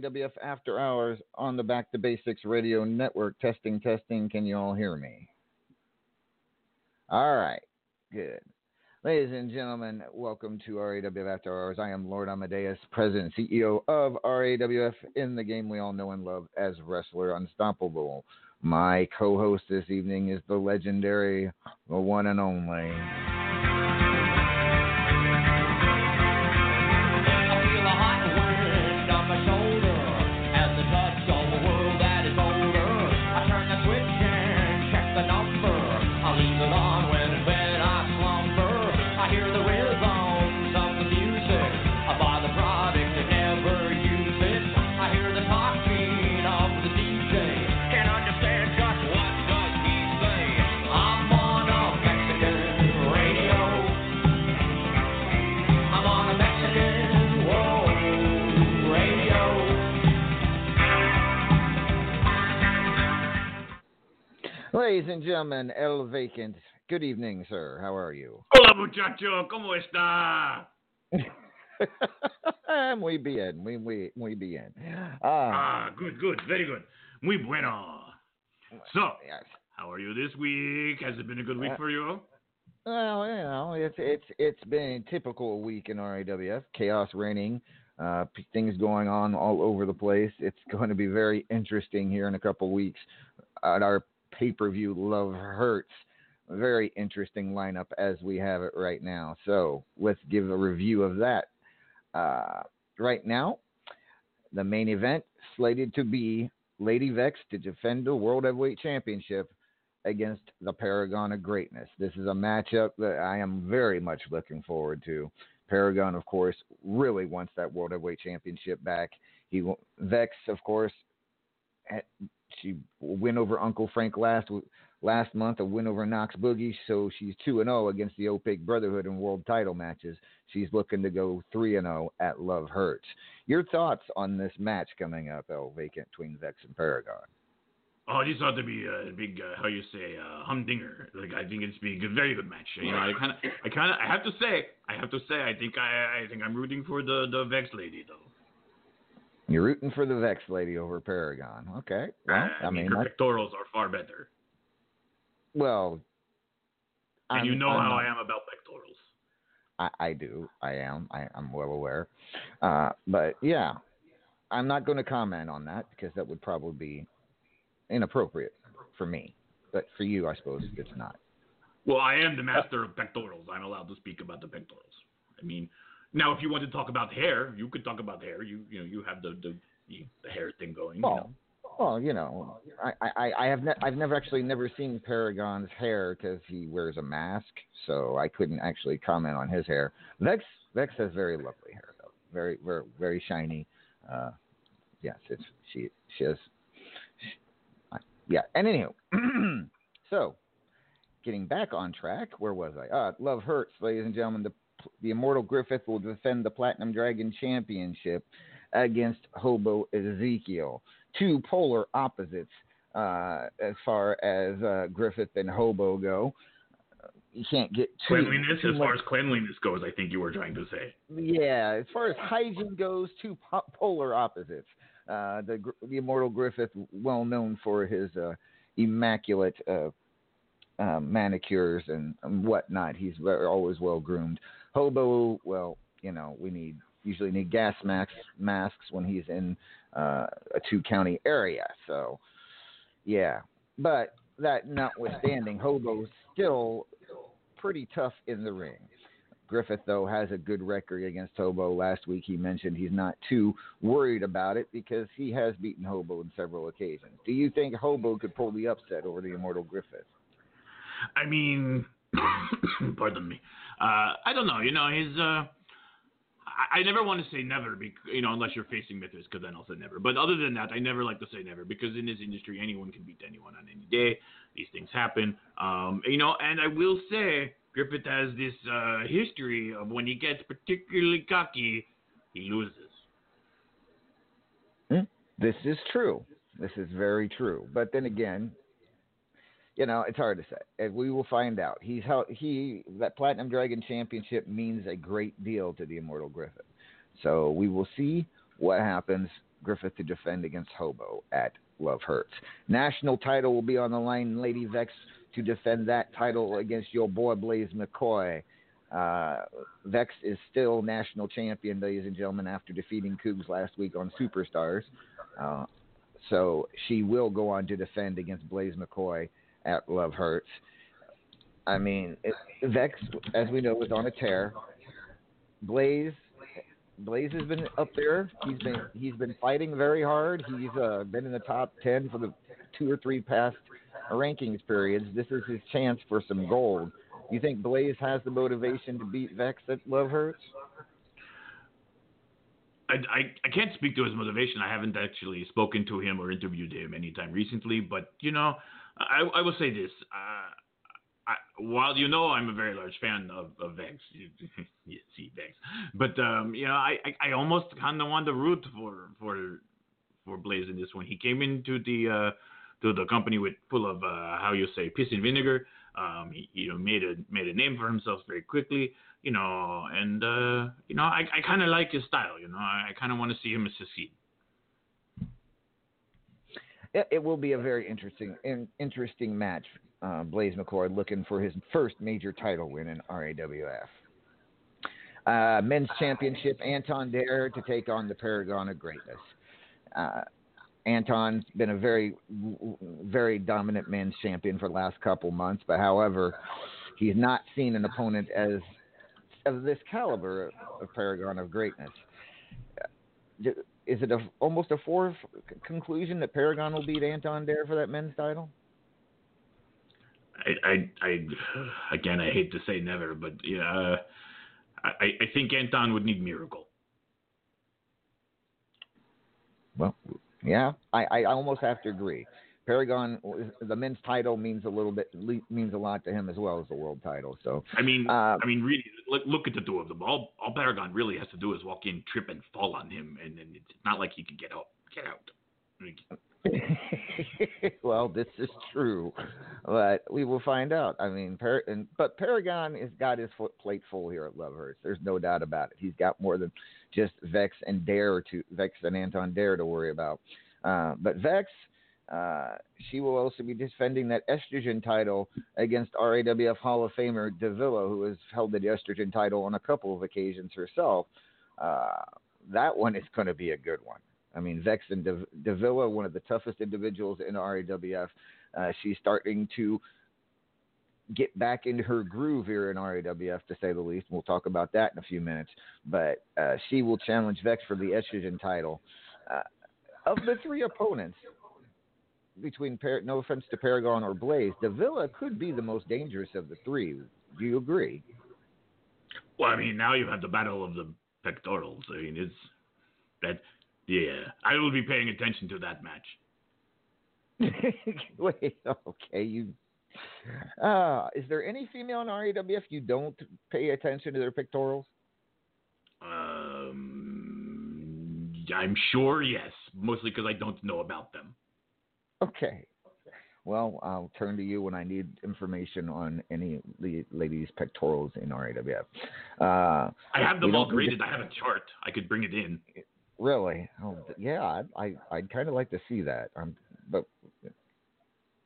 RAWF After Hours on the Back to Basics Radio Network. Testing, testing. Can you all hear me? All right. Good. Ladies and gentlemen, welcome to RAWF After Hours. I am Lord Amadeus, President CEO of RAWF in the game we all know and love as Wrestler Unstoppable. My co host this evening is the legendary, the one and only. Ladies and gentlemen, El Vacant, good evening, sir. How are you? Hola, muchacho. ¿Cómo está? muy bien. Muy, muy, muy bien. Uh, ah, good, good. Very good. Muy bueno. So, yes. how are you this week? Has it been a good week uh, for you? Well, you know, it's it's it's been a typical week in RAWF. Chaos reigning, uh, things going on all over the place. It's going to be very interesting here in a couple weeks at our pay-per-view Love Hurts. Very interesting lineup as we have it right now. So let's give a review of that. Uh, right now, the main event slated to be Lady Vex to defend the World Heavyweight Championship against the Paragon of Greatness. This is a matchup that I am very much looking forward to. Paragon, of course, really wants that World Heavyweight Championship back. He Vex, of course, she win over Uncle Frank last last month, a win over Knox Boogie, so she's two and zero against the Opaque Brotherhood in world title matches. She's looking to go three and zero at Love Hurts. Your thoughts on this match coming up, El Vacant, between Vex and Paragon? Oh, this ought to be a big, uh, how you say, uh, humdinger. Like I think it's be a good, very good match. You know, I kind of, I kind of, I have to say, I have to say, I think I, I think I'm rooting for the the Vex lady though. You're rooting for the Vex lady over Paragon. Okay. Well, I, mean, her I, pectorals are far better, well, and I'm- you know I'm how I am about pectorals. I, I do. I am. I, I'm well aware. Uh, but yeah, I'm not going to comment on that because that would probably be inappropriate for me. But for you, I suppose it's not. Well, I am the master of pectorals. I'm allowed to speak about the pectorals. I mean, now if you want to talk about hair, you could talk about hair. You you know you have the the, the, hair thing going. you Well, know. well, you know, I, I, I have ne- I've never actually never seen Paragon's hair because he wears a mask, so I couldn't actually comment on his hair. Vex Vex has very lovely hair though, very very very shiny. Uh, yes, it's she she has. Yeah, and anywho, so getting back on track, where was I? Uh, Love Hurts, ladies and gentlemen. The the Immortal Griffith will defend the Platinum Dragon Championship against Hobo Ezekiel. Two polar opposites uh, as far as uh, Griffith and Hobo go. You can't get too Cleanliness, too as far as cleanliness goes, I think you were trying to say. yeah, as far as hygiene goes, two po- polar opposites. Uh, the the immortal Griffith, well known for his uh, immaculate uh, uh, manicures and, and whatnot. He's always well groomed. Hobo, well, you know, we need usually need gas masks masks when he's in uh, a two county area. So, yeah, but that notwithstanding, Hobo's still pretty tough in the ring. Griffith, though, has a good record against Hobo. Last week he mentioned he's not too worried about it because he has beaten Hobo on several occasions. Do you think Hobo could pull the upset over the Immortal Griffith? I mean, pardon me. Uh, I don't know. You know, his. Uh, I, I never want to say never, bec- you know, unless you're facing Mithras, because then I'll say never. But other than that, I never like to say never because in this industry, anyone can beat anyone on any day. These things happen. Um, you know, and I will say Griffith has this uh, history of when he gets particularly cocky, he loses. This is true. This is very true. But then again, you know, it's hard to say. We will find out. He's how he that Platinum Dragon Championship means a great deal to the Immortal Griffith. So we will see what happens. Griffith to defend against Hobo at Love Hurts. National title will be on the line. Lady Vex to defend that title against your boy Blaze McCoy. Uh, Vex is still national champion, ladies and gentlemen, after defeating Cougs last week on Superstars. Uh, so she will go on to defend against Blaze McCoy at Love Hurts. I mean, it, Vex, as we know, was on a tear. Blaze, Blaze has been up there. He's been he's been fighting very hard. He's uh, been in the top ten for the two or three past rankings periods. This is his chance for some gold. You think Blaze has the motivation to beat Vex at Love Hurts? I, I, I can't speak to his motivation. I haven't actually spoken to him or interviewed him anytime recently. But you know, I, I will say this: uh, I, while you know I'm a very large fan of, of Vex, you, see Vex, but um, you know, I, I, I almost kind of want to root for for for Blaze in this one. He came into the uh, to the company with full of uh, how you say piss and vinegar. Um, he you know made a made a name for himself very quickly. You know, and uh, you know I, I kind of like his style. You know, I, I kind of want to see him succeed. It, it will be a very interesting in, interesting match. Uh, Blaze McCoy looking for his first major title win in RAWF. Uh, men's championship, Anton Dare to take on the Paragon of Greatness. Uh, Anton's been a very, very dominant men's champion for the last couple months, but however, he's not seen an opponent as of this caliber of Paragon of Greatness. Is it a, almost a fourth conclusion that Paragon will beat Anton Dare for that men's title? I, I, I again, I hate to say never, but yeah, uh, I, I think Anton would need miracle. Well, yeah, I, I almost have to agree. Paragon, the men's title means a little bit means a lot to him as well as the world title. So I mean, uh, I mean, really, look, look at the two of them. All, all Paragon really has to do is walk in, trip, and fall on him, and, and it's not like he can get out. Get out. I mean, well, this is true, but we will find out. I mean, Par- and, but Paragon has got his foot plate full here at Love Hurts. There's no doubt about it. He's got more than just Vex and Dare to Vex and Anton Dare to worry about. Uh, but Vex, uh, she will also be defending that estrogen title against RAWF Hall of Famer Davila, who has held the estrogen title on a couple of occasions herself. Uh, that one is going to be a good one. I mean, Vex and De- Davila, one of the toughest individuals in RAWF. Uh, she's starting to get back into her groove here in RAWF, to say the least. We'll talk about that in a few minutes. But uh, she will challenge Vex for the estrogen title. Uh, of the three opponents, between Par- no offense to Paragon or Blaze, Davila could be the most dangerous of the three. Do you agree? Well, I mean, now you have the battle of the pectorals. I mean, it's that yeah, I will be paying attention to that match. Wait, okay, you. Uh, is there any female in RAWF you don't pay attention to their pectorals? Um, I'm sure yes, mostly because I don't know about them. Okay. Well, I'll turn to you when I need information on any ladies' pectorals in RAWF. Uh, I have them all graded. I have a chart. I could bring it in. Really? Oh, yeah. I I I'd kind of like to see that. Um, but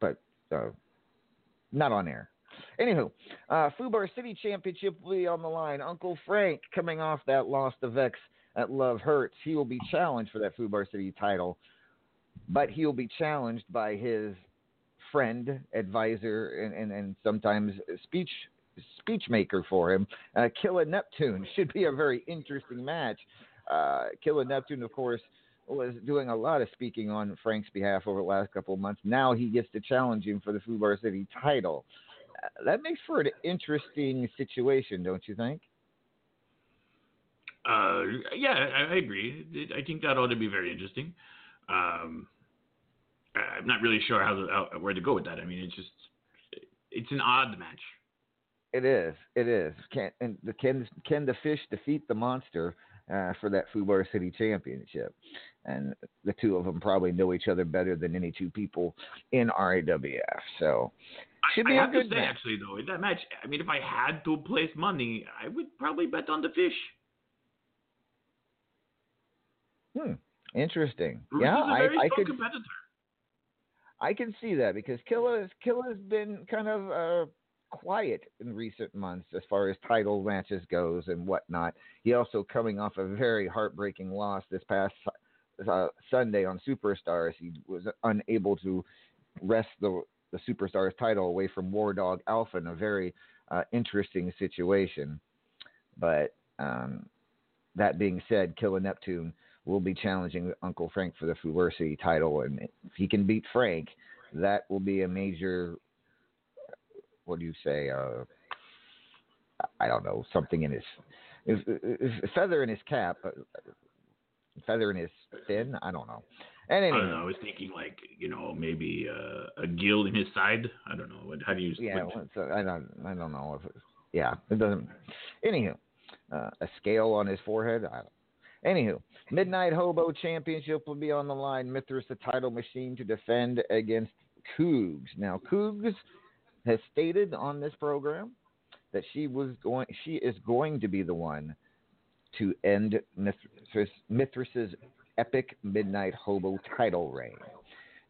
but uh, not on air. Anywho, uh, Fubar City Championship will be on the line. Uncle Frank coming off that loss to Vex at Love Hurts. He will be challenged for that Fubar City title, but he will be challenged by his friend, advisor, and, and, and sometimes speech speech maker for him, uh, Neptune. Should be a very interesting match. Uh, Neptune, of course, was doing a lot of speaking on Frank's behalf over the last couple of months. Now he gets to challenge him for the Fubar City title. Uh, that makes for an interesting situation, don't you think? Uh, yeah, I, I, agree. I think that ought to be very interesting. Um, I'm not really sure how, to, how, where to go with that. I mean, it's just it's an odd match. It is. It is. Can and the, can can the fish defeat the monster? uh, for that Fubar City Championship. And the two of them probably know each other better than any two people in RAWF. So should be I, a good to say, match. Actually, though, that match, I mean, if I had to place money, I would probably bet on the fish. Hmm. Interesting. Bruce yeah, I, I could. Competitor. I can see that because Killa Killa's been kind of uh, quiet in recent months as far as title matches goes and whatnot. He also coming off a very heartbreaking loss this past uh, Sunday on Superstars. He was unable to wrest the the Superstars title away from War Dog Alpha in a very uh, interesting situation. But um, that being said, Killa Neptune will be challenging Uncle Frank for the Fubar title, and if he can beat Frank, that will be a major what do you say? Uh, I don't know, something in his, feather in his cap, uh, feather in his fin. I don't know. And anyway, I don't know. I was thinking like you know maybe uh, a gill in his side. I don't know. How do you? Yeah, so I don't. I don't know if. It, yeah, it doesn't. Anywho, uh, a scale on his forehead. I don't. Anywho, Midnight Hobo Championship will be on the line. Mithras, the title machine, to defend against Cougs. Now, Cougs has stated on this program that she was going, she is going to be the one to end Mithras, Mithras's epic Midnight Hobo title reign.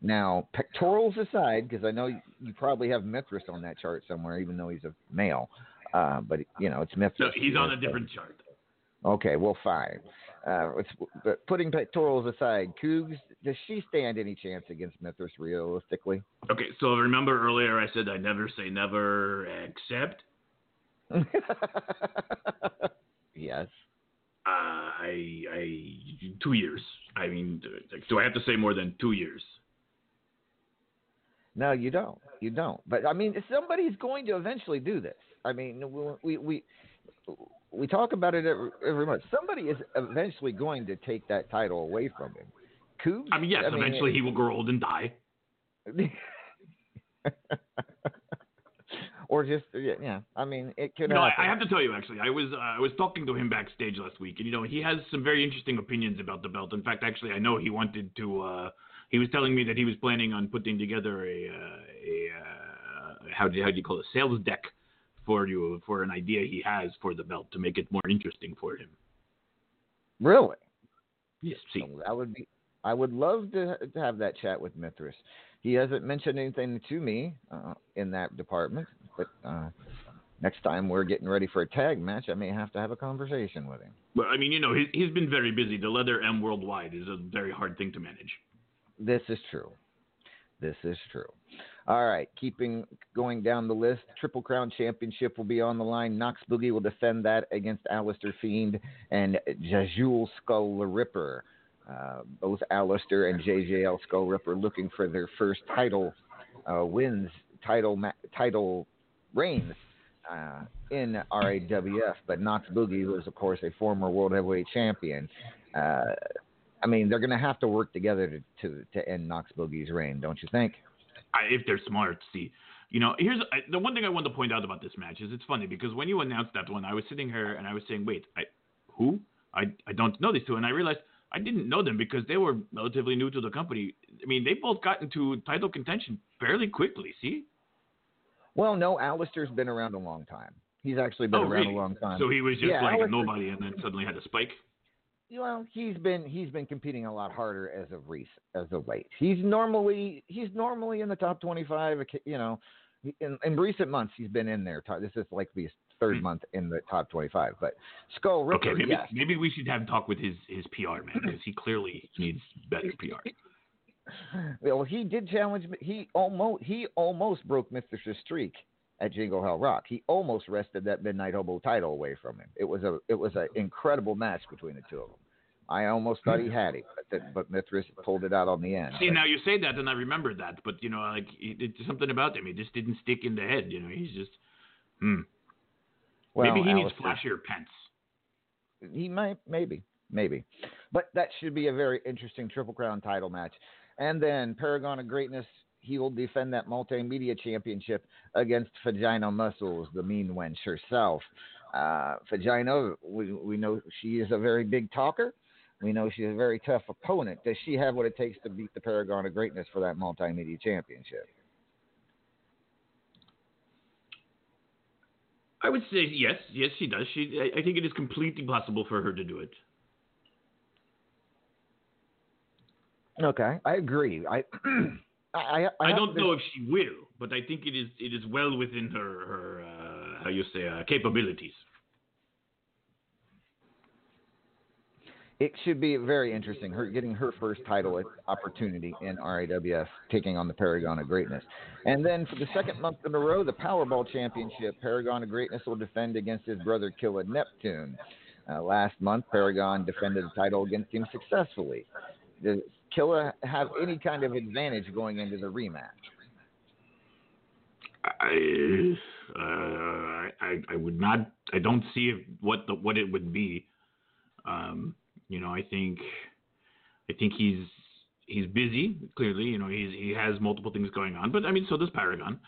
Now, pectorals aside, because I know you probably have Mithras on that chart somewhere, even though he's a male. Uh, but you know, it's Mithras. No, he's on a different chart. Okay, well, fine. Uh, but putting pectorals aside, Cougs, does she stand any chance against Mithras realistically? Okay, so remember earlier I said I never say never, except. yes. Uh, I, I, two years. I mean, do I have to say more than two years? No, you don't. You don't. But I mean, somebody's going to eventually do this. I mean, we we we talk about it every, every month. Somebody is eventually going to take that title away from him. I mean, yes, I mean, eventually he will grow old and die. or just yeah, I mean, it could. No, I, happen. I have to tell you, actually, I was uh, I was talking to him backstage last week, and you know, he has some very interesting opinions about the belt. In fact, actually, I know he wanted to. Uh, he was telling me that he was planning on putting together a uh, a uh, how do you, how do you call it sales deck for you for an idea he has for the belt to make it more interesting for him. Really? Yes. See, I would be. I would love to, to have that chat with Mithras. He hasn't mentioned anything to me uh, in that department, but uh, next time we're getting ready for a tag match, I may have to have a conversation with him. well, I mean, you know, he, he's been very busy. The Leather M Worldwide is a very hard thing to manage. This is true. This is true. All right, keeping going down the list, Triple Crown Championship will be on the line. Knox Boogie will defend that against Alistair Fiend and Jajul Skull Ripper. Uh, both Alistair and JJL Skull Ripper looking for their first title uh, wins, title ma- title reigns uh, in RAWF. But Knox Boogie was, of course, a former World Heavyweight Champion. Uh, I mean, they're going to have to work together to, to, to end Knox Boogie's reign, don't you think? I, if they're smart, see. You know, here's I, the one thing I wanted to point out about this match is it's funny because when you announced that one, I was sitting here and I was saying, wait, I, who? I, I don't know these two, and I realized I didn't know them because they were relatively new to the company. I mean, they both got into title contention fairly quickly. See? Well, no, Alistair's been around a long time. He's actually been oh, around really? a long time. So he was just Yeah, like Alistair- a nobody, and then suddenly had a spike. Well, he's been he's been competing a lot harder as of rec as of late. He's normally he's normally in the top twenty five. You know, in, in recent months he's been in there. This is like his third Hmm. month in the top twenty five. But Skull Ripper, Okay, maybe yes. maybe we should have a talk with his his PR man because he clearly needs better PR. Well, he did challenge. He almost he almost broke Mithras' streak at Jingle Hell Rock. He almost wrested that Midnight Hobo title away from him. It was a it was an incredible match between the two of them. I almost thought he had it, but, the, but Mithras pulled it out on the end. See, now you say that, and I remember that, but you know, like it, it's something about him. He just didn't stick in the head. You know, he's just. Hmm. Well, Maybe he needs flashier pants. He might, maybe, maybe. But that should be a very interesting Triple Crown title match. And then Paragon of Greatness, he will defend that multimedia championship against Vagina Muscles, the mean wench herself. Uh, Vagina, we, we know she is a very big talker. We know she's a very tough opponent. Does she have what it takes to beat the Paragon of Greatness for that multimedia championship? I would say yes, yes, she does. She, I, I think it is completely possible for her to do it. Okay, I agree. I I, I, I, have don't this- know if she will, but I think it is it is well within her her uh, how you say uh, capabilities. it should be very interesting. Her getting her first title opportunity in RAWF, taking on the Paragon of Greatness, and then for the second month in a row, the Powerball Championship, Paragon of Greatness will defend against his brother Killa Neptune. Uh, last month, Paragon defended the title against him successfully. Does Killa have any kind of advantage going into the rematch? I, uh, I I would not. I don't see what the what it would be. Um, you know, I think I think he's he's busy. Clearly, you know, he's he has multiple things going on. But I mean, so does Paragon.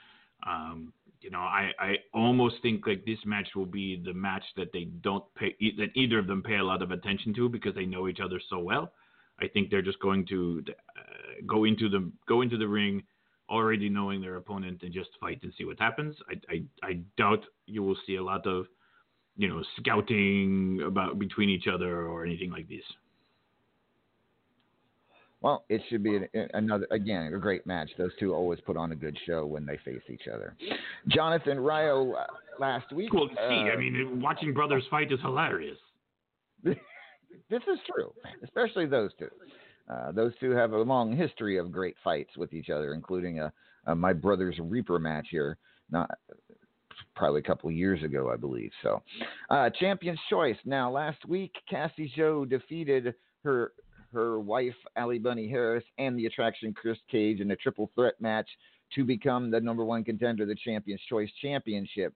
Um, you know, I I almost think like this match will be the match that they don't pay that either of them pay a lot of attention to because they know each other so well. I think they're just going to uh, go into the go into the ring, already knowing their opponent and just fight and see what happens. I I, I doubt you will see a lot of you know scouting about between each other or anything like this. Well, it should be an, another again a great match. Those two always put on a good show when they face each other. Jonathan Ryo uh, last week. Well, see, uh, I mean, watching brothers fight is hilarious. this is true, especially those two. Uh, those two have a long history of great fights with each other, including a, a my brother's Reaper match here, not probably a couple years ago, I believe. So, uh, Champion's Choice. Now, last week, Cassie Joe defeated her her wife, Ali Bunny Harris, and the attraction Chris Cage in a triple threat match to become the number one contender, the Champion's Choice Championship.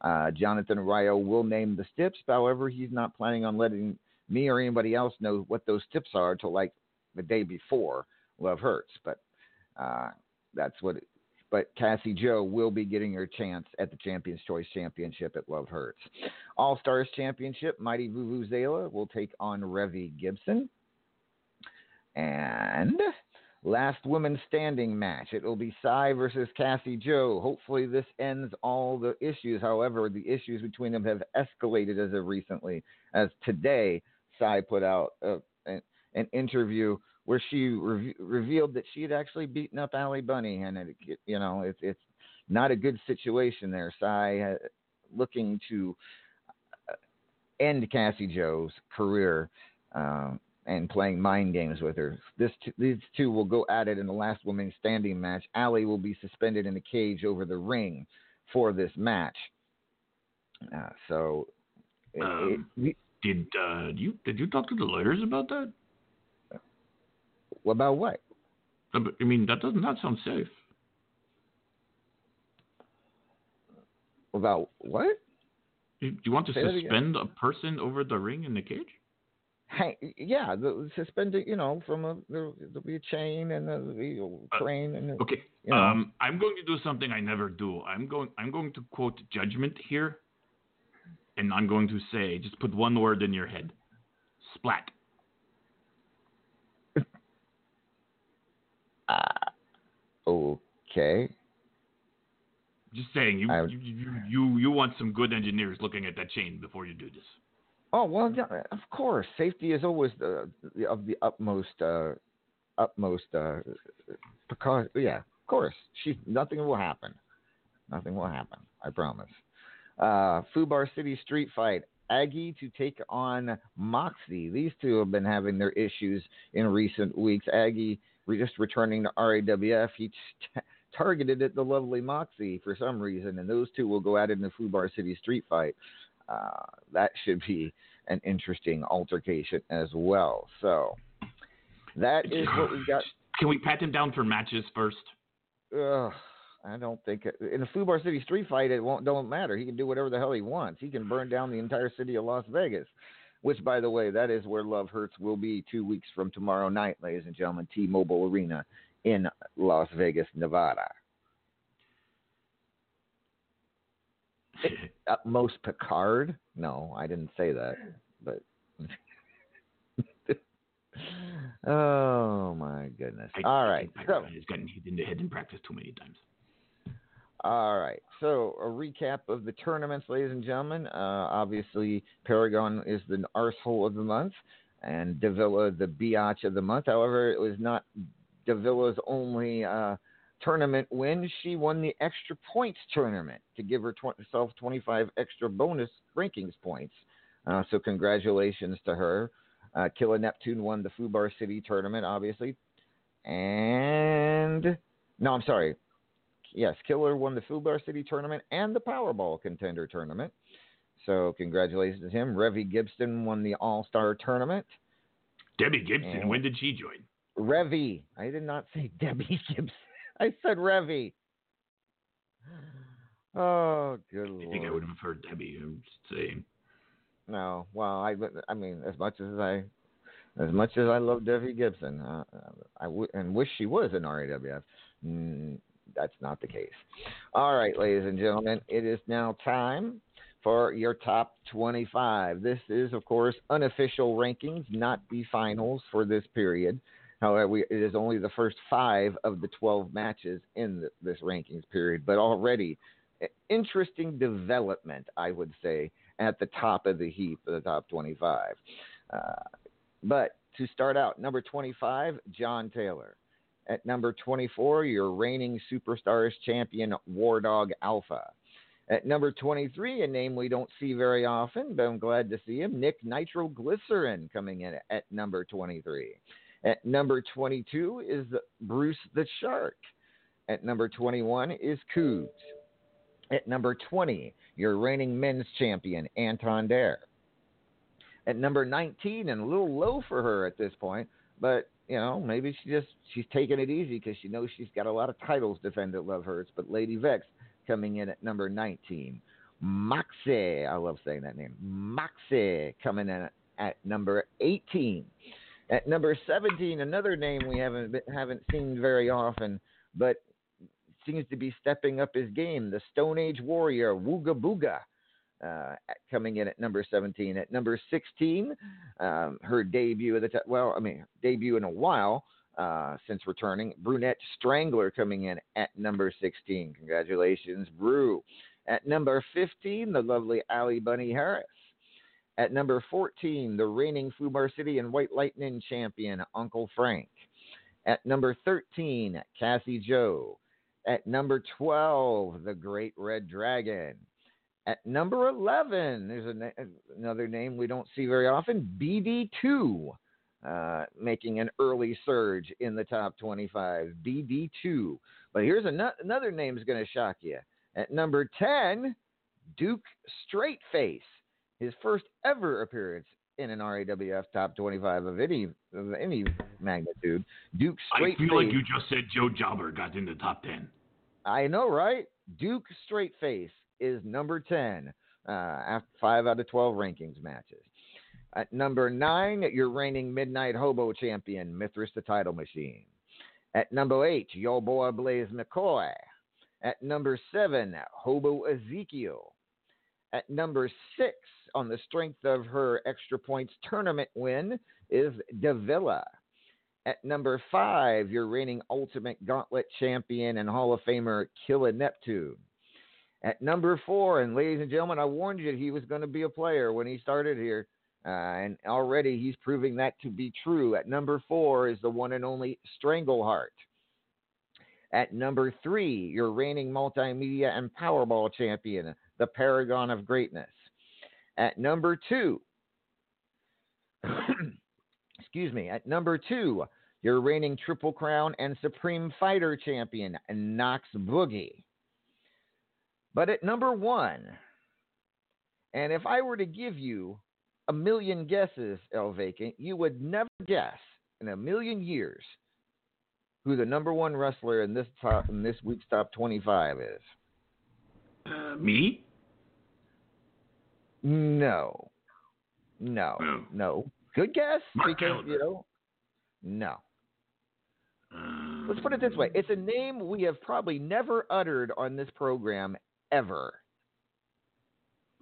Uh, Jonathan Ryo will name the tips. However, he's not planning on letting me or anybody else know what those tips are till like the day before Love Hurts. But uh, that's what. It, but Cassie Joe will be getting her chance at the Champions Choice Championship at Love Hurts. All Stars Championship, Mighty Vuvuzela will take on Revy Gibson. And last woman standing match. It will be Sai versus Cassie Joe. Hopefully, this ends all the issues. However, the issues between them have escalated as of recently. As today, Sai put out a, an, an interview where she re- revealed that she had actually beaten up Ali Bunny, and it, you know it's it's not a good situation there. Sai uh, looking to uh, end Cassie Joe's career. Um, and playing mind games with her. This two, these two will go at it in the last woman standing match. Ali will be suspended in a cage over the ring for this match. Uh, so, Um, it, Did uh, you did you talk to the lawyers about that? about what? I mean, that does not sound safe. About what? Do you want to Say suspend a person over the ring in the cage? Hey, yeah, the suspended. You know, from a there, will be a chain and there'll a crane and Okay. You know. Um, I'm going to do something I never do. I'm going. I'm going to quote judgment here, and I'm going to say, just put one word in your head, splat. uh, okay. Just saying, you, I- you you you you want some good engineers looking at that chain before you do this. Oh well, yeah, of course. Safety is always the, the of the utmost uh, utmost uh, precaution. Yeah, of course. She nothing will happen. Nothing will happen. I promise. Uh, Fubar City Street Fight. Aggie to take on Moxie. These two have been having their issues in recent weeks. Aggie just returning to RAWF. He t- targeted at the lovely Moxie for some reason, and those two will go at it in the Fubar City Street Fight. Uh, that should be an interesting altercation as well. So that is what we've got. Can we pat him down for matches first? Ugh, I don't think it, in a Fubar City street fight it won't don't matter. He can do whatever the hell he wants. He can burn down the entire city of Las Vegas. Which, by the way, that is where Love Hurts will be two weeks from tomorrow night, ladies and gentlemen. T-Mobile Arena in Las Vegas, Nevada. Utmost Picard? No, I didn't say that. But oh my goodness! I- All I right, so has gotten hit in the head in practice too many times. All right. So a recap of the tournaments, ladies and gentlemen. Uh, obviously, Paragon is the arsehole of the month, and Davila the biatch of the month. However, it was not Davila's only uh, tournament win. She won the extra points tournament to give herself 25 extra bonus rankings points. Uh, so congratulations to her. Uh, Killa Neptune won the Fubar City tournament, obviously. And no, I'm sorry. Yes, Killa won the Fubar City tournament and the Powerball contender tournament. So congratulations to him. Revy Gibson won the All Star tournament. Debbie Gibson, And- when did she join? Revy. I did not say Debbie Gibson. I said Revy. Oh, good I think I would have heard Debbie. I'm saying. No, well, I, I mean, as much as I, as much as I love Debbie Gibson, uh, I w- and wish she was in RAWF, mm, that's not the case. All right, ladies and gentlemen, it is now time for your top 25. This is, of course, unofficial rankings, not the finals for this period. However, we, it is only the first five of the 12 matches in the, this rankings period, but already interesting development, I would say, at the top of the heap, of the top 25. Uh, but to start out, number 25, John Taylor. At number 24, your reigning Superstars champion, War Dog Alpha. At number 23, a name we don't see very often, but I'm glad to see him, Nick Nitroglycerin coming in at number 23. At number 22 is Bruce the Shark. At number 21 is Cougs. At number 20, your reigning men's champion, Anton Dare. At number 19, and a little low for her at this point, but you know, maybe she just she's taking it easy because she knows she's got a lot of titles defended Love Hurts. But Lady Vex coming in at number 19. Moxie, I love saying that name. Moxie coming in at number 18. At number 17, another name we haven't haven't seen very often, but seems to be stepping up his game. The Stone Age Warrior, Wooga Booga, uh, coming in at number 17. At number 16, um, her debut of the t- well, I mean debut in a while uh, since returning. Brunette Strangler coming in at number 16. Congratulations, Brew. At number 15, the lovely Ali Bunny Harris. At number 14, the reigning Fubar City and White Lightning champion, Uncle Frank. At number 13, Cassie Joe. At number 12, the Great Red Dragon. At number 11, there's a, another name we don't see very often, BD2, uh, making an early surge in the top 25. BD2. But here's an- another name is going to shock you. At number 10, Duke Straightface, his first ever appearance in an RAWF top 25 of any of any magnitude. Duke Straightface. I feel like you just said Joe Jobber got in the top 10. I know, right? Duke Straightface is number 10 uh, after 5 out of 12 rankings matches. At number 9, your reigning Midnight Hobo champion, Mithras the Title Machine. At number 8, your boy Blaze McCoy. At number 7, Hobo Ezekiel. At number 6, on the strength of her extra points tournament win, is Davila. At number 5, your reigning Ultimate Gauntlet champion and Hall of Famer, Killa Neptune. At number four, and ladies and gentlemen, I warned you he was going to be a player when he started here, uh, and already he's proving that to be true. At number four is the one and only Strangleheart. At number three, your reigning multimedia and Powerball champion, the Paragon of Greatness. At number two, excuse me, at number two, your reigning Triple Crown and Supreme Fighter champion, Knox Boogie. But at number one, and if I were to give you a million guesses, El Vacant, you would never guess in a million years who the number one wrestler in this top in this week's top twenty-five is. Uh, me? No, no, No. no. Good guess Mark because Gallagher. you know. No. Um, Let's put it this way: it's a name we have probably never uttered on this program ever,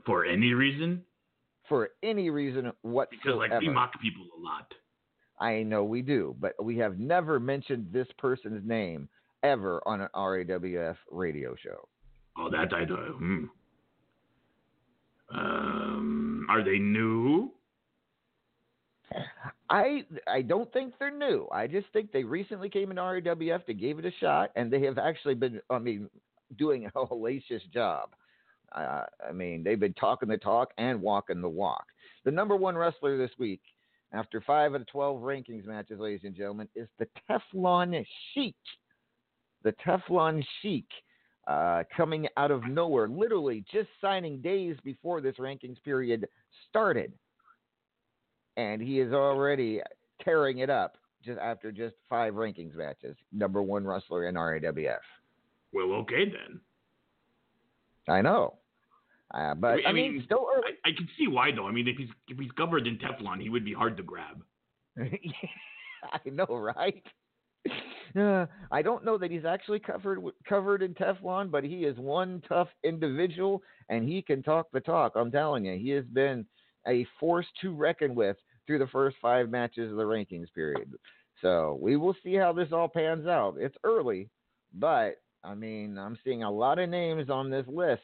For any reason? for any reason whatsoever. Because, like, we mock people a lot. I know we do, but we have never mentioned this person's name ever on an RAWF radio show. Oh, that I do. Hmm. Um, are they new? I I don't think they're new. I just think they recently came into RAWF. They gave it a shot, and they have actually been. I mean, doing a hellacious job. Uh, I mean, they've been talking the talk and walking the walk. The number one wrestler this week, after five of the twelve rankings matches, ladies and gentlemen, is the Teflon Sheik. The Teflon Sheik. Uh, coming out of nowhere, literally just signing days before this rankings period started and he is already tearing it up just after just five rankings matches. Number one wrestler in RAWF. Well, okay then. I know, uh, but I I mean, mean, still early. I, I can see why though. I mean, if he's if he's covered in Teflon, he would be hard to grab. I know, right? Uh, I don't know that he's actually covered covered in Teflon, but he is one tough individual, and he can talk the talk. I'm telling you, he has been a force to reckon with through the first five matches of the rankings period. So we will see how this all pans out. It's early, but I mean, I'm seeing a lot of names on this list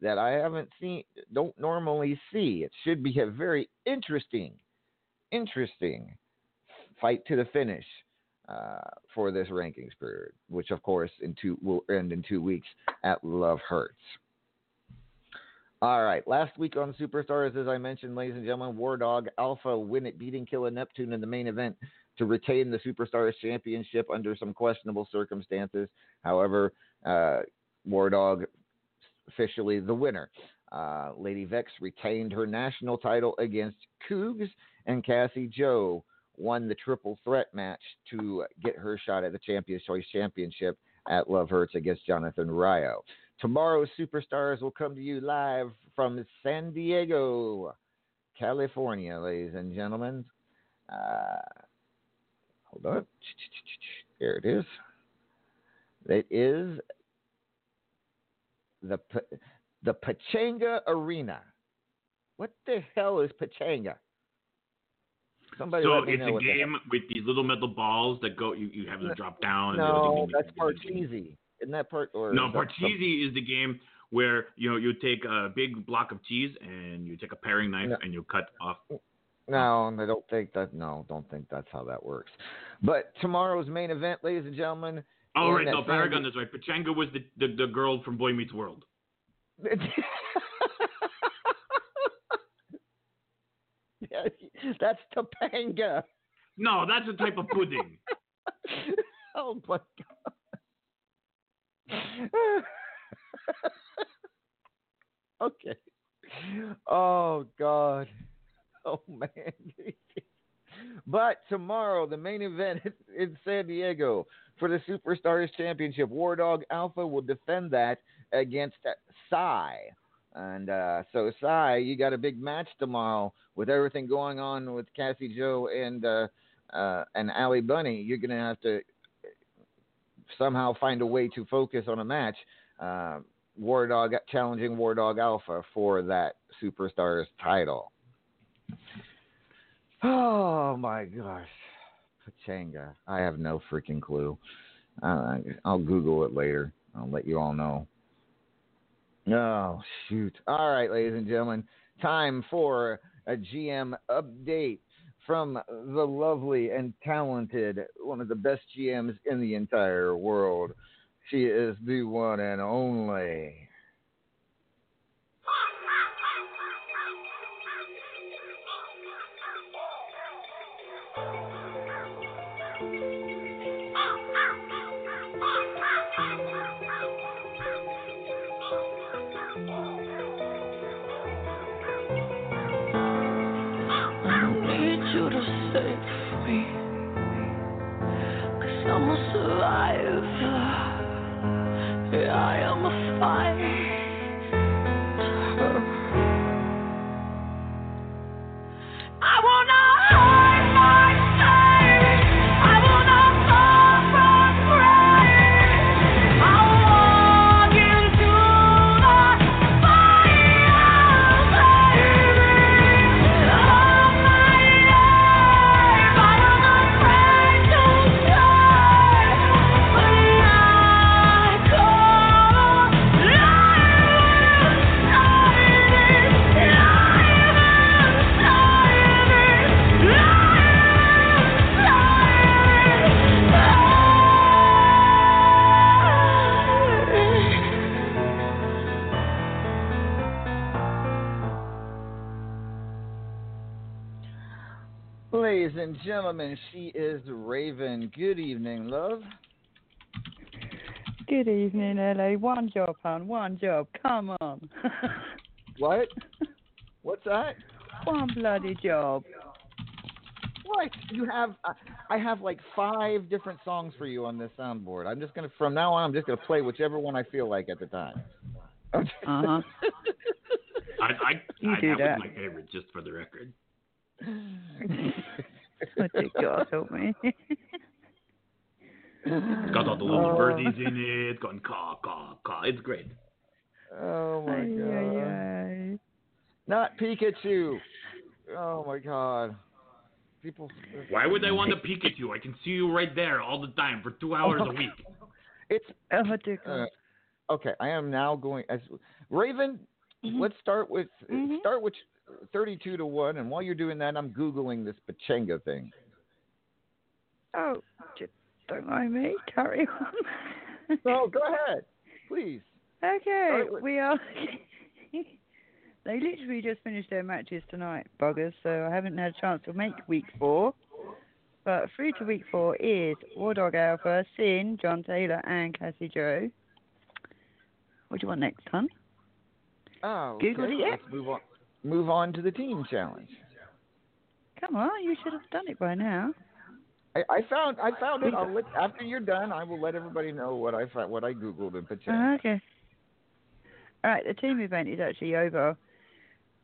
that I haven't seen, don't normally see. It should be a very interesting, interesting fight to the finish uh, for this rankings period, which of course in two will end in two weeks at Love Hurts. All right, last week on Superstars, as I mentioned, ladies and gentlemen, War Dog Alpha win it, beating Killa Neptune in the main event to retain the Superstars Championship under some questionable circumstances. However, uh, War Dog officially the winner. Uh, Lady Vex retained her national title against Cougs, and Cassie Joe won the triple threat match to get her shot at the Champions Choice Championship at Love Hurts against Jonathan Rayo. Tomorrow's Superstars will come to you live from San Diego, California, ladies and gentlemen. Uh, hold on. There it is. It is the the Pechanga Arena. What the hell is Pachanga? Somebody so it's a game with these little metal balls that go. You, you have them drop down. and No, that's Parcheesi. Isn't that part? Or No, Parcheesi is the game where you know you take a big block of cheese and you take a paring knife No. and you cut off. No, I don't think that. No, don't think that's how that works. But tomorrow's main event, ladies and gentlemen. Oh in right, no, Paragon is right. Pachanga was the, the the girl from Boy Meets World. yeah, that's Topanga. No, that's a type of pudding. oh my god. okay. Oh god. Oh man. but tomorrow, the main event in San Diego for the Superstars Championship, War Dog Alpha will defend that against Psy. And uh, so, Psy, you got a big match tomorrow with everything going on with Cassie Joe and uh, uh, and Allie Bunny. You're gonna have to somehow find a way to focus on a match. Uh, War Dog challenging War Dog Alpha for that Superstars title. Oh my gosh, Pachanga! I have no freaking clue. Uh, I'll Google it later. I'll let you all know. Oh shoot! All right, ladies and gentlemen, time for a GM update from the lovely and talented, one of the best GMs in the entire world. She is the one and only. Gentlemen, she is Raven. Good evening, love. Good evening, LA. One job, hon. One job. Come on. What? What's that? One bloody job. What? You have? Uh, I have like five different songs for you on this soundboard. I'm just gonna, from now on, I'm just gonna play whichever one I feel like at the time. Uh huh. I I, You I do that that. was my favorite, just for the record. oh, dear God, help me. It's got all the little Oh. birdies in it. It's got caw caw caw. It's great. Oh my Ay, god! ay, ay. Not Pikachu. Oh my god! People. Why would I want to peek at you? I can see you right there all the time for two hours a week. It's Oh, dear uh, okay. I am now going as Raven. Mhm. Let's start with Mhm. start with thirty-two to one, and while you're doing that, I'm googling this pachanga thing. Oh, don't mind me. Carry on. No, go ahead, please. Okay, with- we are. they literally just finished their matches tonight, buggers. So I haven't had a chance to make week four. But through to week four is War Dog Alpha, Sin, John Taylor, and Cassie Joe. What do you want next, hun? Oh, okay. it yet? Let's move on. Move on to the team challenge. Come on, you should have done it by now. I, I found I found it. I'll let, after you're done, I will let everybody know what I found, what I googled in pachanga. Uh, okay. All right, the team event is actually over.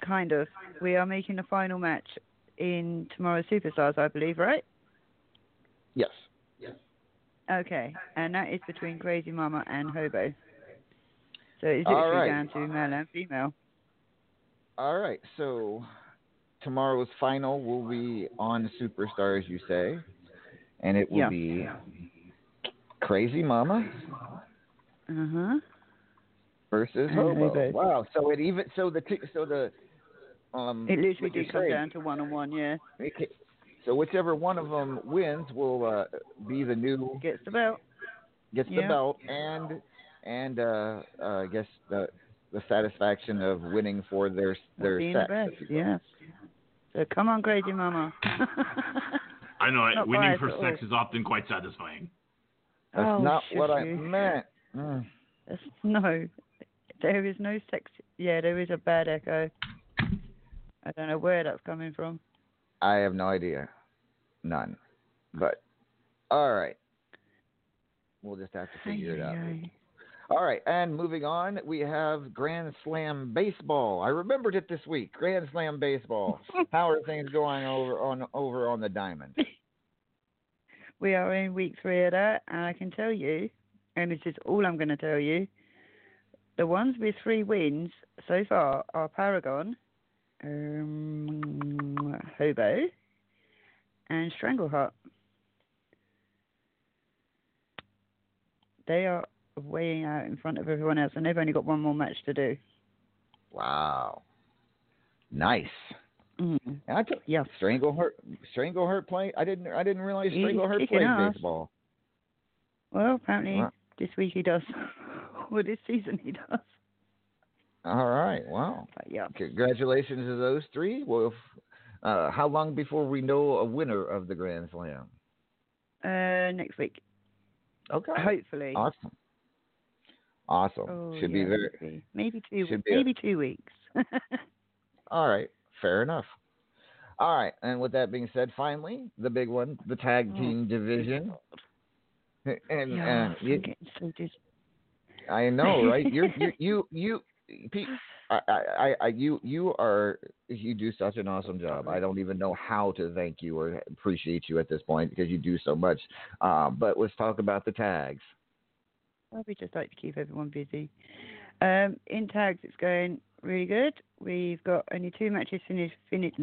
Kind of. We are making the final match in tomorrow's Superstars, I believe, right? Yes. Yes. Okay, and that is between Crazy Mama and Hobo. So it's All literally right. down to male and female. All right. So tomorrow's final will be on Superstars, you say, and it will Yeah. be Crazy Mama Uh huh. versus Hobo. Wow. So it even so the t- so the um It literally did come down to one on one. Yeah, Okay. So whichever one of them wins will uh, be the new gets the belt. gets the belt and and uh, uh, I guess the the satisfaction of winning for their their being sex. the best. Yeah. So come on, Crazy Mama. I know Not winning for sex all. is often quite satisfying. That's oh, not what I meant. Mm. No, there is no sex. Yeah, there is a bad echo. I don't know where that's coming from. I have no idea. None. But all right. We'll just have to figure it out. Ay, ay, All right, and moving on, we have Grand Slam baseball. I remembered it this week. Grand Slam baseball. How are things going over on over on the diamond? We are in week three of that, and I can tell you, and this is all I'm going to tell you, the ones with three wins so far are Paragon, um, Hobo, and Strangleheart. They are weighing out in front of everyone else, and they've only got one more match to do. Wow. Nice. Mm. And I took Yeah. Strangleheart Strangleheart play. I didn't I didn't realize Strangleheart kicking played baseball. Well, apparently Wow. this week he does. well, this season he does. All right. Wow. But yeah. Congratulations to those three. Well, uh, how long before we know a winner of the Grand Slam? Uh, next week, Okay. hopefully. Awesome. Awesome. Oh, Should yeah, be very maybe. maybe two. should be a- maybe two weeks. all right. Fair enough. All right. And with that being said, finally, the big one, the tag Oh. team division. And, yeah, and I'm you, getting so dizzy. I know, right? You're, you, you, you, Pete, I, I, I, you, you are, you do such an awesome job. I don't even know how to thank you or appreciate you at this point because you do so much. Uh, but let's talk about the tags. Well, we just like to keep everyone busy. Um, in tags, it's going really good. We've got only two matches finished. Finished.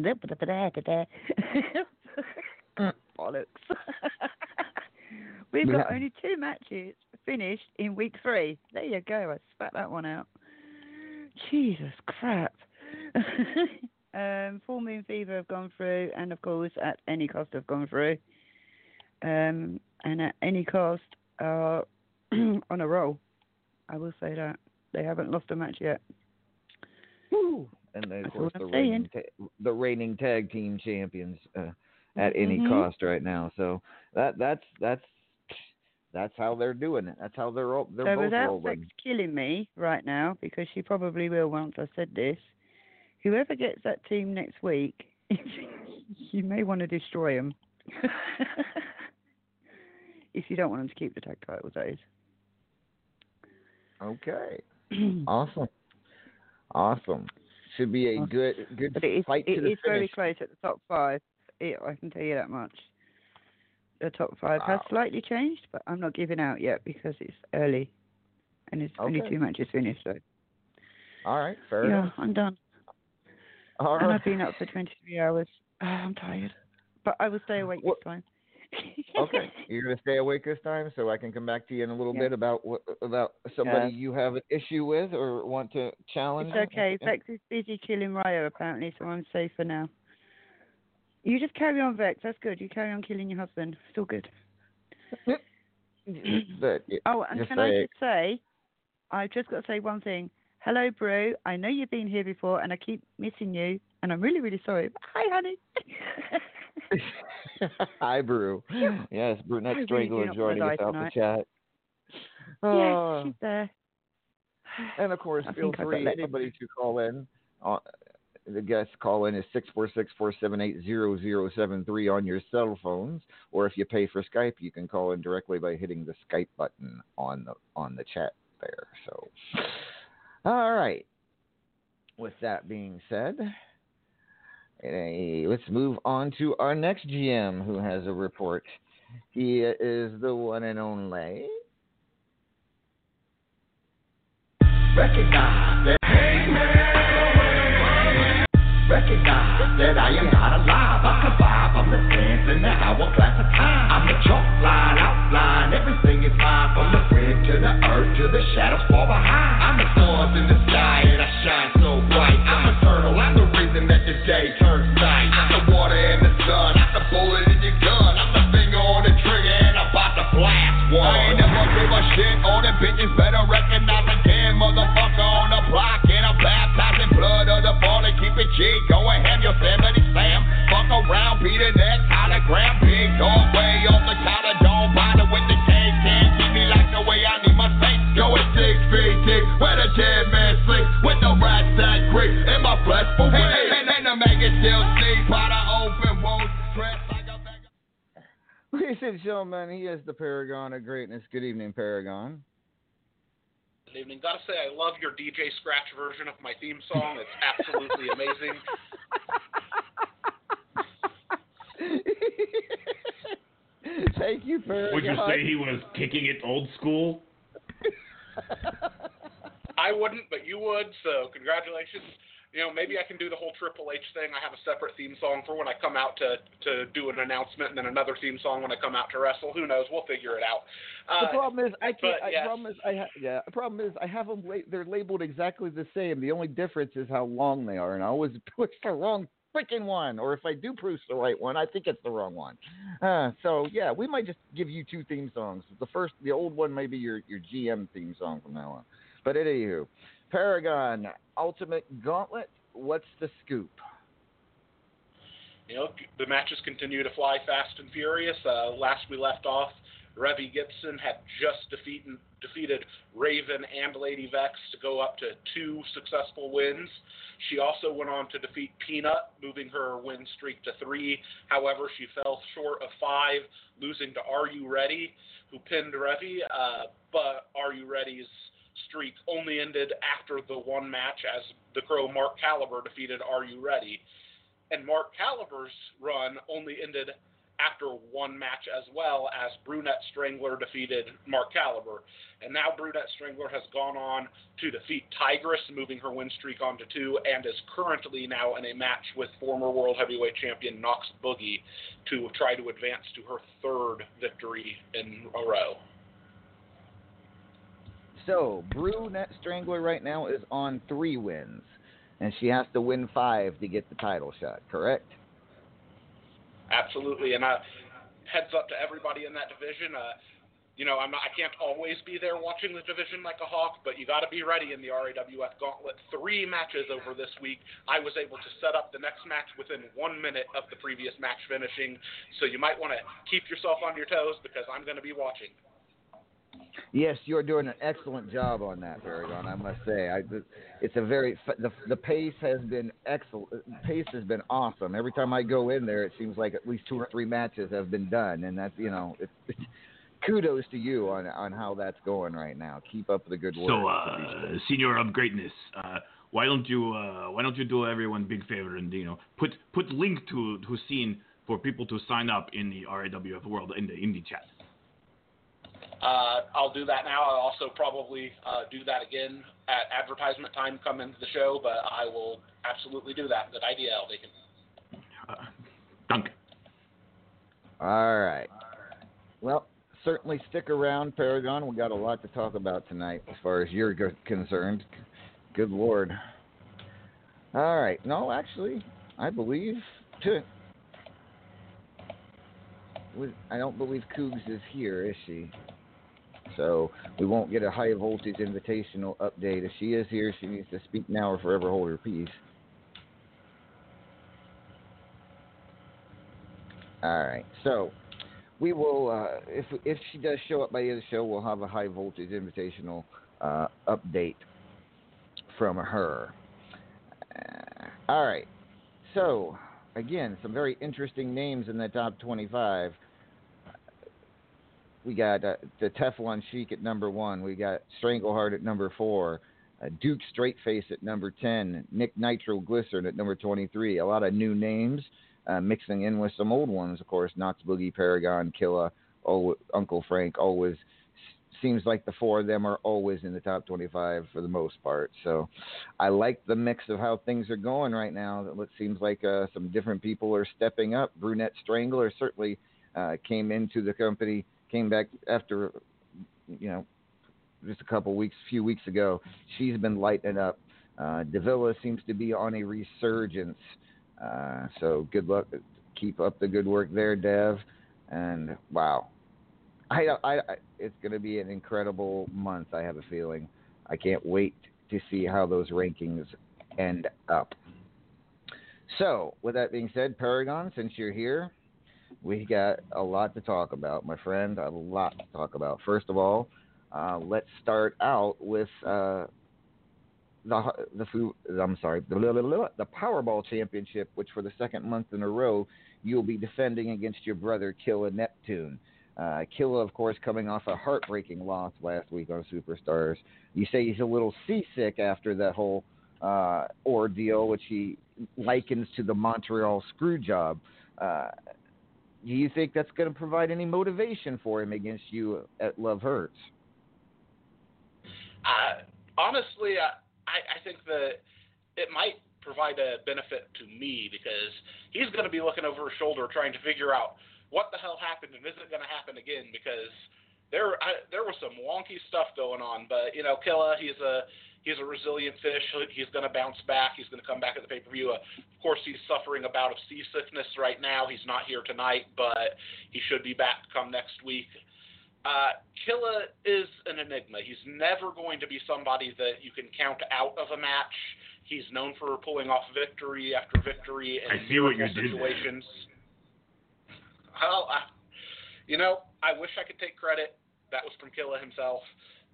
Bollocks. We've got only two matches finished in week three. There you go. I spat that one out. Jesus crap. um, Full Moon Fever have gone through, and of course, at any cost have gone through. Um, and at any cost are on a roll. I will say that they haven't lost a match yet. Woo! And then, of That's course, the reigning, ta- the reigning tag team champions uh, at any Mhm. cost right now. So that that's that's that's how they're doing it. That's how they're ro- they're so both without Sex killing me right now, because she probably will once I said this, whoever gets that team next week, you may want to destroy them. if you don't want them to keep the tag titles, that is. Okay. Awesome. Awesome. Should be a Awesome. good good But it is, fight it to the is very close at the top five. It, I can tell you that much. The top five has slightly changed, but I'm not giving out yet because it's early, and it's only Okay. two matches finished. So All right, fair yeah, enough. I'm done. All and right. I've been up for 23 hours. Ah, I'm tired. but I will stay awake What- this time. Okay, you're gonna stay awake this time, so I can come back to you in a little Yeah. bit about what about somebody Yeah. you have an issue with or want to challenge. It's okay. Vex is busy killing Ryo apparently, so I'm safe for now. You just carry on, Vex. That's good. You carry on killing your husband. It's all good. But, yeah, Oh, and can I just say, I've just got to say one thing. Hello, Brew. I know you've been here before, and I keep missing you, and I'm really, really sorry. Hi, honey. Hi, Brew. Yes, Brunette really Strangler joining us out the chat. yes, Uh, she's there. and of course, I feel think I got free anybody to call in. Uh, the guest call in is six four six four seven eight zero zero seven three on your cell phones, or if you pay for Skype, you can call in directly by hitting the Skype button on the on the chat there. So, all right. With that being said, Uh, let's move on to our next GM who has a report. He is the one and only. Recognize that, recognize that I am not alive. I survive. I'm the in the hourglass of time. I'm the chalk line, outline. Everything is. From the wind to the earth to the shadows far behind. Ball and keep it G. Going ham, Yosemite Sam. Fuck around, Peter next hologram. Big dog way off the counter. Don't bother with the cake. Can't keep me like the way I need my face. Going six feet deep where the dead man sleep. With the rat sack creep in my flesh for hey, hey, and, and the maggot still sleep. By the open wounds, dressed like a bag of Ladies and gentlemen, he is the paragon of greatness. Good evening, Paragon. Good evening. Gotta say, I love your DJ Scratch version of my theme song. It's absolutely amazing. Thank you, Paragon. Would you say he was kicking it old school? I wouldn't, but you would, so congratulations. You know, maybe I can do the whole Triple H thing. I have a separate theme song for when I come out to to do an announcement, and then another theme song when I come out to wrestle. Who knows? We'll figure it out. the Uh, problem is I can't. but I yes. problem is I ha- yeah. The problem is I have them. La- they're labeled exactly the same. The only difference is how long they are, and I always push the wrong freaking one. Or if I do push the right one, I think it's the wrong one. Uh, so yeah, we might just give you two theme songs. The first, the old one, may be your your GM theme song from now on. But anywho, Paragon Ultimate Gauntlet. What's the scoop? you know, the matches continue to fly fast and furious. Uh, last we left off, Revy Gibson had just defeated defeated Raven and Lady Vex to go up to two successful wins. She also went on to defeat Peanut, moving her win streak to three. However, she fell short of five, losing to Are You Ready, who pinned Revy. Uh, but Are You Ready's streak only ended after the one match as the Crow Mark Caliber defeated Are You Ready. And Mark Caliber's run only ended after one match as well as Brunette Strangler defeated Mark Caliber. And now Brunette Strangler has gone on to defeat Tigress, moving her win streak on to two, and is currently now in a match with former World Heavyweight Champion Knox Boogie to try to advance to her third victory in a row. So Brunette Strangler right now is on three wins, and she has to win five to get the title shot. Correct? Absolutely, and uh, heads up to everybody in that division. Uh, you know, I'm not, I can't always be there watching the division like a hawk, but you got to be ready in the RAWF Gauntlet. Three matches over this week. I was able to set up the next match within one minute of the previous match finishing, so you might want to keep yourself on your toes because I'm going to be watching. Yes, you're doing an excellent job on that, Paragon. I must say, I, it's a very the the pace has been excellent. Pace has been awesome. Every time I go in there, it seems like at least two or three matches have been done, and that's you know, it's, it's kudos to you on on how that's going right now. Keep up the good work. So, uh, senior of greatness, uh, why don't you uh, why don't you do everyone a big favor and you know put put link to to scene for people to sign up in the RAWF world in the indie chat. Uh, I'll do that now. I'll also probably uh, do that again at advertisement time come into the show, but I will absolutely do that. Good idea, Aldeacon. Uh, Duncan. All right. Well, certainly stick around, Paragon. We got a lot to talk about tonight, as far as you're go- concerned. Good lord. All right. No, actually, I believe. I don't believe Cougs is here, is she? So we won't get a high voltage invitational update. If she is here, she needs to speak now or forever hold her peace. All right. So we will, uh, if if she does show up by the end of the show, we'll have a high voltage invitational uh, update from her. Uh, all right. So again, some very interesting names in the top 25 we got uh, the Teflon Chic at number one. We got Strangleheart at number four. Uh, Duke Straightface at number 10. Nick Nitro Glycerin at number 23. A lot of new names uh, mixing in with some old ones, of course. Knox Boogie, Paragon, Killa, Uncle Frank. Always seems like the four of them are always in the top 25 for the most part. So I like the mix of how things are going right now. It seems like uh, some different people are stepping up. Brunette Strangler certainly uh, came into the company came back after, you know, just a couple weeks, few weeks ago. She's been lighting up. Uh, Davila seems to be on a resurgence. Uh, so good luck. Keep up the good work there, Dev. And wow, I, I, I it's going to be an incredible month. I have a feeling. I can't wait to see how those rankings end up. So, with that being said, Paragon, since you're here, we got a lot to talk about, my friend. A lot to talk about. First of all, uh, let's start out with uh, the the food. I'm sorry, the, the Powerball Championship, which for the second month in a row you'll be defending against your brother Killa Neptune. Uh, Killa, of course, coming off a heartbreaking loss last week on Superstars. You say he's a little seasick after that whole uh, ordeal, which he likens to the Montreal screw job. Uh, do you think that's going to provide any motivation for him against you at Love Hurts? Uh, honestly, I, I think that it might provide a benefit to me because he's going to be looking over his shoulder trying to figure out what the hell happened and is it going to happen again because there I, there was some wonky stuff going on. But you know, Killa, he's a He's a resilient fish. He's going to bounce back. He's going to come back at the pay per view. Uh, of course, he's suffering a bout of seasickness right now. He's not here tonight, but he should be back come next week. Uh, Killa is an enigma. He's never going to be somebody that you can count out of a match. He's known for pulling off victory after victory in I see what you situations. Well, uh, you know, I wish I could take credit. That was from Killa himself.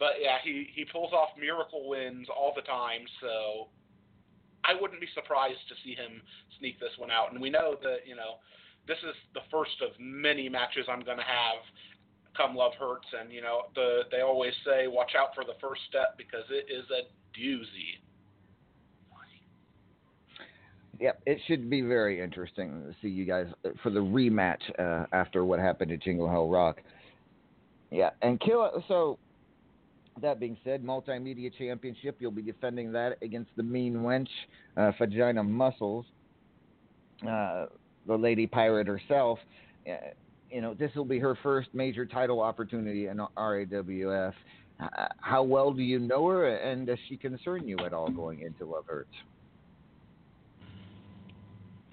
But yeah, he he pulls off miracle wins all the time, so I wouldn't be surprised to see him sneak this one out. And we know that you know this is the first of many matches I'm going to have come Love Hurts, and you know the they always say watch out for the first step because it is a doozy. Yep, it should be very interesting to see you guys for the rematch uh, after what happened at Jingle Hell Rock. Yeah, and kill. So that being said, Multimedia Championship, you'll be defending that against the Mean Wench, uh, Vagina Muscles, uh, the Lady Pirate herself. Uh, you know, this will be her first major title opportunity in RAWF. Uh, how well do you know her, and does she concern you at all going into Love Hurts?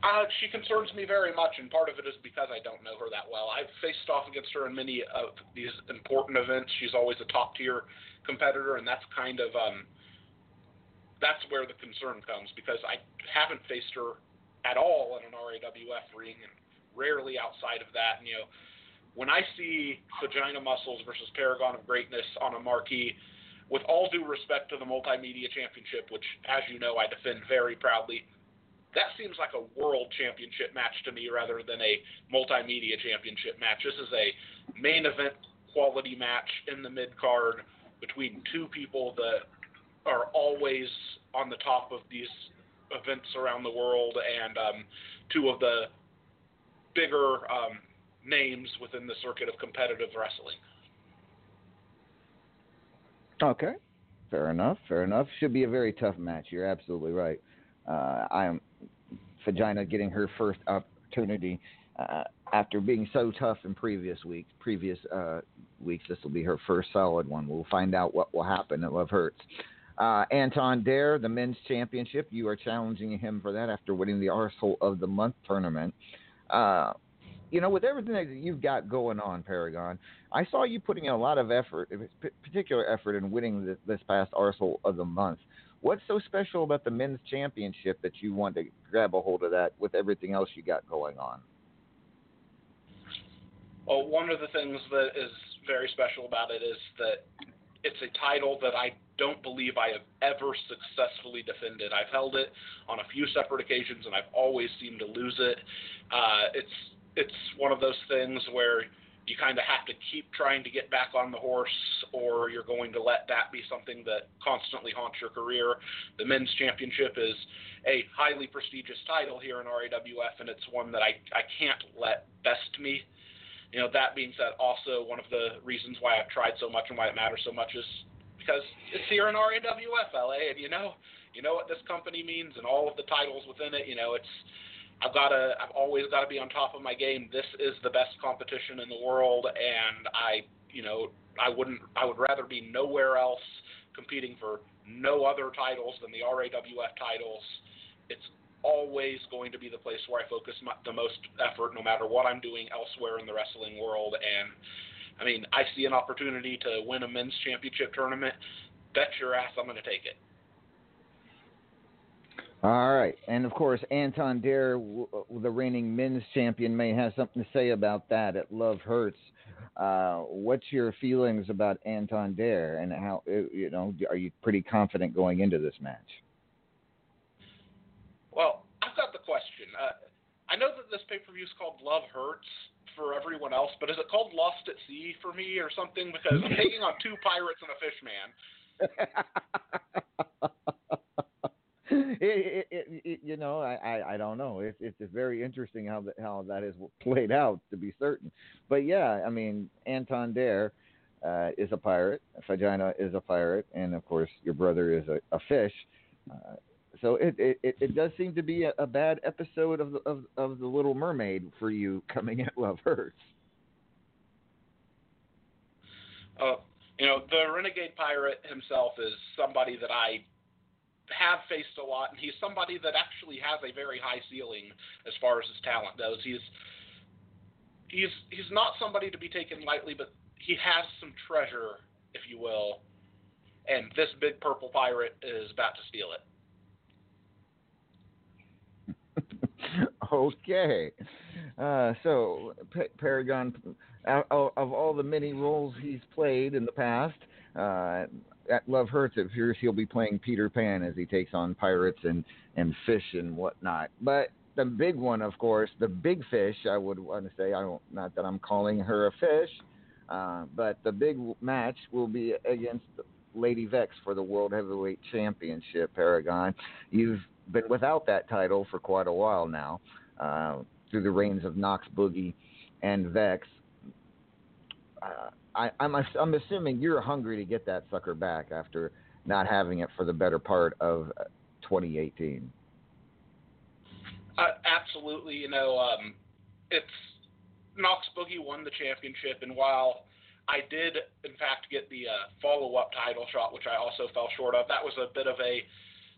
Uh, she concerns me very much, and part of it is because I don't know her that well. I've faced off against her in many of these important events. She's always a top tier competitor, and that's kind of um, that's where the concern comes because I haven't faced her at all in an RAWF ring, and rarely outside of that. And you know, when I see Vagina Muscles versus Paragon of Greatness on a marquee, with all due respect to the Multimedia Championship, which, as you know, I defend very proudly that seems like a world championship match to me rather than a multimedia championship match. This is a main event quality match in the mid card between two people that are always on the top of these events around the world and um, two of the bigger um, names within the circuit of competitive wrestling. Okay, fair enough. Fair enough. Should be a very tough match. You're absolutely right. Uh, I am Vagina getting her first opportunity uh, after being so tough in previous weeks. Previous uh, weeks, this will be her first solid one. We'll find out what will happen at Love Hurts. Uh, Anton Dare, the men's championship, you are challenging him for that after winning the Arsehole of the Month tournament. Uh, you know, with everything that you've got going on, Paragon, I saw you putting in a lot of effort, particular effort in winning this, this past Arsehole of the Month. What's so special about the men's championship that you want to grab a hold of that with everything else you got going on? Well, one of the things that is very special about it is that it's a title that I don't believe I have ever successfully defended. I've held it on a few separate occasions, and I've always seemed to lose it. Uh, it's it's one of those things where you kind of have to keep trying to get back on the horse, or you're going to let that be something that constantly haunts your career. The men's championship is a highly prestigious title here in RAWF, and it's one that I, I can't let best me. You know, that being said, also one of the reasons why I've tried so much and why it matters so much is because it's here in RAWF LA, and you know, you know what this company means and all of the titles within it. You know, it's I've got to, I've always got to be on top of my game. This is the best competition in the world, and I, you know, I wouldn't, I would rather be nowhere else competing for no other titles than the RAWF titles. It's always going to be the place where I focus my, the most effort, no matter what I'm doing elsewhere in the wrestling world. And I mean, I see an opportunity to win a men's championship tournament. Bet your ass I'm going to take it. All right, and of course, Anton Dare, the reigning men's champion, may have something to say about that at Love Hurts. Uh, what's your feelings about Anton Dare, and how uh, you know are you pretty confident going into this match? Well, I've got the question. Uh, I know that this pay per view is called Love Hurts for everyone else, but is it called Lost at Sea for me or something? Because I'm taking on two pirates and a fish man. it, it, it, you know, I, I, I don't know. It's it's very interesting how that how that is played out to be certain. But yeah, I mean, Anton Dare uh, is a pirate. Vagina is a pirate, and of course, your brother is a, a fish. Uh, so it, it, it does seem to be a, a bad episode of the of, of the Little Mermaid for you coming at Love Hurts. Uh, you know, the renegade pirate himself is somebody that I have faced a lot, and he's somebody that actually has a very high ceiling as far as his talent goes. He's he's he's not somebody to be taken lightly, but he has some treasure, if you will, and this big purple pirate is about to steal it. okay. Uh, so, P- Paragon, of, of all the many roles he's played in the past, uh, at Love Hurts, it appears he'll be playing Peter Pan as he takes on pirates and, and fish and whatnot. But the big one, of course, the big fish, I would want to say, I don't, not that I'm calling her a fish, uh, but the big match will be against Lady Vex for the World Heavyweight Championship, Paragon. You've been without that title for quite a while now, uh, through the reigns of Knox Boogie and Vex. Uh, I, I'm I'm assuming you're hungry to get that sucker back after not having it for the better part of uh, 2018. Uh, absolutely, you know, um, it's Knox Boogie won the championship, and while I did in fact get the uh, follow-up title shot, which I also fell short of, that was a bit of a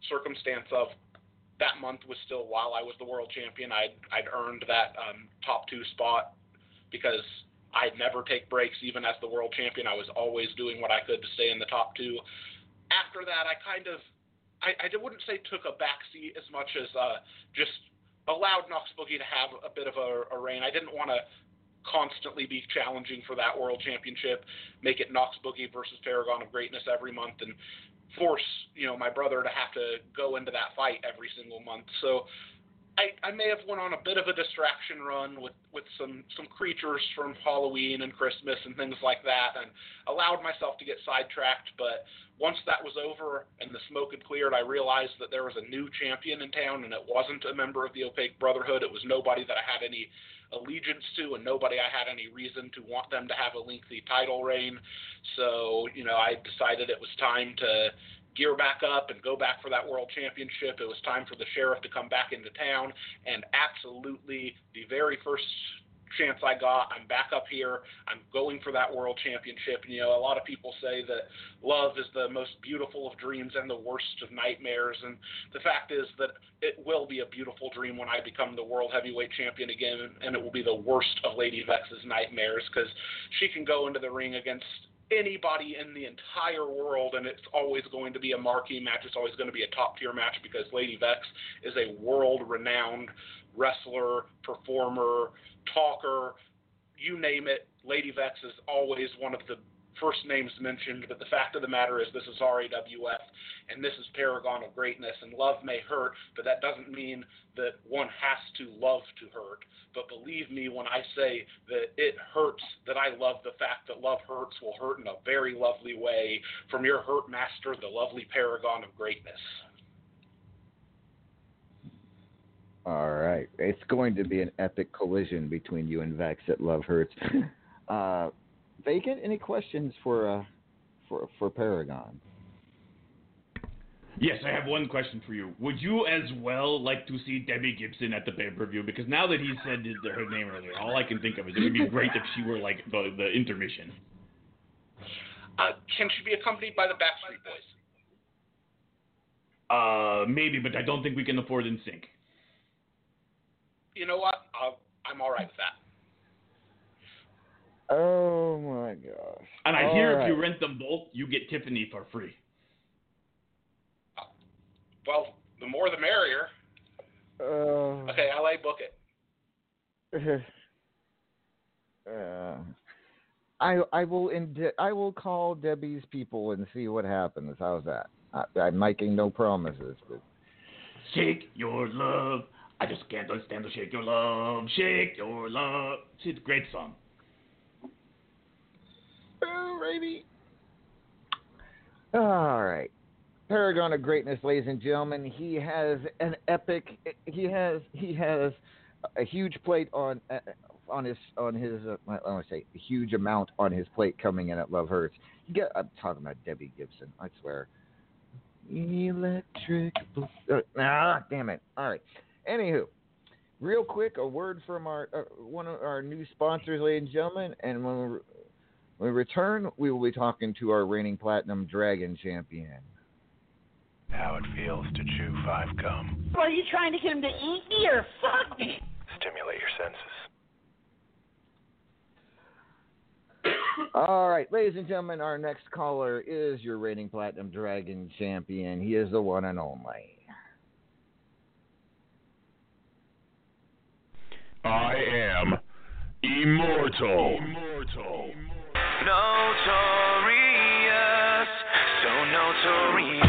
circumstance of that month was still while I was the world champion. I'd I'd earned that um, top two spot because I'd never take breaks, even as the world champion. I was always doing what I could to stay in the top two. After that, I kind of, I, I wouldn't say took a backseat as much as uh, just allowed Knox Boogie to have a bit of a, a reign. I didn't want to constantly be challenging for that world championship, make it Knox Boogie versus Paragon of Greatness every month, and force you know my brother to have to go into that fight every single month. So I, I may have went on a bit of a distraction run with, with some, some creatures from Halloween and Christmas and things like that and allowed myself to get sidetracked. But once that was over and the smoke had cleared, I realized that there was a new champion in town and it wasn't a member of the Opaque Brotherhood. It was nobody that I had any allegiance to and nobody I had any reason to want them to have a lengthy title reign. So, you know, I decided it was time to gear back up and go back for that world championship. It was time for the sheriff to come back into town, and absolutely the very first chance I got, I'm back up here. I'm going for that world championship. And, you know, a lot of people say that love is the most beautiful of dreams and the worst of nightmares. And the fact is that it will be a beautiful dream when I become the world heavyweight champion again, and it will be the worst of Lady Vex's nightmares because she can go into the ring against anybody in the entire world, and it's always going to be a marquee match. It's always going to be a top tier match because Lady Vex is a world renowned wrestler, performer, talker, you name it. Lady Vex is always one of the first names mentioned, but the fact of the matter is this is RAWF and this is Paragon of Greatness, and love may hurt, but that doesn't mean that one has to love to hurt. But believe me when I say that it hurts that I love the fact that love hurts will hurt in a very lovely way from your hurt master, the lovely Paragon of Greatness. All right. It's going to be an epic collision between you and Vex at Love Hurts. Uh, Vacant, any questions for uh, for for Paragon? Yes, I have one question for you. Would you as well like to see Debbie Gibson at the pay per view? Because now that he said her name earlier, all I can think of is it would be great if she were like the, the intermission. Uh, can she be accompanied by the Backstreet Boys? Uh, maybe, but I don't think we can afford NSYNC. You know what? I'll, I'm all right with that. Oh my gosh! And I All hear right. if you rent them both, you get Tiffany for free. Well, the more the merrier. Uh, Okay, LA, book it. uh, I I will ind- I will call Debbie's people and see what happens. How's that? I, I'm making no promises, but Shake your love. I just can't understand the shake your love. Shake your love. See, it's a great song. Alrighty. All right. Paragon of greatness, ladies and gentlemen. He has an epic. He has he has a huge plate on uh, on his on his. Uh, I want to say a huge amount on his plate coming in at Love Hurts. Get. I'm talking about Debbie Gibson. I swear. Electric. Uh, ah, damn it. All right. Anywho, real quick, a word from our uh, one of our new sponsors, ladies and gentlemen, and when we when we return, we will be talking to our reigning platinum dragon champion. How it feels to chew five gum. Are you trying to get him to eat me or fuck me? Stimulate your senses. All right, ladies and gentlemen, our next caller is your reigning platinum dragon champion. He is the one and only. I am immortal. Immortal. Notorious, so notorious.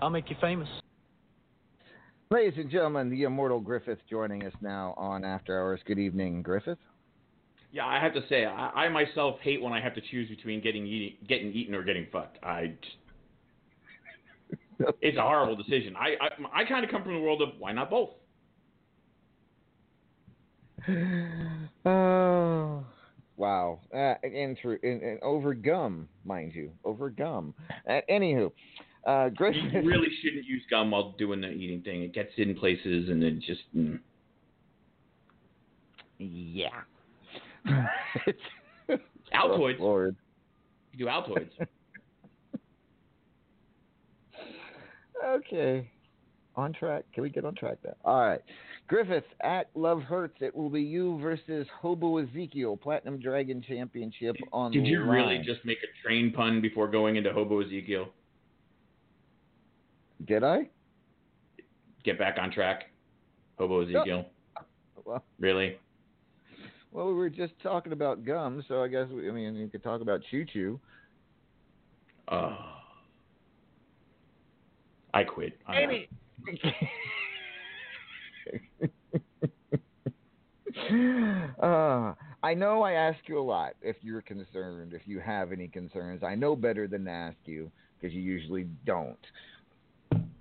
I'll make you famous. Ladies and gentlemen, the immortal Griffith joining us now on After Hours. Good evening, Griffith. Yeah, I have to say, I, I myself hate when I have to choose between getting eating, getting eaten or getting fucked. I, just- it's a horrible decision. I, I, I kind of come from the world of why not both. Oh, wow. Uh, and, through, and, and over gum, mind you, over gum. Uh, anywho, uh, Griffith. You really shouldn't use gum while doing the eating thing. It gets in places and it just. Mm. Yeah. Altoids. Oh, Lord. You do Altoids. Okay. on track? Can we get on track now? All right. Griffith at Love Hurts. It will be you versus Hobo Ezekiel, Platinum Dragon Championship on the Did you really just make a train pun before going into Hobo Ezekiel? Did I? Get back on track. Hobo Ezekiel. Well, Really? well, we were just talking about gum, so I guess we, I mean you could talk about Choo Choo. Oh. I quit. I'm uh, I know I ask you a lot if you're concerned, if you have any concerns. I know better than to ask you because you usually don't.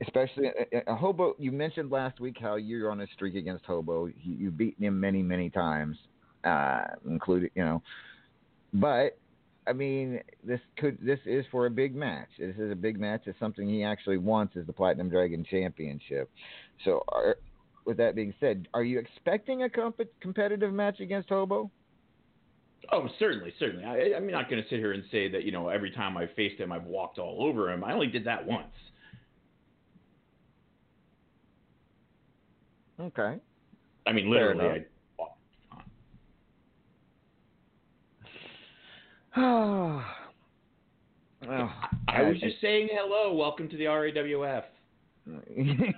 Especially a, a Hobo, you mentioned last week how you're on a streak against Hobo. You, you've beaten him many, many times, uh, including you know. But I mean, this could this is for a big match. This is a big match. It's something he actually wants is the Platinum Dragon Championship. So, are, with that being said, are you expecting a comp- competitive match against Hobo? Oh, certainly, certainly. I, I'm not going to sit here and say that you know every time I faced him, I've walked all over him. I only did that once. Okay. I mean, literally, enough. I walked. Oh, I was just saying hello. Welcome to the RAWF. you,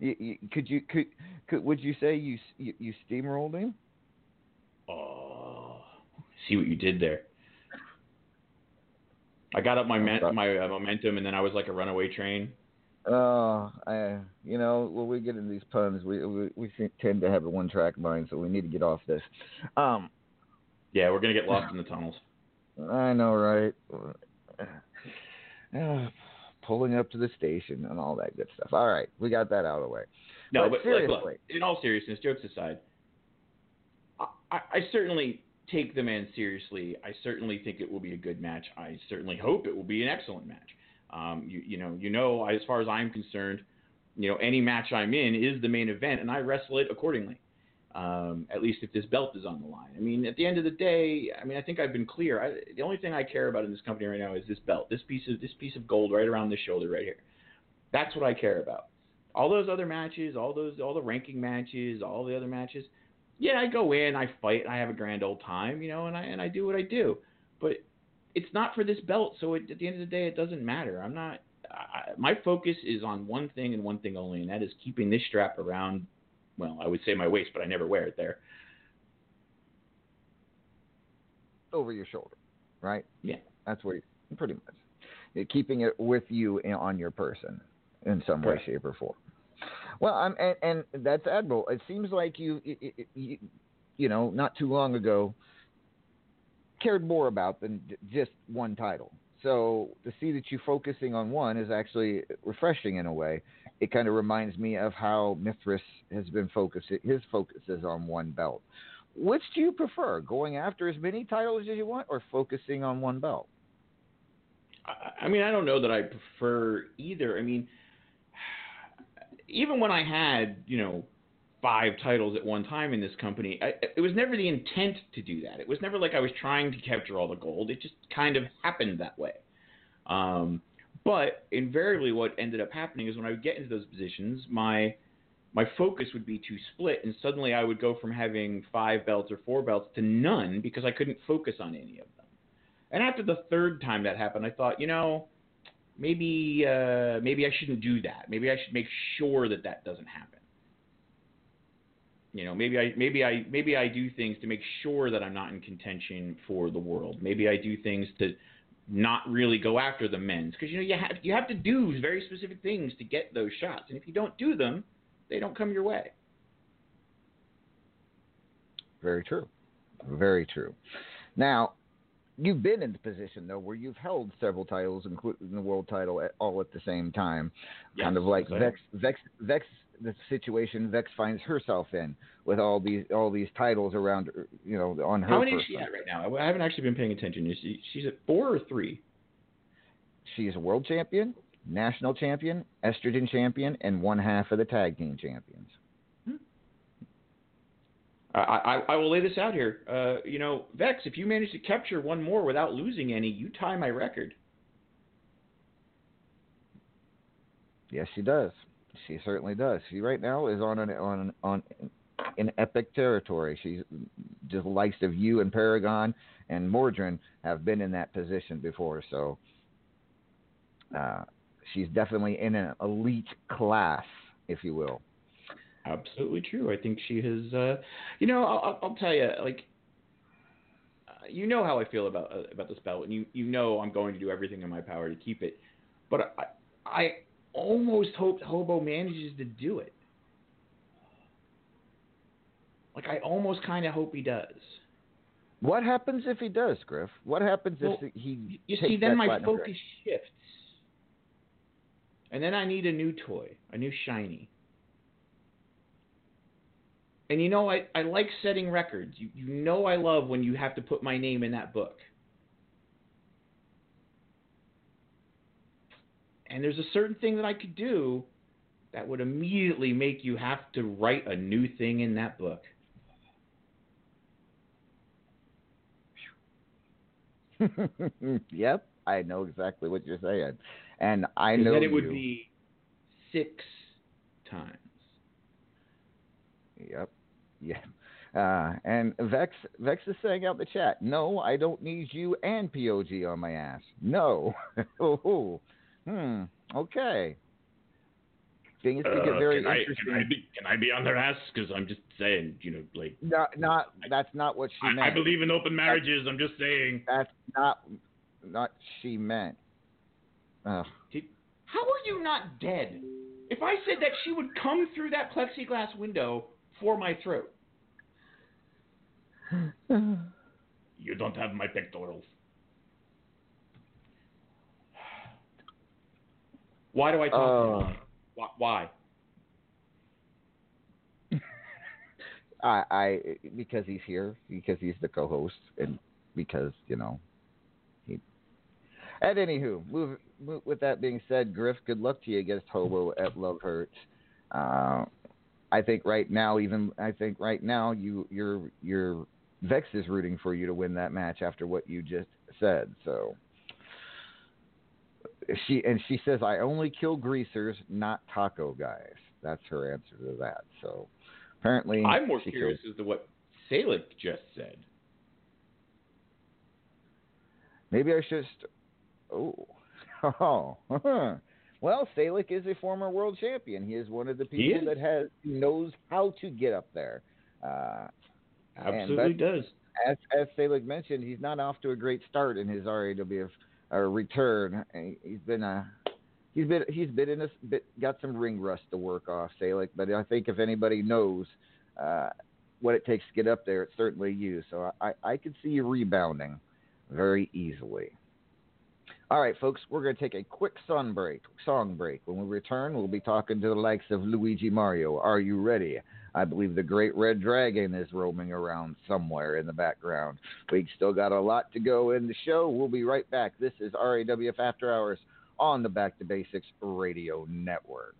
you, could you could could would you say you you, you steamrolled him? Oh, see what you did there. I got up my men- my uh, momentum, and then I was like a runaway train. Oh, I you know when we get into these puns, we we, we tend to have a one track mind, so we need to get off this. Um, Yeah, we're gonna get lost in the tunnels. I know, right? Uh, pulling up to the station and all that good stuff. All right, we got that out of the way. No, But but, like, seriously, look, in all seriousness, jokes aside, I, I I certainly take the man seriously. I certainly think it will be a good match. I certainly hope it will be an excellent match. Um, you you know you know as far as I'm concerned, you know any match I'm in is the main event, and I wrestle it accordingly. Um, at least if this belt is on the line. I mean, at the end of the day, I mean, I think I've been clear. I, the only thing I care about in this company right now is this belt, this piece of this piece of gold right around the shoulder right here. That's what I care about. All those other matches, all those, all the ranking matches, all the other matches. Yeah, I go in, I fight, I have a grand old time, you know, and I and I do what I do. But it's not for this belt, so it, at the end of the day, it doesn't matter. I'm not. I, my focus is on one thing and one thing only, and that is keeping this strap around. Well, I would say my waist, but I never wear it there. over your shoulder, right? Yeah. That's where you, pretty much You're keeping it with you in, on your person in some way, shape, or form. Well, I'm, and, and that's admirable. It seems like you, you, you, you know, not too long ago, cared more about than just one title. So to see that you focusing on one is actually refreshing in a way. It kind of reminds me of how Mithras has been focusing. His focus is on one belt. Which do you prefer, going after as many titles as you want, or focusing on one belt? I- I mean, I don't know that I prefer either. I mean, even when I had, you know, five titles at one time in this company, I, it was never the intent to do that. It was never like I was trying to capture all the gold. It just kind of happened that way. Um, but invariably, what ended up happening is when I would get into those positions, my my focus would be to split, and suddenly I would go from having five belts or four belts to none because I couldn't focus on any of them. And after the third time that happened, I thought, you know, maybe uh, maybe I shouldn't do that. Maybe I should make sure that that doesn't happen. You know, maybe I maybe I maybe I do things to make sure that I'm not in contention for the world. Maybe I do things to not really go after the men's because you know you have you have to do very specific things to get those shots, and if you don't do them, they don't come your way. Very true. Very true. Now, you've been in the position though where you've held several titles, including the world title, at, all at the same time. kind of like Vex, Vex, Vex, the situation Vex finds herself in with all these all these titles around, her, you know, on her. How many is she at right now? I haven't actually been paying attention. Is she, she's at four or three? She is a world champion, national champion, estrogen champion, and one half of the tag team champions. I, I, I will lay this out here. Uh, you know, Vex, if you manage to capture one more without losing any, you tie my record. Yes, she does. She certainly does. She right now is on an on on in epic territory. She's just the likes of you and Paragon and Mordrin have been in that position before. So uh, she's definitely in an elite class, if you will. Absolutely true. I think she has. Uh, you know, I'll, I'll tell you, like, you know how I feel about uh, about this belt, and you you know I'm going to do everything in my power to keep it. But I I almost hoped Hobo manages to do it. Like I almost kind of hope he does. What happens if he does, Griff? What happens Well, if he? You see, then my focus shifts, and then I need a new toy, a new shiny. And you know, I, I like setting records. You you know I love when you have to put my name in that book. And there's a certain thing that I could do that would immediately make you have to write a new thing in that book. yep, I know exactly what you're saying, and I know that it would you. be six times. Yep. Yeah. Uh, and Vex Vex is saying out the chat, no, I don't need you and POG on my ass. No. oh, hmm. Okay. Things could get Uh, very can I, interesting. can I be can I be on their ass? Because I'm just saying, you know, like Not, not. That's not what she I, meant. I believe in open marriages. I'm just saying. That's not. Not she meant. Ugh. How are you not dead? If I said that she would come through that plexiglass window for my throat. You don't have my pectorals. Why do I talk Uh. to you? Why? Why? I, I because he's here, because he's the co-host, and because you know he. At anywho, move, move, with that being said, Griff, good luck to you against Hobo at Love Hurts. Uh, I think right now, even I think right now, you your your Vex is rooting for you to win that match after what you just said. So she and she says, "I only kill greasers, not taco guys." That's her answer to that. So apparently, I'm more curious as to what Salic just said. Maybe I should. St- oh, oh. well, Salic is a former world champion. He is one of the people that has knows how to get up there. Uh, Absolutely does. As as Salic mentioned, he's not off to a great start in his RAWF uh, return. He- He's been a he's been he's been in a bit, got some ring rust to work off, Salic. But I think if anybody knows uh, what it takes to get up there, it's certainly you. So I I could see you rebounding very easily. All right, folks, we're going to take a quick song break. Song break. When we return, we'll be talking to the likes of Luigi Mario. Are you ready? I believe the Great Red Dragon is roaming around somewhere in the background. We've still got a lot to go in the show. We'll be right back. This is RAWF After Hours on the Back to Basics Radio Network.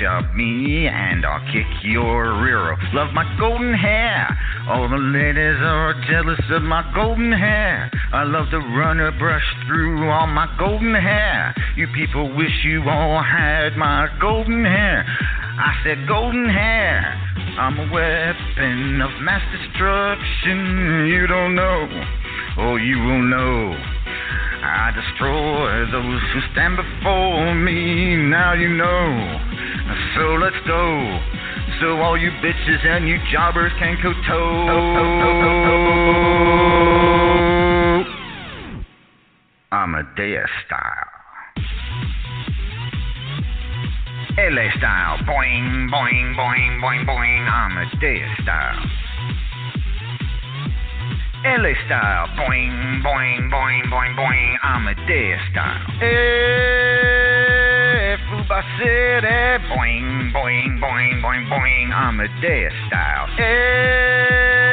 Blowjob me and I'll kick your rear. Love my golden hair. All the ladies are jealous of my golden hair. I love to run a brush through all my golden hair. You people wish you all had my golden hair. I said golden hair. I'm a weapon of mass destruction. You don't know. Oh, you will know. I destroy those who stand before me. Now you know all you bitches and you jobbers can go toe. Amadeus style. LA style. Boing, boing, boing, boing, boing. Amadeus style. LA style. Boing, boing, boing, boing, boing. Amadeus style. Star City. Boing, boing, boing, boing, boing. Amadeus style. Hey,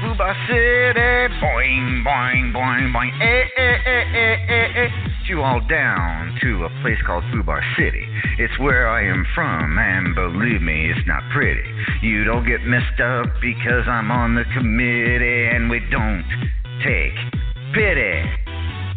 Fubar City. Boing, boing, boing, boing. Eh, eh, eh, eh, eh, hey. You all down to a place called Fubar City. It's where I am from, and believe me, it's not pretty. You don't get messed up because I'm on the committee, and we don't take pity.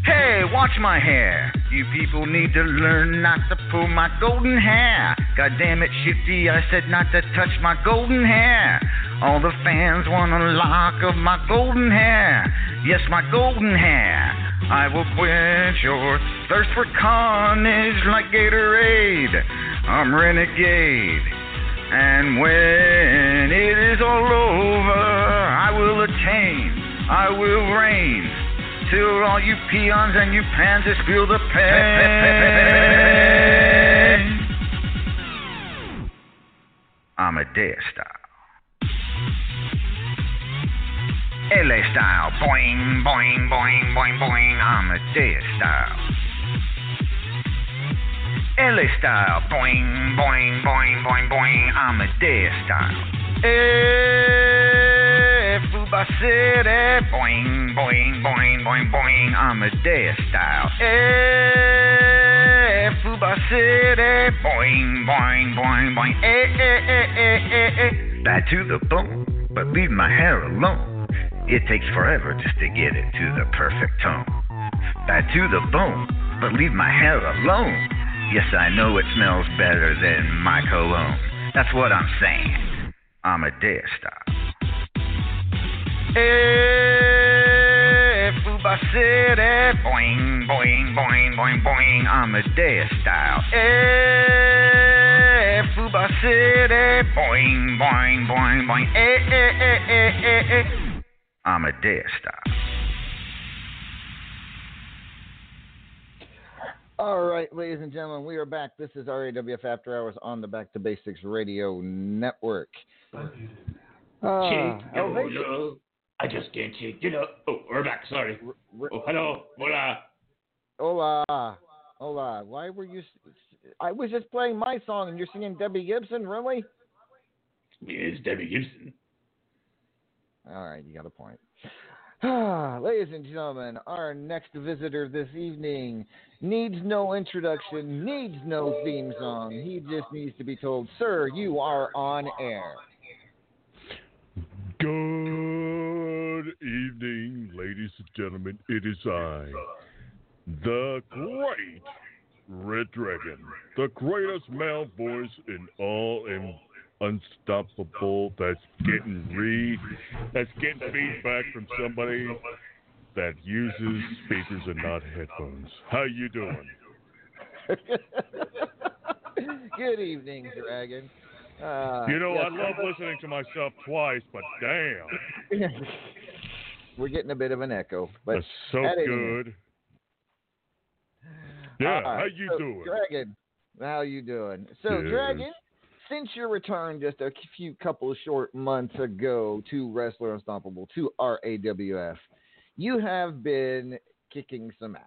Hey, watch my hair. You people need to learn not to pull my golden hair. God damn it, Shifty, I said not to touch my golden hair. All the fans want a lock of my golden hair. Yes, my golden hair. I will quench your thirst for carnage like Gatorade. I'm renegade. And when it is all over, I will attain, I will reign. Till all you peons and you pansies feel the pain. Amadeus style. LA style. Boing, boing, boing, boing, boing. Amadeus style. LA style. Boing, boing, boing, boing, boing. Amadeus style. Eh, Fubar City. Boing, boing, boing, boing, boing. Amadeus style. Eh, Fubar City. Boing, boing, boing, boing. Eh, eh, eh, eh, eh, eh. Bad to the bone, but leave my hair alone. It takes forever just to get it to the perfect tone. Bad to the bone, but leave my hair alone. Yes, I know it smells better than my cologne. That's what I'm saying. Amadeus style. Eh, Fubar City. Boing, boing, boing, boing, boing. Amadeus style. Eh, Fubar City. Boing, boing, boing, boing. Eh, eh, eh, eh, eh, eh. Amadeus style. All right, ladies and gentlemen, we are back. This is RAWF After Hours on the Back to Basics Radio Network. Uh, Shake, no, Elevation- no. I just can't shake it up. Oh, we're back. Sorry. Oh, hello. Hola. Hola. Hola. Why were you. I was just playing my song and you're singing Debbie Gibson, really? It's Debbie Gibson. All right, you got a point. Ladies and gentlemen, our next visitor this evening needs no introduction, needs no theme song. He just needs to be told, Sir, you are on air. Good evening, ladies and gentlemen. It is I, the great Red Dragon, the greatest male voice in all and unstoppable. That's getting re, that's getting feedback from somebody that uses speakers and not headphones. How you doing? Good evening, Dragon. Uh, you know, yes, I love listening to myself twice, but damn, We're getting a bit of an echo, but that's so good. Yeah, how you so, doing? Dragon? How you doing? So, Yes. Dragon, since your return just a few couple of short months ago to Wrestler Unstoppable to RAWF, you have been kicking some ass.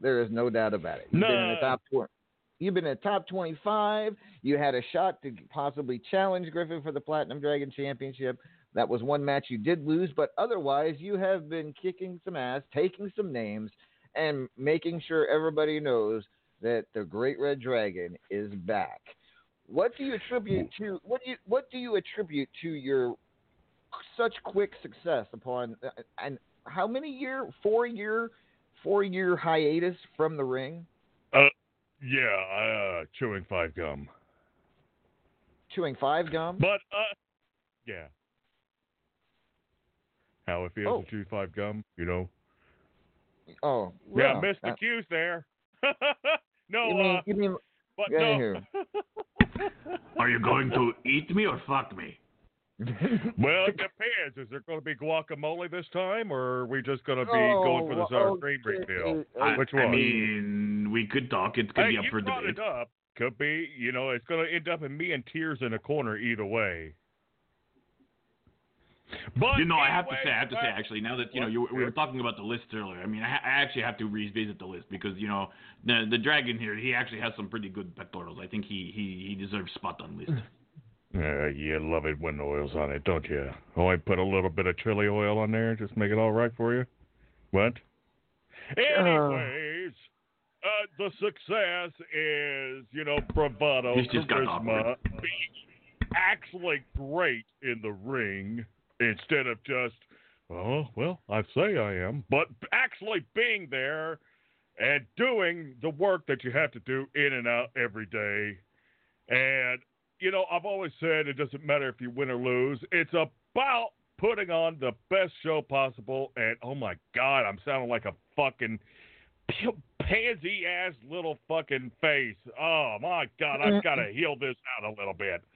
There is no doubt about it. You've been in the top twenty. You've been in the top twenty-five. You had a shot to possibly challenge Griffin for the Platinum Dragon Championship. That was one match you did lose, but otherwise, you have been kicking some ass, taking some names, and making sure everybody knows that the Great Red Dragon is back. What do you attribute to what do you what do you attribute to your such quick success upon uh, and how many year four year four year hiatus from the ring? Uh, yeah, uh, chewing five gum. Chewing five gum? But uh, yeah. How it feels Oh. to chew five gum, you know? Oh, yeah, well, missed the uh, cues there. no, You mean uh, you mean but yeah, no. Are you going to eat me or fuck me? well, it depends. Is there going to be guacamole this time, or are we just going to be Oh, going for the sour well, cream okay, refill? I, Which I mean, we could talk. It could hey, be up you for brought debate. it up. Could be. You know, it's going to end up in me and tears in a corner either way. But you know, I have to say, I have to say, uh, actually, now that you know, you, we were talking about the list earlier. I mean, I, I actually have to revisit the list because you know, the the dragon here, he actually has some pretty good pectorals. I think he he he deserves spot on list. Uh, you love it when oil's on it, don't you? Oh, I put a little bit of chili oil on there, just make it all right for you. What? Anyways, uh, the success is, you know, bravado, This just got charisma, awkward. being actually great in the ring instead of just, oh, well, I say I am, but actually being there and doing the work that you have to do in and out every day. And, you know, I've always said it doesn't matter if you win or lose, it's about putting on the best show possible. And, oh my God, I'm sounding like a fucking pansy ass little fucking face. Oh my God, I've got to heal this out a little bit.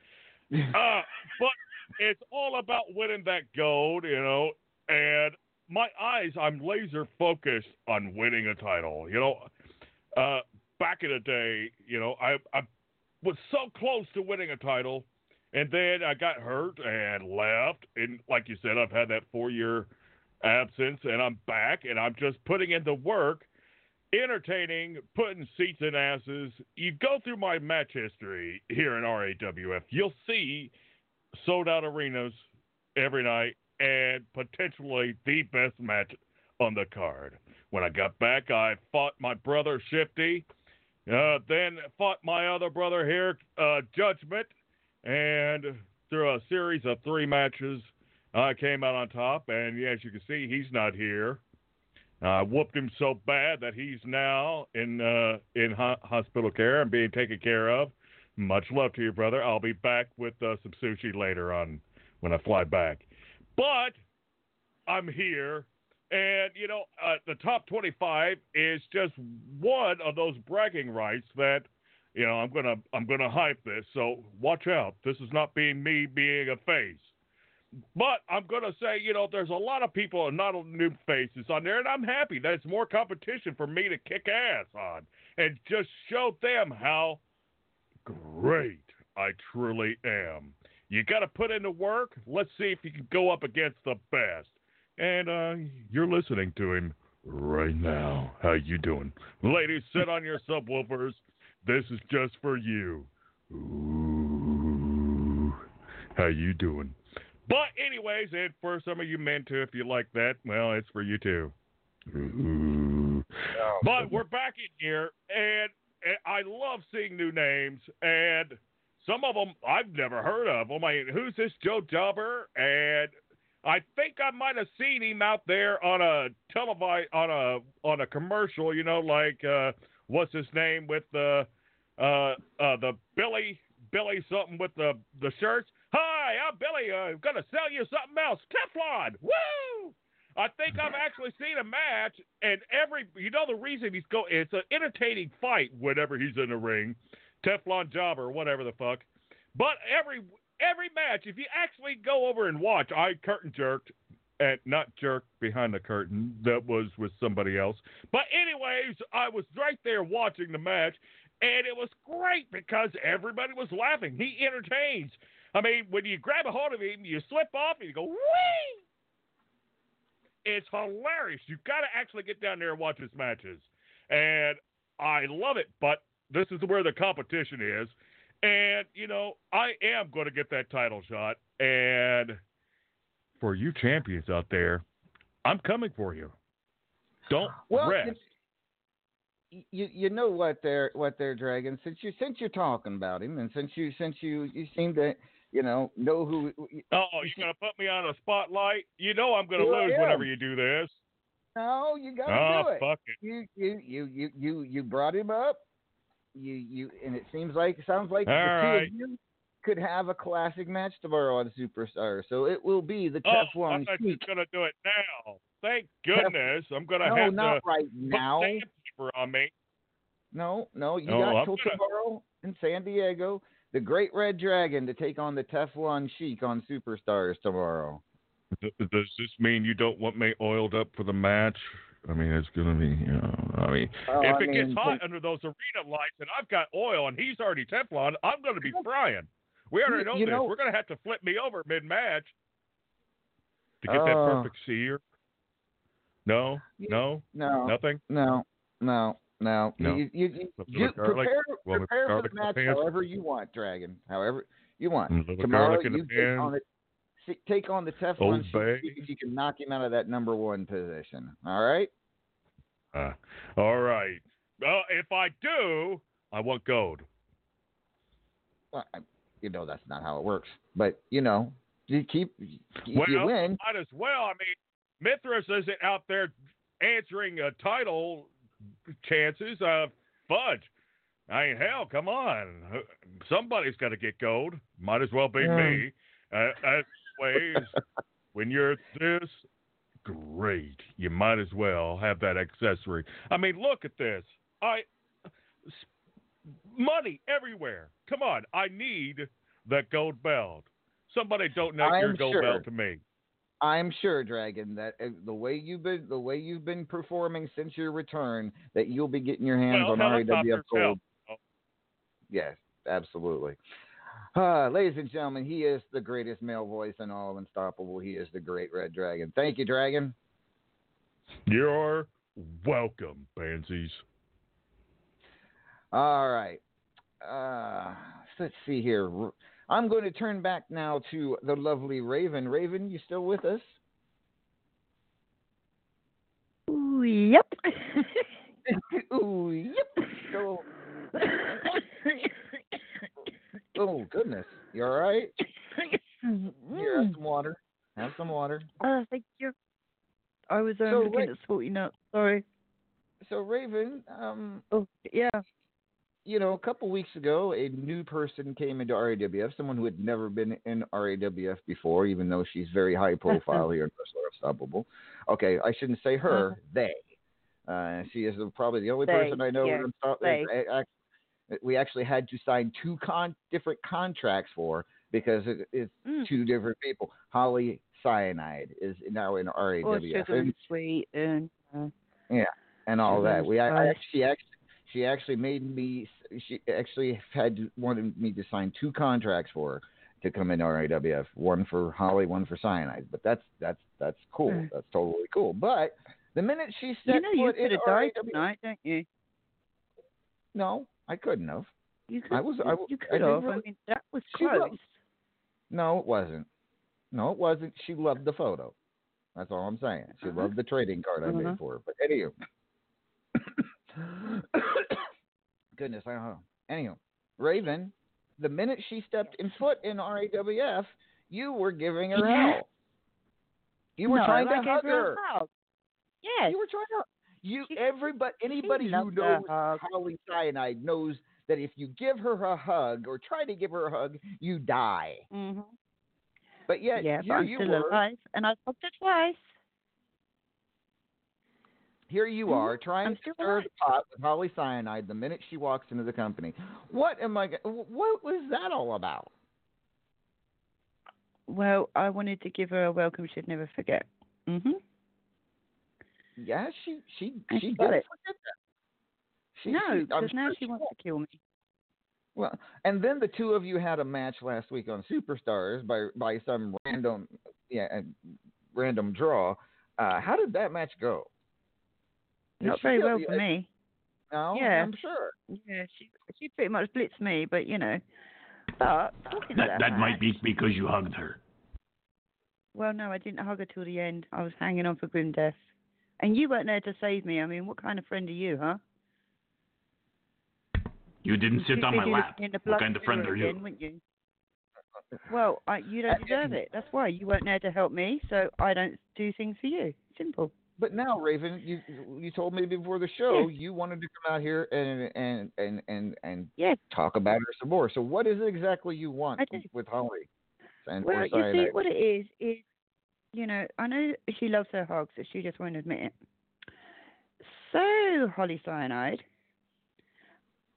Uh, but it's all about winning that gold, you know, and my eyes, I'm laser focused on winning a title. You know, uh, back in the day, you know, I, I was so close to winning a title, and then I got hurt and left. And like you said, I've had that four year absence, and I'm back, and I'm just putting in the work, entertaining, putting seats in asses. You go through my match history here in RAWF, you'll see sold out arenas every night and potentially the best match on the card. When I got back, I fought my brother Shifty, uh, then fought my other brother here, uh, Judgment, and through a series of three matches, I came out on top. And as you can see, he's not here. I whooped him so bad that he's now in uh, in ho- hospital care and being taken care of. Much love to you, brother. I'll be back with uh, some sushi later on when I fly back. But I'm here, and you know, uh, the top 25 is just one of those bragging rights that you know I'm gonna I'm gonna hype this. So watch out. This is not being me being a face. But I'm going to say, you know, there's a lot of people and not new faces on there, and I'm happy that it's more competition for me to kick ass on and just show them how great I truly am. You got to put in the work. Let's see if you can go up against the best. And uh, you're listening to him right now. How you doing, ladies? Sit on your subwoofers. This is just for you. Ooh, how you doing? But anyways, and for some of you men too, if you like that, well, it's for you too. Ooh. But we're back in here, and, and I love seeing new names, and some of them I've never heard of. I mean, who's this Joe Jobber? And I think I might have seen him out there on a televi on a on a commercial. You know, like uh, what's his name with the uh, uh, the Billy Billy something with the the shirts. Hi, I'm Billy. I'm gonna sell you something else. Teflon. Woo! I think I've actually seen a match, and every you know the reason he's go. It's an entertaining fight whenever he's in the ring. Teflon Jobber, or whatever the fuck. But every every match, if you actually go over and watch, I curtain jerked and not jerked behind the curtain. That was with somebody else. But anyways, I was right there watching the match, and it was great because everybody was laughing. He entertains. I mean, when you grab a hold of him, you slip off and you go whee. It's hilarious. You've got to actually get down there and watch his matches, and I love it. But this is where the competition is. And, you know, I am going to get that title shot. And for you champions out there, I'm coming for you. Don't Well, rest. you you know what they're what they're dragging since you since you're talking about him and since you since you you seem to you know know who Oh, you're going to put me on a spotlight? You know I'm going to lose whenever you do this. no you gotta Oh, do it fuck it. you you you you you you brought him up you you and it seems like sounds like All the two of you could have a classic match tomorrow on Superstar so it will be the Oh, Teflon I thought you to do it now. Thank goodness. I'm going to no have not to right now on me. no no you Oh, got I'm till gonna- tomorrow in San Diego the Great Red Dragon to take on the Teflon Sheik on Superstars tomorrow. Does this mean you don't want me oiled up for the match? I mean, it's going to be, you know, I mean, Well, if I it gets hot can- under those arena lights and I've got oil and he's already Teflon, I'm going to be frying. We already know you this. know- We're going to have to flip me over mid match. to get that Oh. perfect sear? No, no, No, nothing. no, no, no. No. You, you, you, garlic? prepare, prepare for the in the match however you want, Dragon. However you want. Tomorrow in the you take on it. Take on the Teflon if you can knock him out of that number one position. All right. Uh, all right. Well, if I do, I want gold. Well, I, you know that's not how it works, but you know, you keep well, you win. might as well. I mean, Mithras isn't out there answering a title chances. Uh, fudge. I mean, hell, come on. Somebody's got to get gold. Might as well be Yeah. me. Uh, as always, when you're this great, you might as well have that accessory. I mean, look at this. I money everywhere. Come on, I need that gold belt. Somebody donate your I'm gold sure. belt to me. I'm sure, Dragon, that uh, the way you've been the way you've been performing since your return, that you'll be getting your hands Well, on RAWF helicopters gold. help. Yes, absolutely. Uh, ladies and gentlemen, he is the greatest male voice in all of Unstoppable. He is the great Red Dragon. Thank you, Dragon. You're welcome, pansies. All right. Uh, let's see here. I'm going to turn back now to the lovely Raven. Raven, you still with us? Ooh, yep. Ooh, yep. So, oh goodness, you all right? Here, have some water. Have some water. Oh, thank you. I was um, So, looking wait- at Salty Nuts. Sorry. So, Raven, um, Oh, yeah. You know, a couple weeks ago, a new person came into RAWF, someone who had never been in RAWF before, even though she's very high profile here in Wrestler Unstoppable. Okay, I shouldn't say her, they. Uh, she is probably the only Uh-huh. They, person I know. Unsto- they. uh, We actually had to sign two con- different contracts for because it, it's Mm. two different people. Holly Cyanide is now in RAWF. Or sugar and- sweet and uh, yeah, and all that. We I, I actually actually she actually made me she actually had wanted me to sign two contracts for her to come into RAWF, one for Holly, one for Cyanide. But that's that's that's cool. Hmm. That's totally cool. But the minute she stepped you know you foot in could have died RAWF, tonight, don't you? no, I couldn't have. You could. I was I, you I could didn't have. I mean, that was close. loved- No, it wasn't. No, it wasn't. She loved the photo. That's all I'm saying. She Uh-huh. loved the trading card I Uh-huh. made for her. But anywho, goodness, I don't know. Anywho, Raven, the minute she stepped in foot in RAWF, you were giving her Yeah. hell. You were no, trying to hug her. her. Yes. You were trying to. You She- everybody anybody who knows hug. Holly Cyanide knows that if you give her a hug or try to give her a hug, you die. hmm But yet Yeah, but I'm you still were. alive, and I hugged her twice. Here you Mhm. are trying to stir the pot with Holly Cyanide the minute she walks into the company. What am I? What was that all about? Well, I wanted to give her a welcome she'd never forget. hmm Yeah, she she And she she got did it. She, No, because now sure she wants to kill me. Well, and then the two of you had a match last week on Superstars by by some random yeah random draw. Uh, how did that match go? Did Not she very well for me. No, Yeah. I'm sure. Yeah, she she pretty much blitzed me, but you know. But talking to That, that might be because you hugged her. Well, no, I didn't hug her till the end. I was hanging on for grim death, and you weren't there to save me. I mean, what kind of friend are you, huh? You didn't sit Too on my lap. looking in the What blood kind of friend mirror are you? again, you? Well, I, you don't deserve it. That's why you weren't there to help me, so I don't do things for you. Simple. But now, Raven, you you told me before the show you wanted to come out here and and and and and Yes. talk about her some more. So, what is it exactly you want with Holly? And Well, you see, what it is is, you know, I know she loves her hugs, so she just won't admit it. So, Holly Cyanide,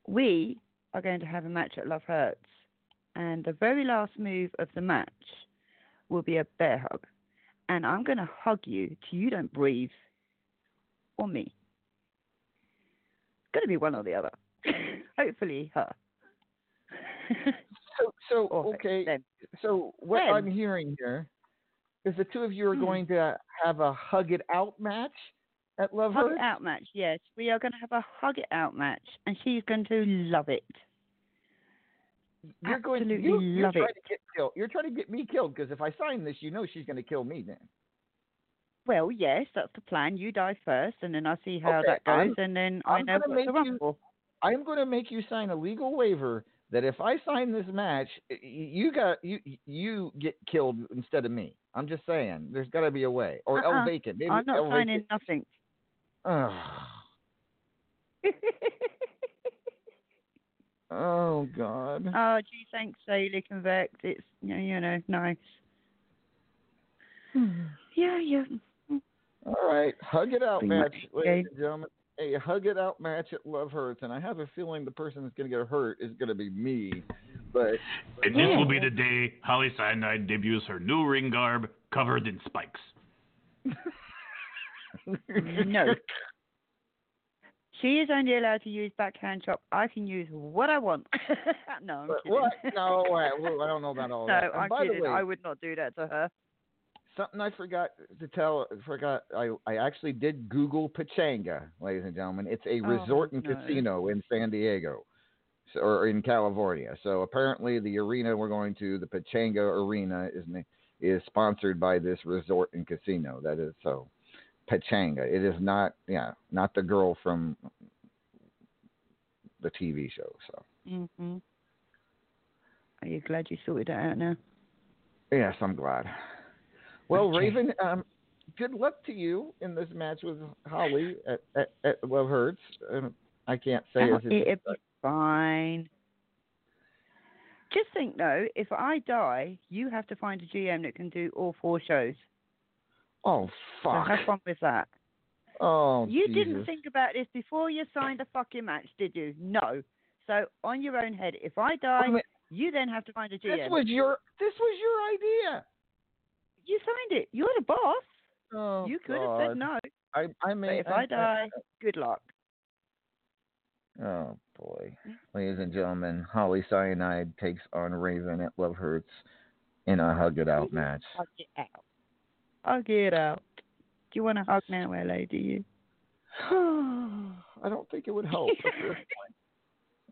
we are going to have a match at Love Hurts, and the very last move of the match will be a bear hug, and I'm going to hug you till you don't breathe, or me. It's Going to be one or the other. Hopefully, her. So, so okay. them. So what Them. I'm hearing here, is the two of you are Hmm. going to have a hug it out match at Love Hug it out match, yes. We are going to have a hug it out match, and she's going to love it. You're going to you, you're love trying it. to get killed. You're trying to get me killed because if I sign this, you know she's going to kill me then. Well, yes, that's the plan. You die first, and then I'll see how Okay, that goes, I'm- and then I I'm know gonna what make to run you- for. I'm going to make you sign a legal waiver that if I sign this match, you got you you get killed instead of me. I'm just saying, there's got to be a way, or Uh-uh. El Vacant. Maybe I'm not El signing Vacant. nothing. Ugh. oh God. Oh, gee, thanks, Daily Convex. It's you know, you know nice. Hmm. yeah, yeah. All right, hug it out match, much, ladies and gentlemen. A hug it out match at Love Hurts, and I have a feeling the person that's going to get hurt is going to be me. But And this will be the day Holly Cyanide debuts her new ring garb covered in spikes. No. She is only allowed to use backhand chop. I can use what I want. no, I'm kidding. what? No, wait, well, I don't know about all no, that. And I'm by kidding. the way, I would not do that to her. something I forgot to tell. Forgot. I I actually did Google Pachanga, ladies and gentlemen. It's a Oh, resort and no. casino in San Diego, so, or in California. So apparently, the arena we're going to, the Pachanga Arena, is is sponsored by this resort and casino. That is so. Pachanga. It is not. Yeah, not the girl from the TV show. So hmm Are you glad you sorted that out now? yes, I'm glad. Well, Okay. Raven, um, good luck to you in this match with Holly at, at, at Love Hurts. Um, I can't say Oh, it's- it'll fine. Just think though, if I die, you have to find a GM that can do all four shows. Oh So fuck. have fun with that. Oh, You Jesus. didn't think about this before you signed a fucking match, did you? No. So on your own head, if I die, mean, you then have to find a GM. This was your this was your idea. You signed it. You're the boss. Oh, you could have said no. I I may if I die, good luck. Oh boy, ladies and gentlemen, Holly Cyanide takes on Raven at Love Hurts in a hug it out match. Hug it out. Hug get out. Do you want to hug now, LA? Do you? I don't think it would help. at this point.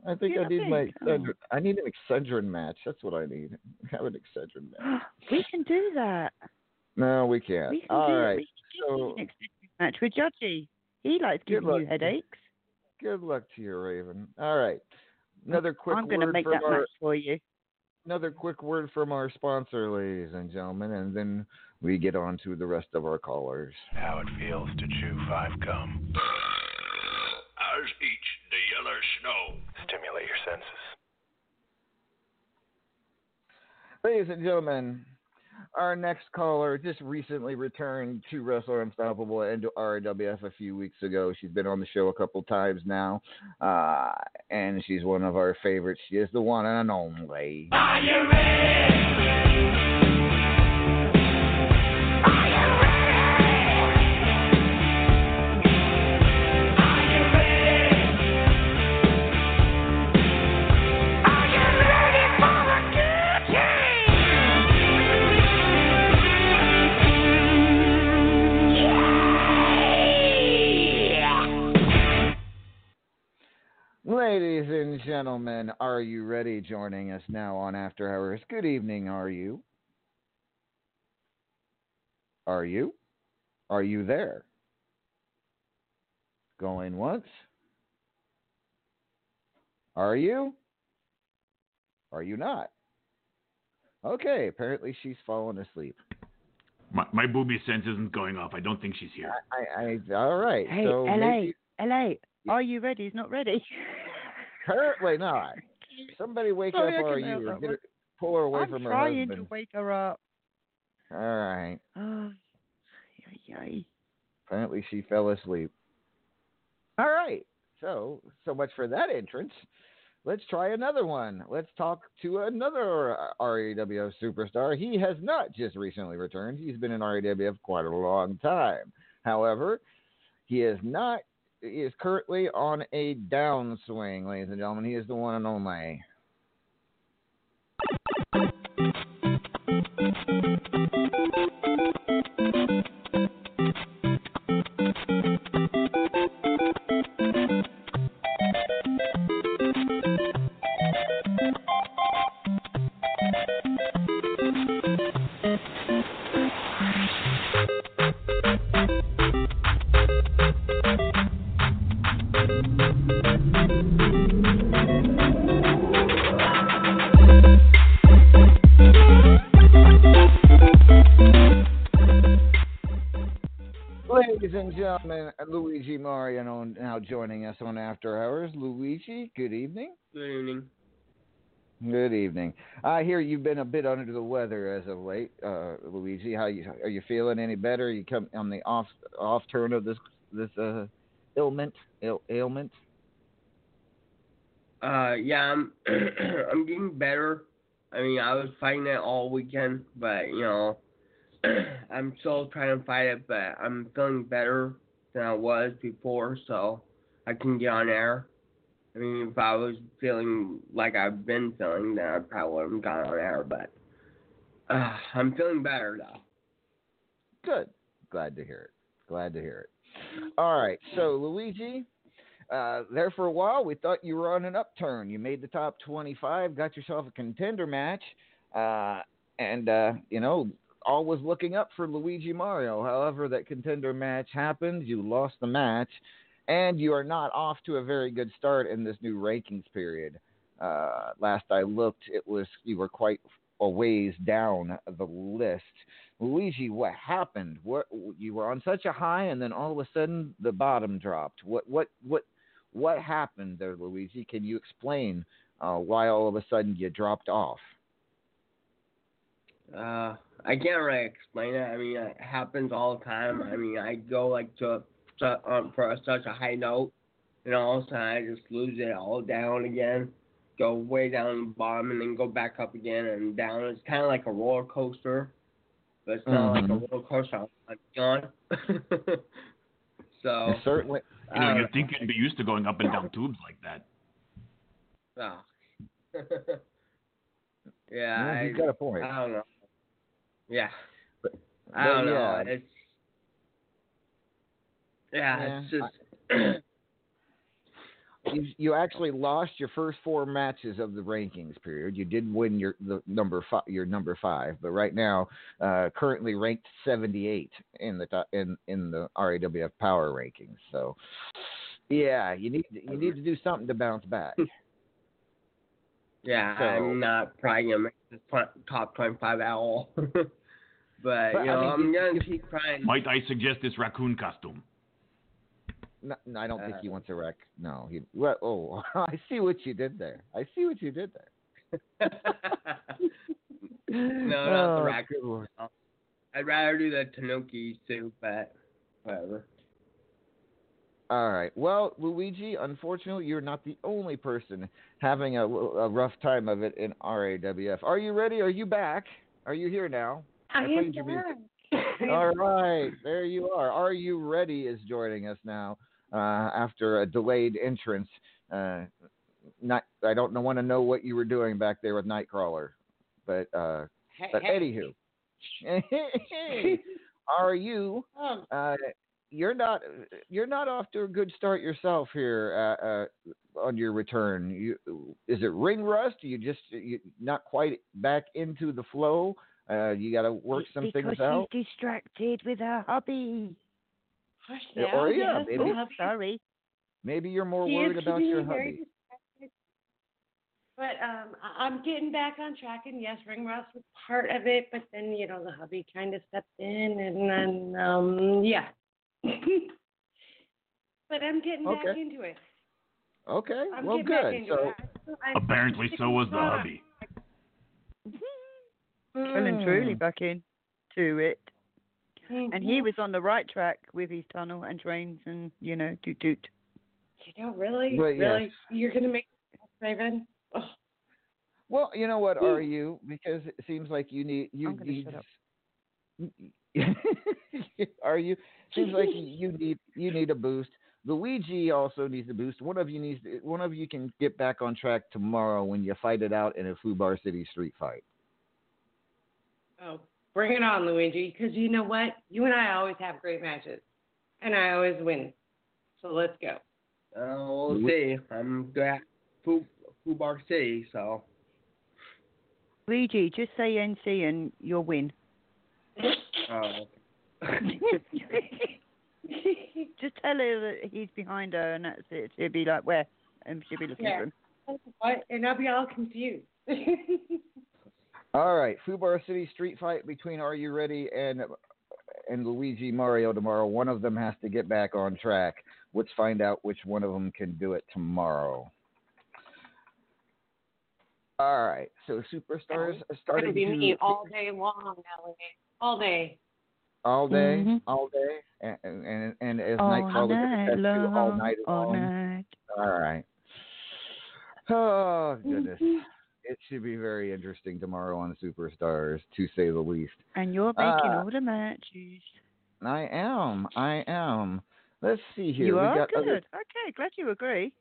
I think I need don't my? Excedrin. I need an Excedrin match. That's what I need. Have an Excedrin match. we can do that. No, we can't. We can All do right. We can So do next match with Judgy. He likes giving you headaches. good luck to you, Raven. All right. Another quick I'm going to make that our match for you. Another quick word from our sponsor, ladies and gentlemen, and then we get on to the rest of our callers. How it feels to chew five gum. As each the yellow snow. Stimulate your senses. Ladies and gentlemen, our next caller just recently returned to Wrestler Unstoppable and to RWF a few weeks ago. She's been on the show a couple times now, uh, and she's one of our favorites. She is the one and only. Ladies and gentlemen, are you ready? Joining us now on After Hours. Good evening, are you? Are you? Are you there? Going once? Are you? Are you not? Okay, apparently she's fallen asleep. My, my booby sense isn't going off. I don't think she's here. I, I all right. Hey, so LA, maybe- LA, are you ready? He's not ready. Currently not. Somebody wake Sorry, up, help you? Or that get one. her, pull her away I'm from her trying to wake her up. All right. Apparently she fell asleep. All right. So, so much for that entrance. Let's try another one. Let's talk to another RAWF superstar. He has not just recently returned. He's been in RAWF quite a long time. However, he is not is currently on a downswing, ladies and gentlemen. He is the one and only. Joining us on After Hours. Luigi, good evening. Good evening. Good evening. I hear you've been a bit under the weather as of late, uh, Luigi. How you are you feeling any better? You come on the off off turn of this this uh, ailment Ail, ailment. Uh, yeah, I'm I'm getting better. I mean, I was fighting it all weekend, but you know, I'm still trying to fight it. But I'm feeling better than I was before, so I can get on air. I mean, if I was feeling like I've been feeling, then I probably wouldn't gone on air. But uh, I'm feeling better though. Good. Glad to hear it. Glad to hear it. All right. So Luigi, uh, there for a while, we thought you were on an upturn. You made the top 25, got yourself a contender match, uh, and uh, you know all was looking up for Luigi Mario. However, that contender match happened. You lost the match, and you are not off to a very good start in this new rankings period. Uh, last I looked, it was you were quite a ways down the list. Luigi, what happened? What you were on such a high, and then all of a sudden the bottom dropped. What what what what happened there, Luigi? Can you explain uh, why all of a sudden you dropped off? Uh, I can't really explain it. I mean, it happens all the time. I mean, I go like to, to um, for such a high note, and all of a sudden I just lose it all down again, go way down the bottom, and then go back up again and down. It's kind of like a roller coaster, but it's not Mhm. like a roller coaster I'm on. so certainly, You know, you'd think you'd be used to going up and down tubes like that. Oh. yeah, Yeah, I, you've got a point. I don't know. Yeah. But- I don't but know. It's yeah, Yeah, it's just you, you actually lost your first four matches of the rankings period. You did win your the number five, your number five, but right now, uh, currently ranked 78 in the in in the RAWF Power rankings. So, yeah, you need you need to do something to bounce back. yeah, So- I'm not probably gonna make the top twenty-five at all. but, But, you know, I mean, I'm you- gonna keep trying. Might I suggest this raccoon costume? No, no, I don't think he Uh, wants a wreck. No, he. Well, oh, I see what you did there. I see what you did there. no, not Oh, the raccoon. good lord. I'd rather do the Tanooki too, but whatever. All right. Well, Luigi, unfortunately, you're not the only person having a, a rough time of it in RAWF. Are you ready? Are you back? Are you here now? I played am your back. All right. There you are. Are you ready? Is joining us now uh, after a delayed entrance. Uh, not. I don't want to know what you were doing back there with Nightcrawler, but uh, but anywho, are you? Um, Uh, you're not you're not off to a good start yourself here uh, uh, on your return. You, is it ring rust? You just you not quite back into the flow. Uh, you got to work some because things out. she's distracted with her hubby. Hush Yeah, now. or yeah, yes, maybe- Oh, sorry. Maybe you're more She worried about your me hubby. distracted. But um, I- I'm getting back on track, and yes, ring rust was part of it. But then you know the hubby kind of stepped in, and then um, yeah. but I'm getting back into it. Okay, I'm well, good. So it. I'm Apparently, so was the hubby. Well and truly back in to it. And Mm-hmm. he was on the right track with his tunnel and trains and, you know, doot doot. You know, really, But really, yes. you're gonna make Raven. Oh, well, you know what? Whew. Are you? Because it seems like you need you I'm need. shut up. are you? Seems like you need you need a boost. Luigi also needs a boost. One of you needs one of you can get back on track tomorrow when you fight it out in a Fubar City street fight. oh, bring it on, Luigi. Because you know what? You and I always have great matches, and I always win. So let's go. Uh, we'll see. I'm good at Foo Fubar City, so Luigi, just say NSYNC and you'll win. uh, just tell her that he's behind her and that's it. She'll be like, where? And she'll be looking Yeah. for him. What? And I'll be all confused. All right, Fubar City street fight between Are You Ready and and Luigi Mario tomorrow. One of them has to get back on track. Let's find out which one of them can do it tomorrow. All right. So superstars are starting gonna be to me all day long, Ellie. All day. all day, Mhm. all day, and and, and as All Nightcrawler night gets to all long, night all night. All right. Oh goodness. Mhm. It should be very interesting tomorrow on Superstars, to say the least. And you're making Uh, all the matches. I am. I am. Let's see here. You we are got good. other- Okay, glad you agree.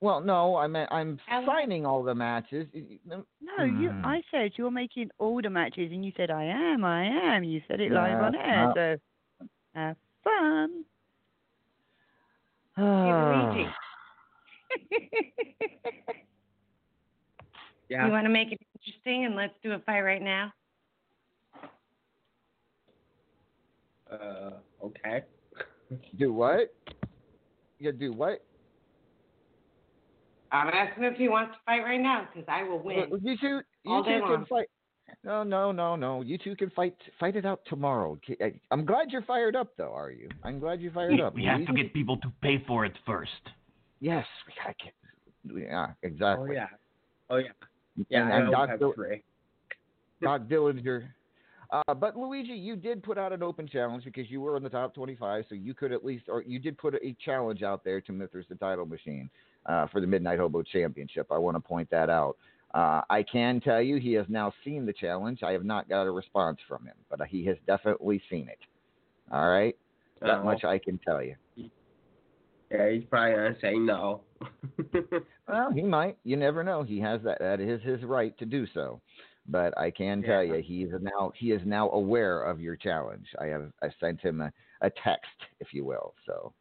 Well, no, I I'm Alan? signing all the matches. No, you. Hmm. I said you're making all the matches, and you said I am. I am. You said it live on air. nah. So have fun. Ah. Yeah. You want to make it interesting and let's do a fight right now? Uh, okay. Do what? You do what? I'm asking if he wants to fight right now because I will win. Well, You two, you all two day can long. fight. No, no, no, no. You two can fight. Fight it out tomorrow. I'm glad you're fired up, though. Are you? I'm glad you're fired up. We have to get people to pay for it first. Yes, we gotta get. Yeah, exactly. Oh yeah. Oh yeah. Yeah, and, don't Doc, have Dil- Doc Dillinger. Uh, but Luigi, you did put out an open challenge because you were in the top 25, so you could at least, or you did put a challenge out there to Mithras the Title Machine uh, for the Midnight Hobo Championship. I want to point that out. Uh, I can tell you he has now seen the challenge. I have not got a response from him, but he has definitely seen it. All right, that Oh. much I can tell you. Yeah, he's probably gonna say no. Well, he might. You never know. He has that. That is his right to do so. But I can tell you, he is now he is now aware of your challenge. I have I sent him a, a text, if you will. So,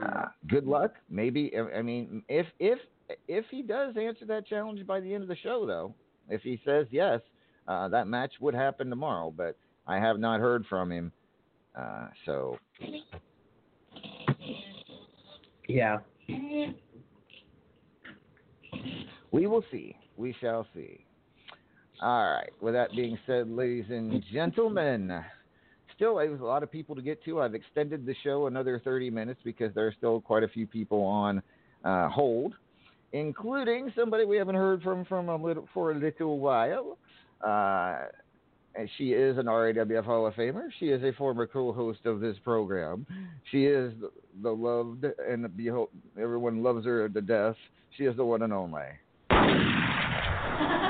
uh, good luck. Maybe I I mean, if if if he does answer that challenge by the end of the show, though, if he says yes, uh, that match would happen tomorrow. But I have not heard from him. Uh, so Yeah. We will see. We shall see. All right. With that being said, ladies and gentlemen, still there's a lot of people to get to. I've extended the show another 30 minutes because there are still quite a few people on uh, hold, including somebody we haven't heard from from a little for a little while. Uh, and she is an RAWF Hall of Famer. She is a former co-host of this program. She is the, loved and the behold, everyone loves her to death. She is the one and only.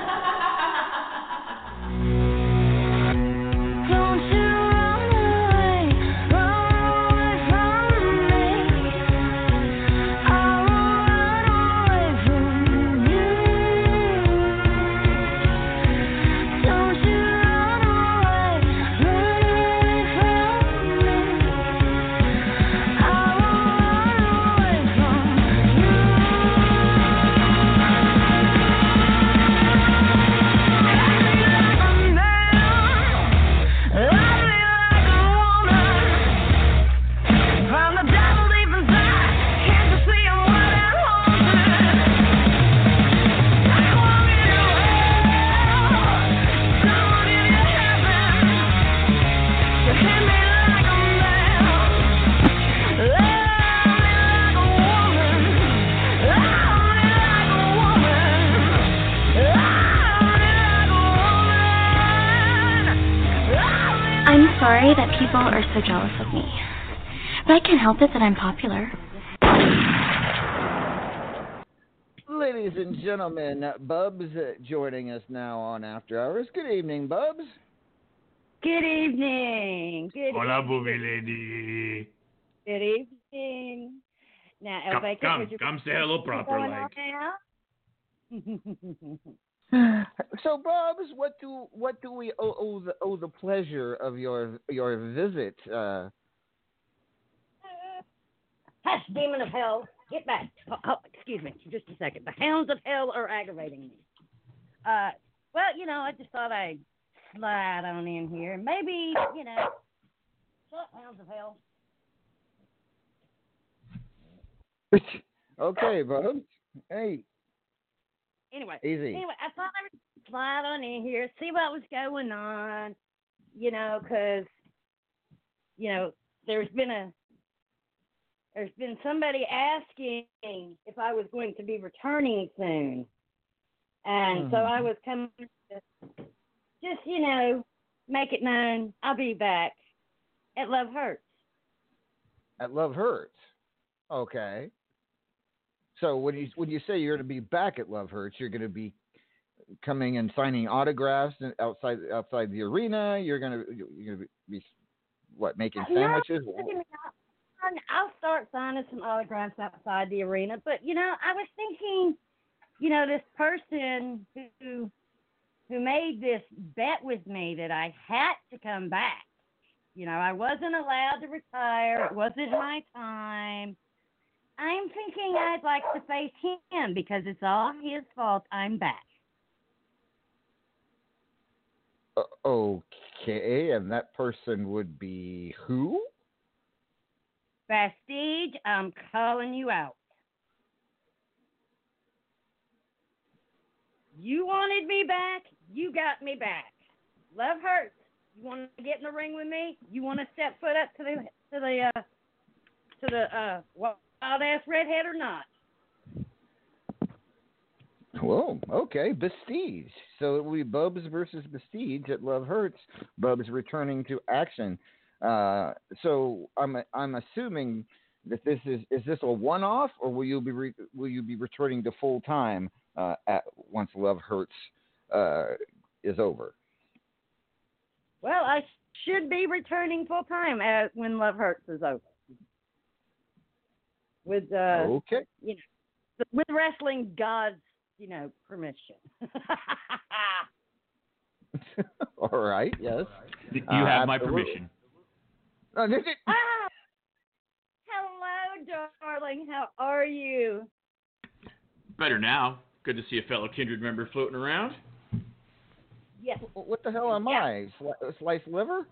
I can't help it that I'm popular. Ladies and gentlemen, Bubs uh, joining us now on After Hours. Good evening, Bubs. Good evening. Good Hola, booby lady. Good evening. Now, Come, everybody, come, would you come say hello proper, like. So, Bubs, what do what do we owe, owe the owe the pleasure of your your visit? Uh, Hush, demon of hell, get back. Oh, oh, excuse me, just a second. The hounds of hell are aggravating me. Uh, well, you know, I just thought I'd slide on in here. Maybe, you know, shut hounds of hell. okay, Bubs. Hey, Anyway, Easy. Anyway, I thought I would slide on in here, see what was going on. You know, because, you know, there's been a there's been somebody asking if I was going to be returning soon. And so hmm. I was coming to just, you know, make it known I'll be back at Love Hurts. At Love Hurts. Okay. So when you when you say you're going to be back at Love Hurts, you're going to be coming and signing autographs outside outside the arena. You're going to you're going to be what making sandwiches. Mean, I'll- start signing some autographs outside the arena. But you know, I was thinking, you know, this person who who made this bet with me that I had to come back. You know, I wasn't allowed to retire. It wasn't my time. I'm thinking I'd like to face him because it's all his fault. I'm back. Uh, okay, and that person would be who? Prestige, I'm calling you out. You wanted me back, you got me back. Love hurts. You want to get in the ring with me? You want to step foot up to the to the uh, to the uh, wild ass redhead or not? Whoa, okay, Prestige. So it will be Bubs versus Prestige at Love Hurts. Bubs returning to action. Uh, so I'm I'm assuming that this is is this a one off or will you be re, will you be returning to full time uh, at once Love Hurts uh, is over? Well, I should be returning full time at when Love Hurts is over. With uh, okay. you know, with wrestling gods, you know, permission. All right. Yes. You Uh, have my absolutely. permission. Uh, this is- Ah! Hello, darling. How are you? Better now. Good to see a fellow kindred member floating around. Yes. What the hell am I? Sli- sliced liver?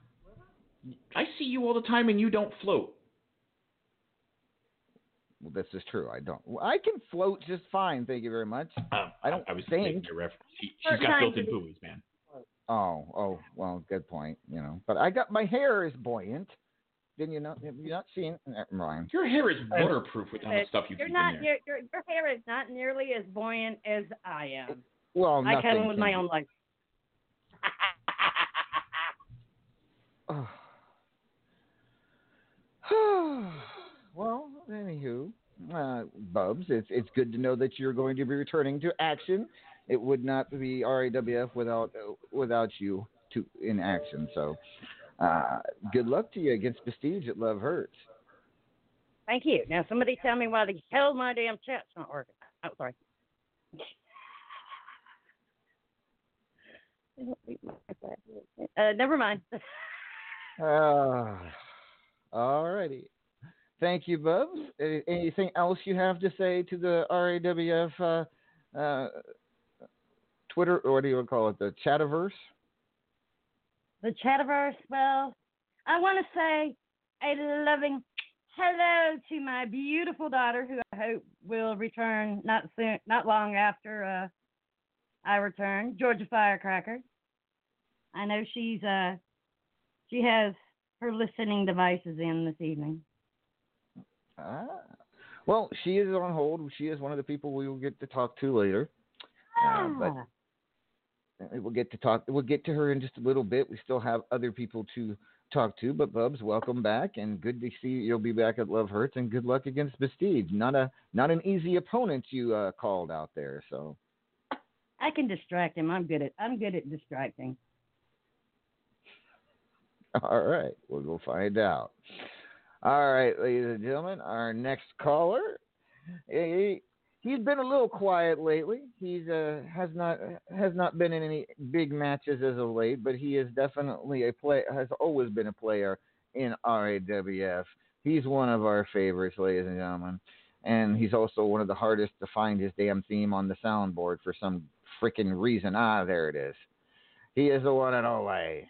I see you all the time and you don't float. Well, this is true. I don't. I can float just fine. Thank you very much. I don't I was think. making a reference. She, she's got built-in buoys, man. Oh, oh, well, good point. You know, but I got my hair is buoyant. Didn't you know? Have you not seeing Never mind. Your hair is waterproof with all the stuff you You're keep not. in there. Your, your your hair is not nearly as buoyant as I am. Well, I nothing come with my can- own life. well, anywho, uh, Bubs, it's it's good to know that you're going to be returning to action. It would not be RAWF without uh, without you to in action. So, uh, good luck to you against Prestige at Love Hurts. Thank you. Now somebody tell me why the hell my damn chat's not working. Oh, sorry. Uh, never mind. Uh, all righty. Thank you, Bubs. Anything else you have to say to the RAWF uh, uh, Twitter, or what do you call it, the Chativerse? The Chativerse. Well, I want to say a loving hello to my beautiful daughter, who I hope will return not soon, not long after uh, I return. Georgia Firecracker. I know she's uh she has her listening devices in this evening. Ah. Well, she is on hold. She is one of the people we will get to talk to later. Uh, but Ah. We'll get to talk. We'll get to her in just a little bit. We still have other people to talk to. But Bubs, welcome back, and good to see you. You'll be back at Love Hurts, and good luck against Prestige. Not a not an easy opponent you uh, called out there. So I can distract him. I'm good at I'm good at distracting. all right, we'll go find out. All right, ladies and gentlemen, our next caller. He, he's been a little quiet lately. He's uh, has not has not been in any big matches as of late, but he is definitely a play has always been a player in RAWF. He's one of our favorites, ladies and gentlemen, and he's also one of the hardest to find his damn theme on the soundboard for some freaking reason. Ah, there it is. He is the one and only.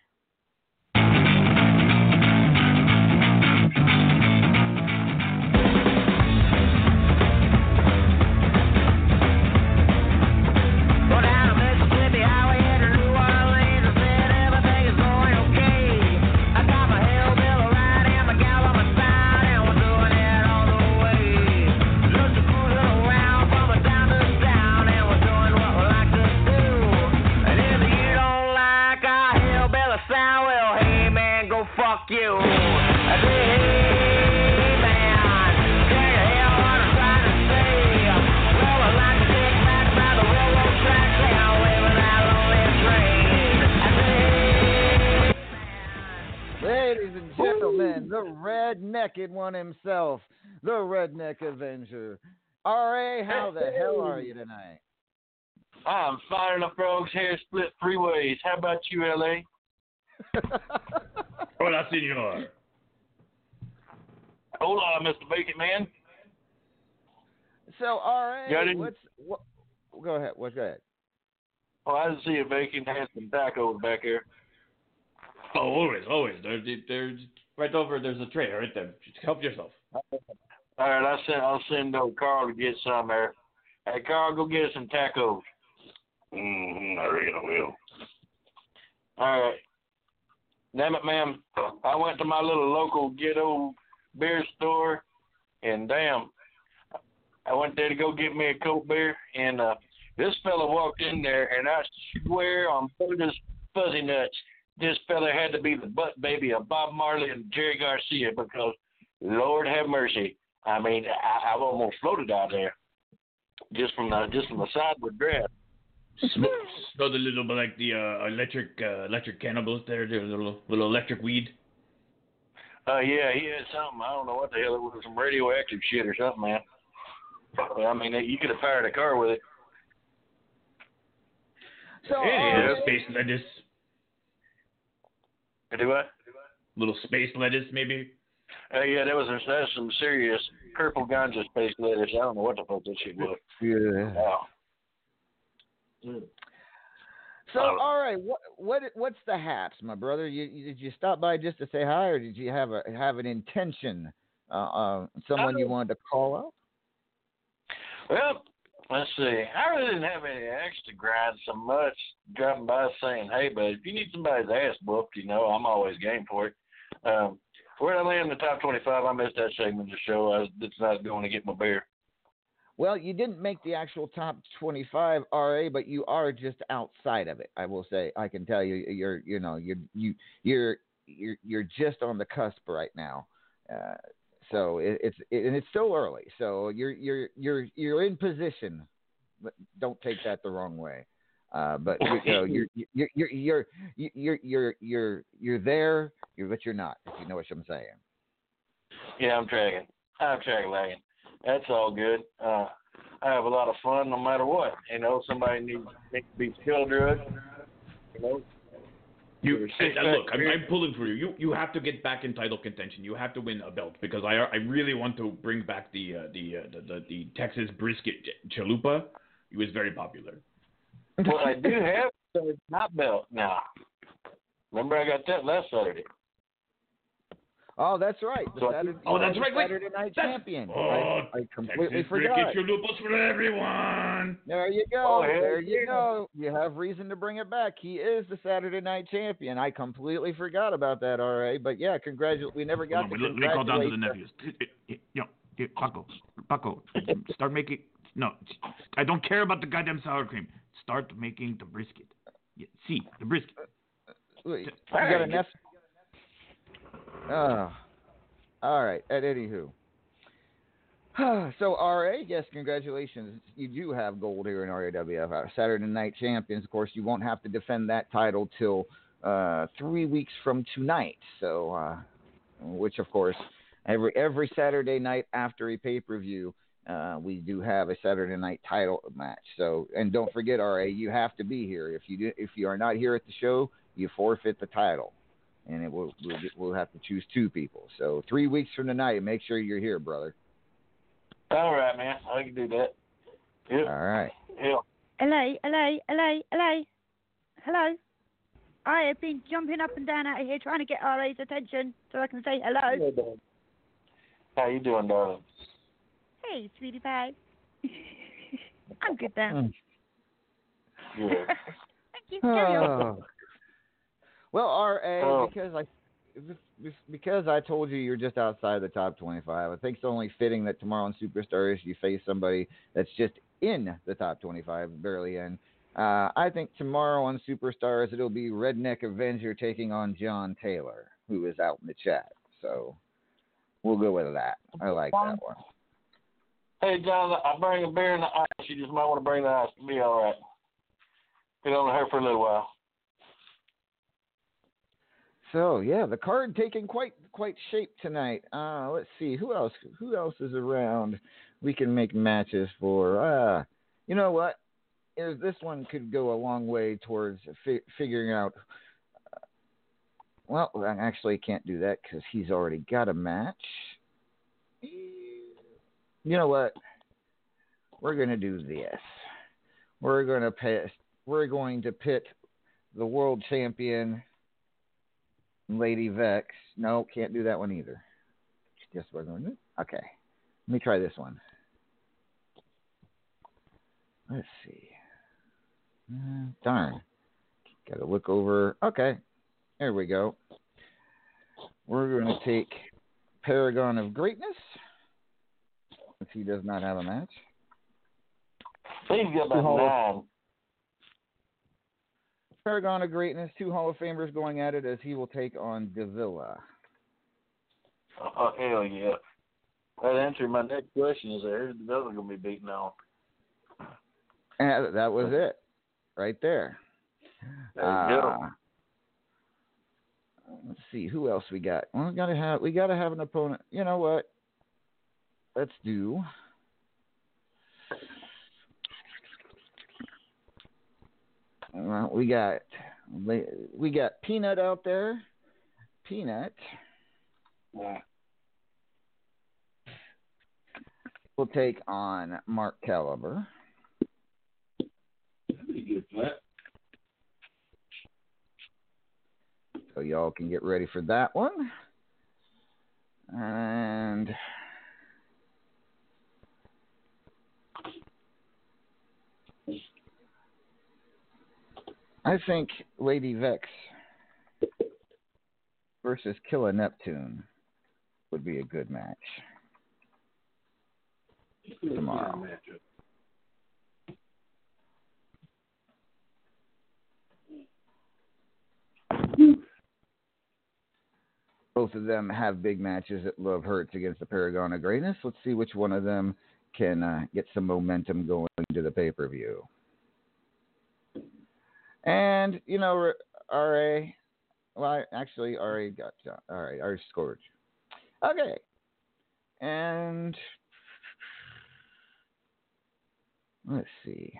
Naked one himself, the Redneck Avenger. R.A., how the hell are you tonight? I'm firing the frogs hair split three ways. How about you, L.A.? Hola, senor. Hola, Mr. Bacon Man. So, R.A., what's what? Go ahead. What's that? ahead. Oh, I see if Bacon has some tacos back here. Oh, always, always. There's, there's right over. There's a tray right there. Just help yourself. All right, I'll send I'll send old Carl to get some there. Hey, Carl, go get us some tacos. Mm-hmm, I reckon I will. All right. Damn it, ma'am. I went to my little local ghetto beer store, and damn, I went there to go get me a cold beer, and uh, this fella walked in there, and I swear on Buddha's fuzzy nuts, this fella had to be the butt baby of Bob Marley and Jerry Garcia because, Lord have mercy, I mean, I, I almost floated out there just from the just from the sideward draft. Smell the little bit like the uh, electric uh, electric cannibals there, the little little electric weed. Uh, yeah, he had something. I don't know what the hell it was, some radioactive shit or something, man. But, I mean, you could have fired a car with it. So, yeah, uh, space lettuce. Do what? Little space lettuce, maybe. Uh, yeah, that was that's some serious purple ganja space lettuce. I don't know what the fuck that shit was. Yeah. Wow. So, all right, what what what's the haps, my brother? You, you did you stop by just to say hi, or did you have a have an intention? Uh, uh someone you wanted to call out? Well, let's see. I really didn't have any extra grind so much driving by saying, hey, but if you need somebody's ass whooped, you know, I'm always game for it. Um, where I land in the top 25, I missed that segment of the show. I was not going to get my beer. Well, you didn't make the actual top 25 RA, but you are just outside of it. I will say. I can tell you, you're, you know, you're, you, you're, you're, you're just on the cusp right now. Uh, so it, it's, it, and it's still early. So you're, you're, you're, you're in position. Don't take that the wrong way. Uh, but you know, you're, you're, you're, you're, you're, you're, you're, you're there, you're, but you're not. If you know what I'm saying. Yeah, I'm tracking. I'm tracking lagging. That's all good. Uh, I have a lot of fun no matter what. You know, somebody needs, needs to be skill drugged. You know. You look, I'm. I'm pulling for you. You you have to get back in title contention. You have to win a belt because I I really want to bring back the uh, the, uh, the the the Texas brisket chalupa. It was very popular. Well, I do have a top belt now. Remember, I got that last Saturday. Oh, that's right. So- Saturday, Oh, that's right. Wait, Saturday Night that's- Champion. Oh, I, I completely Texas forgot. brisket chalupas for everyone. There you go. Oh, there you go. You have reason to bring it back. He is the Saturday Night Champion. I completely forgot about that. RA, but yeah, congratulate. We never got Hold on, to let me call down to the nephews. Yo, yo, Paco, Paco, start making. No, I don't care about the goddamn sour cream. Start making the brisket. See the brisket. Wait, You got a nephew? Oh, all right. At anywho. So RA, yes, congratulations. You do have gold here in RAWF. Uh, Saturday Night Champions. Of course, you won't have to defend that title till uh, three weeks from tonight. So, uh, which of course, every every Saturday night after a pay per view, uh, we do have a Saturday night title match. So, and don't forget, RA, you have to be here. If you do, if you are not here at the show, you forfeit the title, and it will we'll, we'll have to choose two people. So, three weeks from tonight, make sure you're here, brother. All right, man. I can do that. Yep. All right. Yeah. Hello, hello, hello, hello, hello. I have been jumping up and down out of here trying to get RA's attention so I can say hello. How you doing, darling? Hey, sweetie pie. I'm good now. Mm. Good. Thank you. Carry on. Oh. Well, RA, Oh. because I because I told you you're just outside the top 25. I think it's only fitting that tomorrow on Superstars you face somebody that's just in the top 25, barely in. Uh, I think tomorrow on Superstars it'll be Redneck Avenger taking on John Taylor, who is out in the chat. So we'll go with that. I like that one. Hey, John, I bring a beer and the ice. You just might want to bring the ice. To be all right. Get on her for a little while. So yeah, the card taking quite quite shape tonight. Uh, let's see who else who else is around. We can make matches for. Uh, you know what? Is this one could go a long way towards fi- figuring out. uh, well, I actually can't do that because he's already got a match. You know what? We're gonna do this. We're gonna pit. We're going to pit the world champion Lady Vex. No, can't do that one either. Just wasn't okay. Let me try this one. Let's see. Uh, darn. Got to look over. Okay, there we go. We're going to take Paragon of Greatness. If he does not have a match. He's got Two Hall about of- nine. Paragon of Greatness, two Hall of Famers going at it as he will take on Davila. Oh hell yeah! That answered my next question. Is there? The other gonna be beaten out. And that was it, right there. There you go. Uh, Let's see who else we got. Well, we gotta have we gotta have an opponent. You know what? Let's do. Well, we got we got Peanut out there. Peanut Yeah. will take on Mark Caliber. Pretty good flat. So y'all can get ready for that one. And I think Lady Vex versus Killa Neptune would be a good match tomorrow. Both of them have big matches at Love Hurts against the Paragon of Greatness. Let's see which one of them can uh, get some momentum going to the pay per view. And, you know, RA, well, actually, RA got. Uh, All right, RA scored. Okay. And let's see.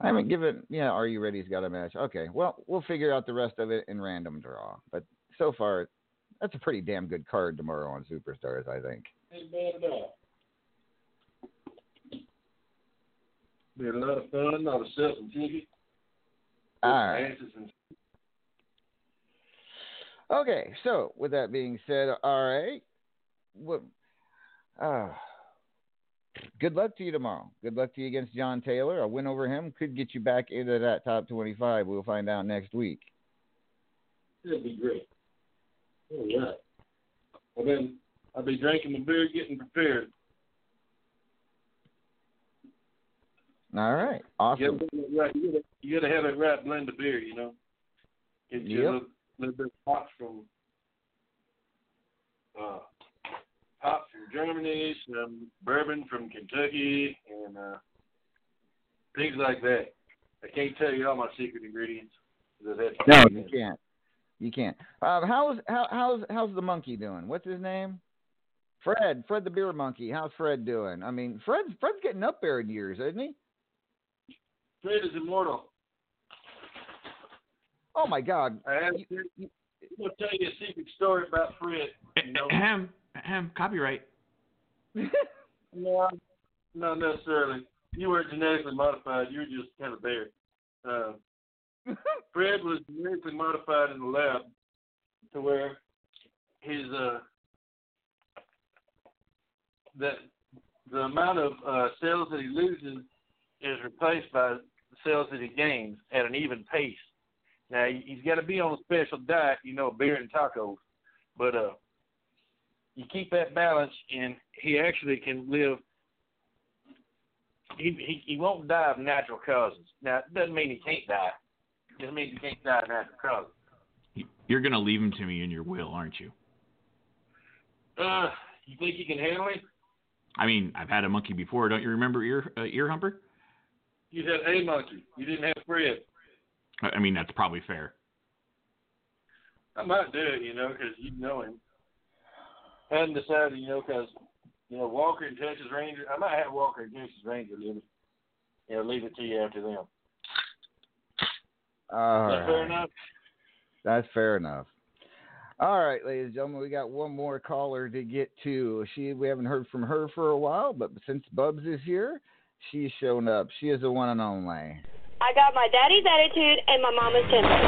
I haven't given. Yeah, Are You Ready's got a match. Okay, well, we'll figure out the rest of it in random draw. But so far, that's a pretty damn good card tomorrow on Superstars, I think. At all. Be a lot of fun. I'll sell some tickets. All right. And Okay, so with that being said, all right. What? Uh, good luck to you tomorrow. Good luck to you against John Taylor. A win over him could get you back into that top 25. We'll find out next week. It'll be great. All right. Well then, I'll be drinking my beer, getting prepared. All right, awesome. You gotta, right, you, gotta, you gotta have that right blend of beer, you know. Get you Yep. a little, little bit of hops from uh, hops from Germany, some bourbon from Kentucky, and uh, things like that. I can't tell you all my secret ingredients. To No, you can't. You can't. Um, how's how, how's how's the monkey doing? What's his name? Fred. Fred the beer monkey. How's Fred doing? I mean, Fred's Fred's getting up there in years, isn't he? Fred is immortal. Oh my God. I have to, I'm gonna tell you a secret story about Fred. You know, Ahem, ahem, copyright. no, not necessarily. You weren't genetically modified. You were just kind of there. Uh, Fred was genetically modified in the lab to where his uh that the amount of uh, cells that he loses is replaced by the cells that he at an even pace. Now he- he's got to be on a special diet, you know, beer and tacos, but uh, you keep that balance, and he actually can live. He he, he won't die of natural causes. Now it doesn't mean he can't die. It just means he can't die of natural causes. You're gonna leave him to me in your will, aren't you? Uh, you think he can handle it? I mean, I've had a monkey before. Don't you remember ear uh, ear humper? You had a monkey. You didn't have Fred. I I mean, that's probably fair. I might do it, you know, because you know him. Hadn't decided, you know, because you know Walker and Texas Ranger. I might have Walker and Texas Ranger leave it. You know, leave it to you after them. All Is that fair enough? That's fair enough. All right, ladies and gentlemen, we got one more caller to get to. She we haven't heard from her for a while, but since Bubs is here, she's shown up. She is the one and only. I got my daddy's attitude and my mama's temper.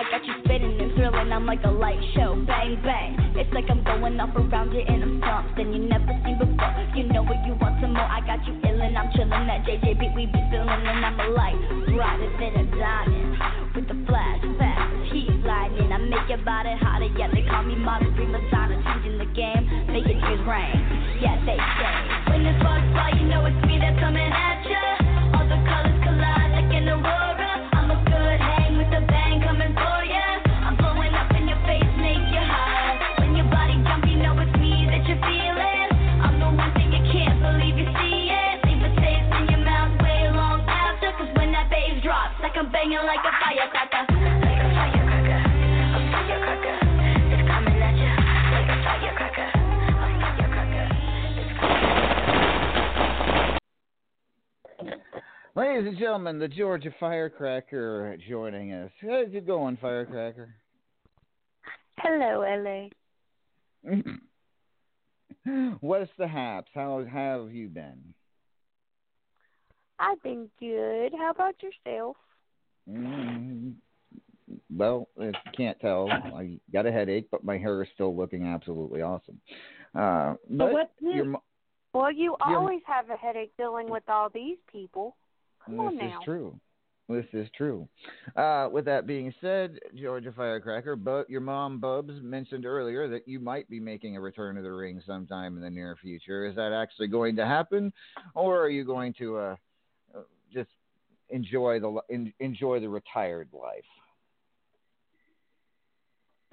I got you spinning and thrilling, I'm like a light show, bang bang. It's like I'm going off around it and I'm something you never seen before. You know what you want some more, I got you illin', I'm chillin', that JJ beat we be feelin', and I'm a light brighter than a diamond. With the flash, fast as heat lightning, I make your body hotter, yeah, they call me modern prima donna, changing the game, making it rain. Yeah, they say, when the sparks fly, you know it's me that's coming at ya. Ladies and gentlemen, the Georgia Firecracker joining us. How's it going, Firecracker? Hello, LA. What's the haps? How how have you been? I've been good. How about yourself? Mm, well, if you can't tell, I got a headache, but my hair is still looking absolutely awesome. Uh, but what's your, Well, you always have a headache dealing with all these people. Come this is true. This is true. Uh, with that being said, Georgia Firecracker, but your mom Bubs mentioned earlier that you might be making a return to the ring sometime in the near future. Is that actually going to happen, or are you going to uh, uh, just enjoy the en- enjoy the retired life?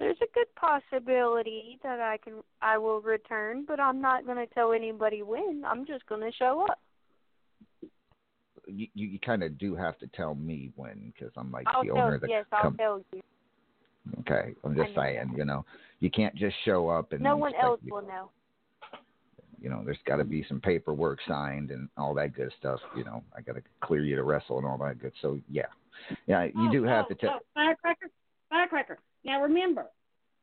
There's a good possibility that I can I will return, but I'm not going to tell anybody when. I'm just going to show up. You, you, kind of do have to tell me when, because I'm like I'll the owner of the yes, I'll com- tell you. Okay, I'm just saying, you know, you can't just show up and No one else you- will know. you know, there's got to be some paperwork signed and all that good stuff. You know, I got to clear you to wrestle and all that good. So yeah, yeah, you Oh, do have oh, to tell. oh, firecracker, firecracker. Now remember,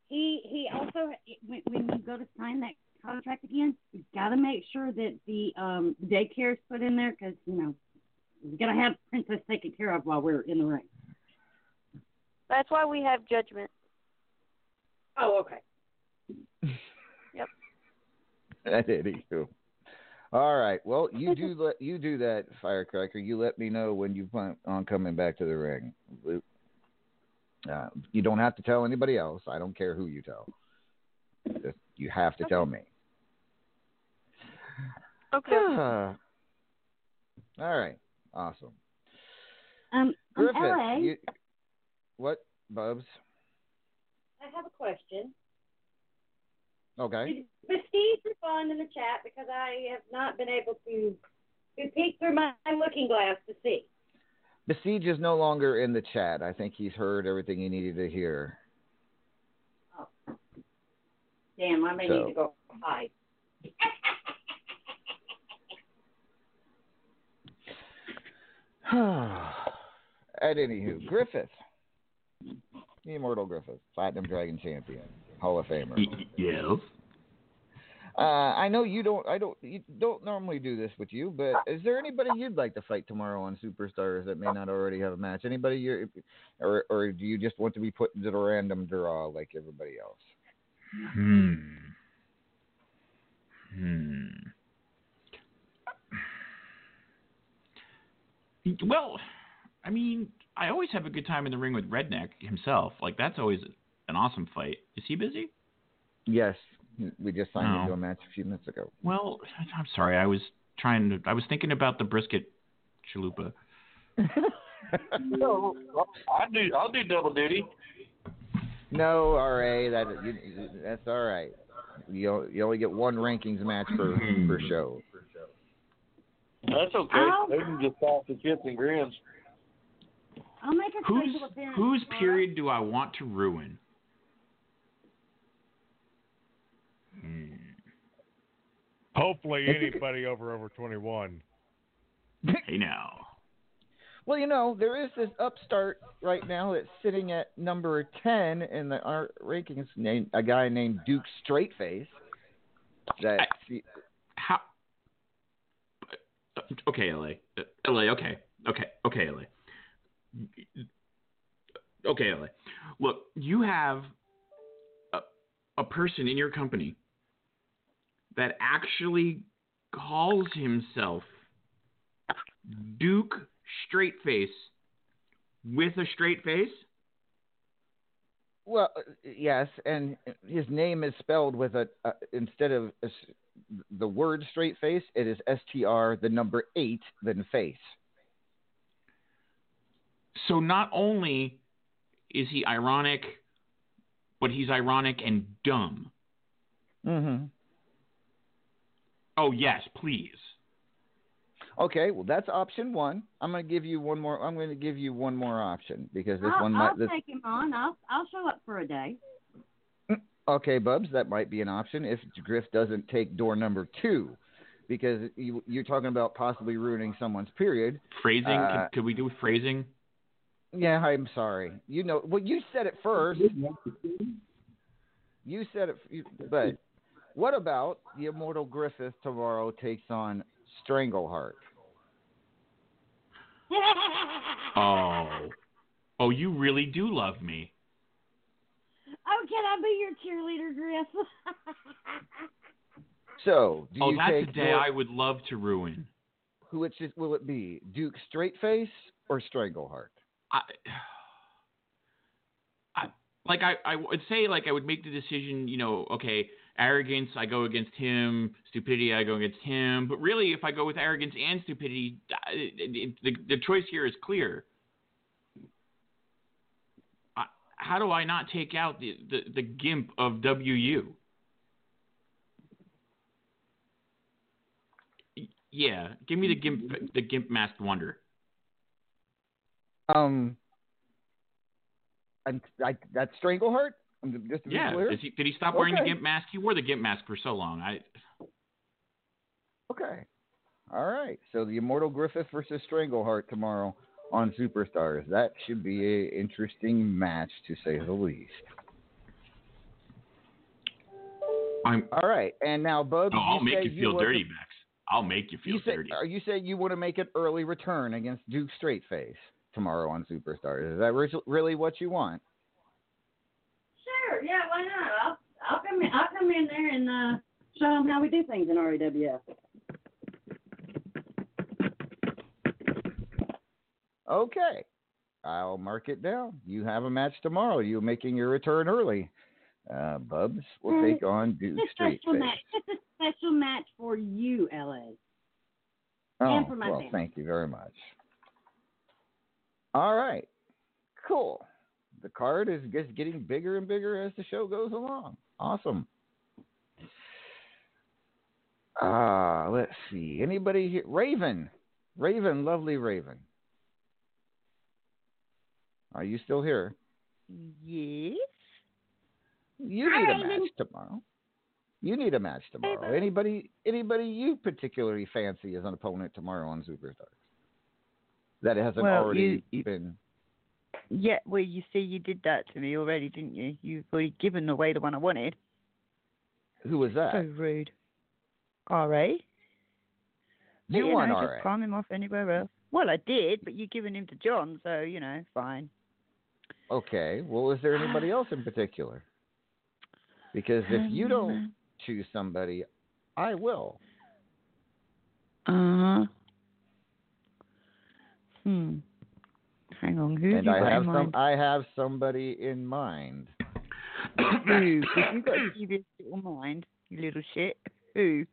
he he also when, when you go to sign that contract again, you got to make sure that the um daycare is put in there because you know we got to have princess taken care of while we're in the ring. That's why we have judgment. Oh, okay. Yep. At anywho. All right. Well, you do let you do that, Firecracker. You let me know when you plan on coming back to the ring. Uh, you don't have to tell anybody else. I don't care who you tell. Just, you have to tell me. Okay. all right. Awesome. Um, Griffith, LA, you, what, Bubs? I have a question. Okay. Did Steve respond in the chat because I have not been able to to peek through my looking glass to see. Besiege is no longer in the chat. I think he's heard everything he needed to hear. Oh. Damn, I may So- need to go hide. At anywho, Griffith, the immortal Griffith, Platinum Dragon Champion, Hall of Famer. Yes. Uh, I know you don't. I don't. You don't normally do this with you, but is there anybody you'd like to fight tomorrow on Superstars that may not already have a match? Anybody you, or or do you just want to be put into the random draw like everybody else? Hmm. Hmm. Well, I mean, I always have a good time in the ring with Redneck himself. Like that's always an awesome fight. Is he busy? Yes, we just signed No. into oh. a match a few minutes ago. Well, I'm sorry. I was trying to. I was thinking about the brisket chalupa. No, I do. I'll do double duty. No, RA, that you, that's all right. You you only get one rankings match per per hmm. show. That's okay. I'll- They can just pass the chips and grins. I'll make a Whose special appearance. whose tomorrow. period do I want to ruin? Hmm. Hopefully, anybody over over 21. Hey now. Well, you know, there is this upstart right now that's sitting at number 10 in the art rankings, named, a guy named Duke Straightface. That How? Okay, LA. Uh, LA. Okay. Okay. Okay, LA. Okay, LA. Look, you have a, a person in your company that actually calls himself Duke Straightface with a straight face. Well, uh, yes, and his name is spelled with a uh, instead of a the word straight face, it is S T R the number eight then face. So not only is he ironic, but he's ironic and dumb. Mm-hmm. Oh yes, please. Okay, well that's option one. I'm going to give you one more. I'm going to give you one more option because this I'll, one I'll might. This, take him on. I'll I'll show up for a day. okay, Bubs, that might be an option if Griff doesn't take door number two, because you, you're talking about possibly ruining someone's period. Phrasing? Uh, could, could we do phrasing? Yeah, I'm sorry. You know, well, you said it first. You said it, but what about the immortal Griffith tomorrow takes on Strangleheart? Oh. Oh, you really do love me. Oh, can I be your cheerleader, Griff? So, do oh, you that's a day door- I would love to ruin. who which is, will it be? Duke Straightface or Strangleheart? I, I like I, I would say like I would make the decision, you know, okay, arrogance I go against him, stupidity I go against him, but really if I go with arrogance and stupidity, it, it, the the choice here is clear. How do I not take out the, the, the gimp of WU? Yeah, give me the gimp the gimp masked wonder. Um, and I, that's Strangleheart. I'm just to be Yeah, clear. Is he, did he stop wearing Okay. the gimp mask? He wore the gimp mask for so long. I Okay. All right. So the Immortal Griffith versus Strangleheart tomorrow on Superstars. That should be an interesting match to say the least. I'm. All right. And now, Bubs, Oh, I'll you make you feel want dirty, to- Max. I'll make you feel You say, dirty. are you saying you want to make an early return against Duke Straightface tomorrow on Superstars? Is that re- really what you want? Sure. Yeah. Why not? I'll I'll come in. I'll come in there and uh, show them how we do things in RAWF. Okay. I'll mark it down. You have a match tomorrow. You're making your return early. Uh, Bubs will Mm. take on Duke It's a special match. It's a special match for you, LA. Oh, and for my well, family. thank you very much. All right, cool. The card is just getting bigger and bigger as the show goes along. Awesome. Ah, let's see. Anybody here? Raven, Raven, lovely Raven. Are you still here? Yes. You need a Raven. match tomorrow. You need a match tomorrow. Anybody, anybody you particularly fancy as an opponent tomorrow on Superstars that hasn't Well, already you- you- been. Yeah, well, you see, you did that to me already, didn't you? You've already given away the one I wanted. Who was that? So rude. R.A.? But, You you know, RA. Just palm him off anywhere else. Well, I did, but you've given him to John, so, you know, fine. Okay. Well, is there anybody else in particular? Because if you don't choose somebody, I will. Uh huh. Hmm. Hang on, who and you I got have in some. mind? I have somebody in mind. Who? 'Cause you got a devious little mind, you little shit. Who?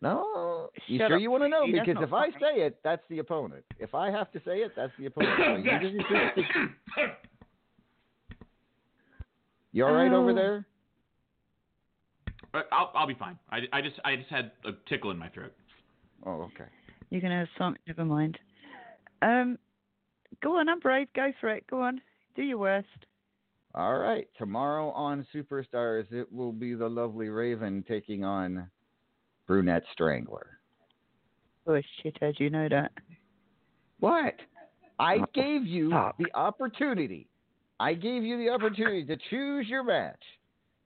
No, you Shut sure up, you want to know? Steve, Because not if I say it, that's the opponent. If I have to say it, that's the opponent. You, just, you, all right over Oh. there? I'll I'll be fine. I, I just I just had a tickle in my throat. Oh, okay. You're gonna have something. Never mind. Um, Go on, I'm brave. Go for it. Go on. Do your worst. All right. Tomorrow on Superstars, it will be the lovely Raven taking on Brunette Strangler. Oh shit, how'd you know that? What? I gave you the opportunity. I gave you the opportunity to choose your match.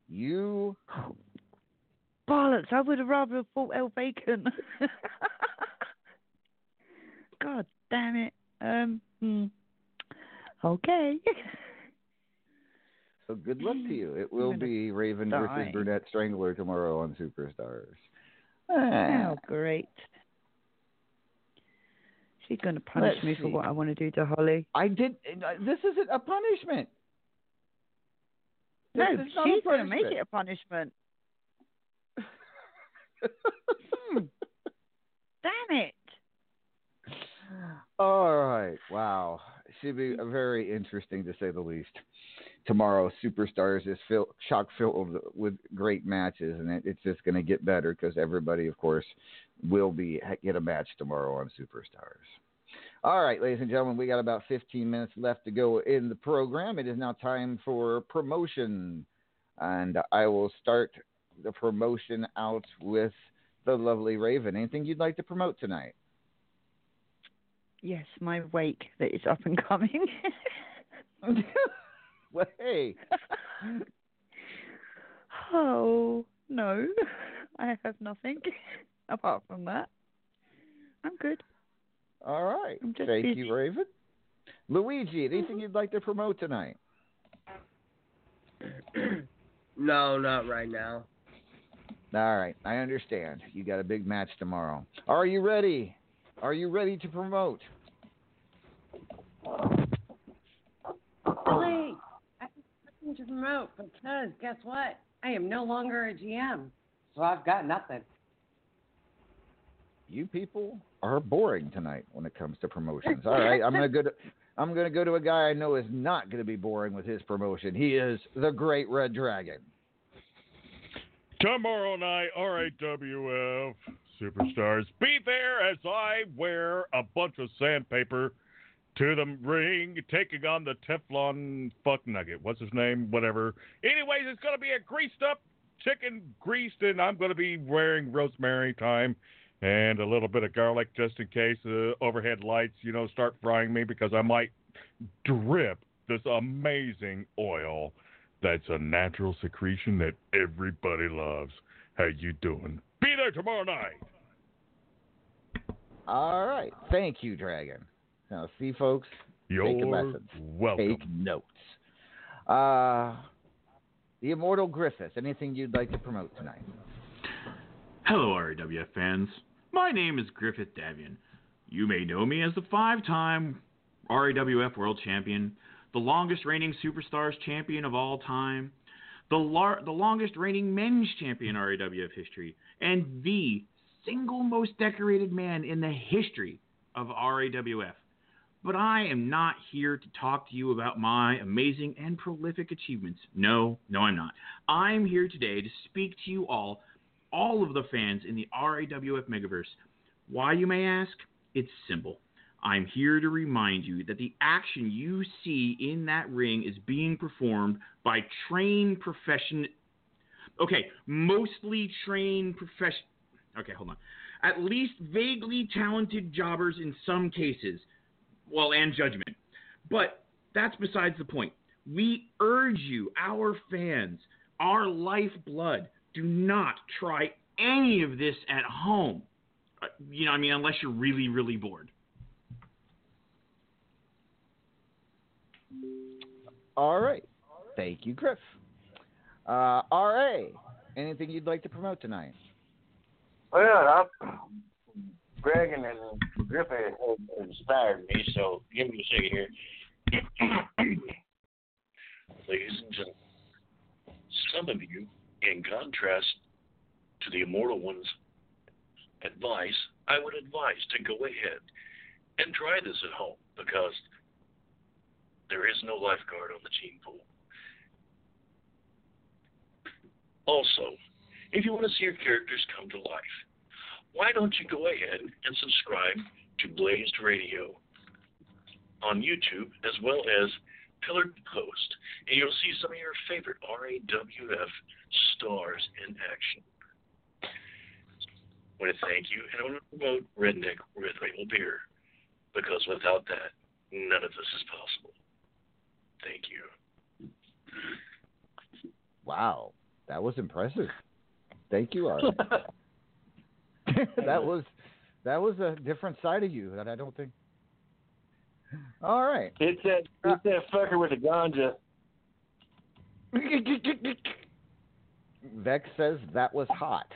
You Bollocks, I would have rather fought El Bacon. God damn it. Um hmm. Okay. so good luck to you. It will be Raven die. versus Brunette Strangler tomorrow on Superstars. Oh great. She's gonna punish Let's me for see. what I want to do to Holly. I did. uh, This isn't a punishment. No, This is she's gonna make it a punishment. Hmm. Damn it. All right. Wow. Should be mm. very interesting to say the least. Tomorrow, Superstars is fill, chock filled with great matches, and it, it's just going to get better because everybody, of course, will be get a match tomorrow on Superstars. All right, ladies and gentlemen, we got about 15 minutes left to go in the program. It is now time for promotion, and I will start the promotion out with the lovely Raven. Anything you'd like to promote tonight? Yes, my wake that is up and coming. well, hey. oh no, I have nothing apart from that. I'm good. All right. I'm just Thank busy. you, Raven. Luigi, anything mm-hmm. you'd like to promote tonight? no, not right now. All right, I understand. You got a big match tomorrow. Are you ready? Are you ready to promote? Billy, I have nothing to promote because guess what? I am no longer a GM, so I've got nothing. You people are boring tonight when it comes to promotions. All right, I'm gonna go to I'm gonna go to a guy I know is not gonna be boring with his promotion. He is the Great Red Dragon. Tomorrow night, RAWF Superstars. Be there as I wear a bunch of sandpaper to the ring, taking on the Teflon fuck nugget. What's his name? Whatever. Anyways, it's going to be a greased up chicken greased, and I'm going to be wearing rosemary thyme and a little bit of garlic just in case the overhead lights, you know, start frying me because I might drip this amazing oil that's a natural secretion that everybody loves. How you doing? Be there tomorrow night. All right, thank you, Dragon. Now, see, folks, take a You're lesson. welcome. Take notes. Uh, the Immortal Griffith. Anything you'd like to promote tonight? Hello, RAWF fans. My name is Griffith Davian. You may know me as the five time RAWF World Champion, the longest reigning Superstars champion of all time, the, lar- the longest reigning men's champion in RAWF history, and the single most decorated man in the history of RAWF. But I am not here to talk to you about my amazing and prolific achievements. No, no, I'm not. I'm here today to speak to you all, all of the fans in the RAWF Megaverse. Why, you may ask? It's simple. I'm here to remind you that the action you see in that ring is being performed by trained profession. Okay, mostly trained profession. Okay, hold on. At least vaguely talented jobbers in some cases. Well, and judgment. But that's besides the point. We urge you, our fans, our lifeblood, do not try any of this at home. Uh, You know, I mean, unless you're really, really bored. All right. Thank you, Griff. Uh, RA, anything you'd like to promote tonight? Well, I, Dragon and Griffin inspired me, so give me a second here. Ladies and gentlemen, some of you, in contrast to the immortal one's advice, I would advise to go ahead and try this at home because there is no lifeguard on the gene pool. Also, if you want to see your characters come to life, why don't you go ahead and subscribe to Blazed Radio? on YouTube as well as Pillared Post, and you'll see some of your favorite RAWF stars in action. I want to thank you, and I want to promote Redneck Red Label Beer, because without that, none of this is possible. Thank you. Wow, that was impressive. Thank you, Art. that was that was a different side of you that I don't think. All right. It's that it's that fucker with the ganja. Vex says that was hot.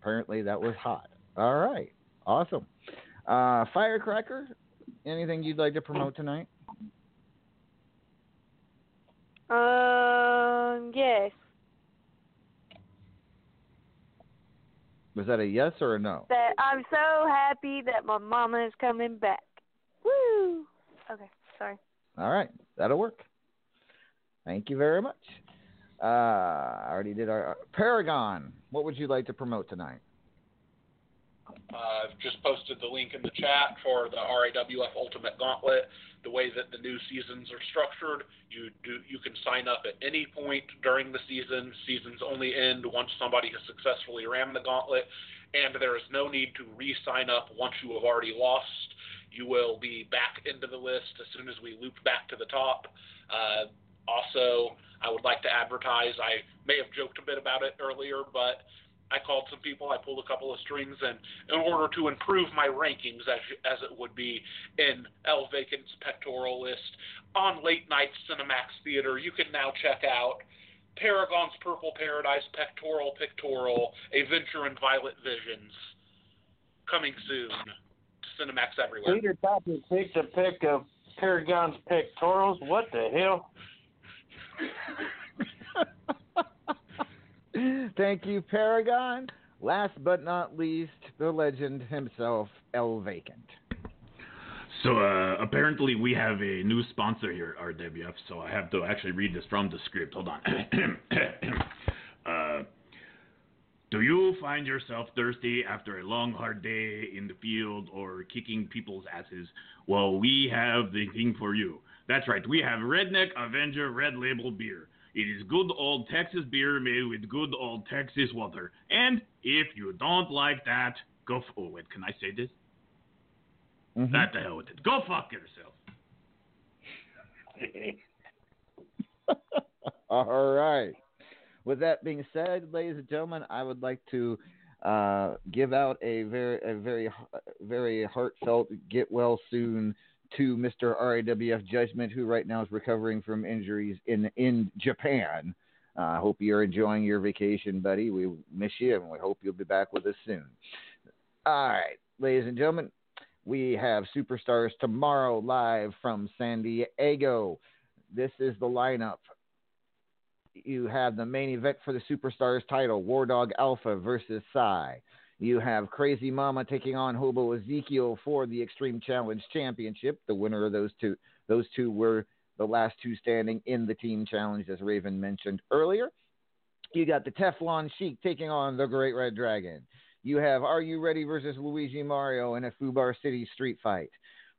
Apparently, that was hot. All right. Awesome. Uh, Firecracker, anything you'd like to promote tonight? Um, yes. Was that a yes or a no? That I'm so happy that my mama is coming back. Woo! Okay, sorry. All right. That'll work. Thank you very much. Uh, I already did our Paragon. What would you like to promote tonight? I've just posted the link in the chat for the RAWF Ultimate Gauntlet. The way that the new seasons are structured, you do you can sign up at any point during the season. Seasons only end once somebody has successfully ran the gauntlet, and there is no need to re-sign up once you have already lost. You will be back into the list as soon as we loop back to the top. Uh, also, I would like to advertise. I may have joked a bit about it earlier, but I called some people, I pulled a couple of strings, and in order to improve my rankings, as as it would be in El Vacant's pectoral list on late night Cinemax Theater, you can now check out Paragon's Purple Paradise Pectoral Pictorial, A Venture in Violet Visions, coming soon to Cinemax everywhere. Peter Piper picked a pic of Paragon's pectorals. What the hell? Thank you, Paragon. Last but not least, the legend himself, El Vacant. So uh, apparently we have a new sponsor here, RWF. So I have to actually read this from the script. Hold on. uh, do you find yourself thirsty after a long, hard day in the field or kicking people's asses? Well, we have the thing for you. That's right. We have Redneck Avenger Red Label Beer. It is good old Texas beer made with good old Texas water. And if you don't like that, go. F- oh wait, can I say this? Mm-hmm. That the hell with it. Go fuck yourself. All right. With that being said, ladies and gentlemen, I would like to uh, give out a very, a very, very heartfelt get well soon to Mr. RAWF Judgment, who right now is recovering from injuries in in Japan. I uh, hope you're enjoying your vacation, buddy. We miss you, and we hope you'll be back with us soon. All right, ladies and gentlemen, we have Superstars tomorrow live from San Diego. This is the lineup. You have the main event for the Superstars title, War Dog Alpha versus Psy. You have Crazy Mama taking on Hobo Ezekiel for the Extreme Challenge Championship. The winner of those two, those two were the last two standing in the team challenge, as Raven mentioned earlier. You got the Teflon Sheik taking on the Great Red Dragon. You have Are You Ready versus Luigi Mario in a Fubar City street fight.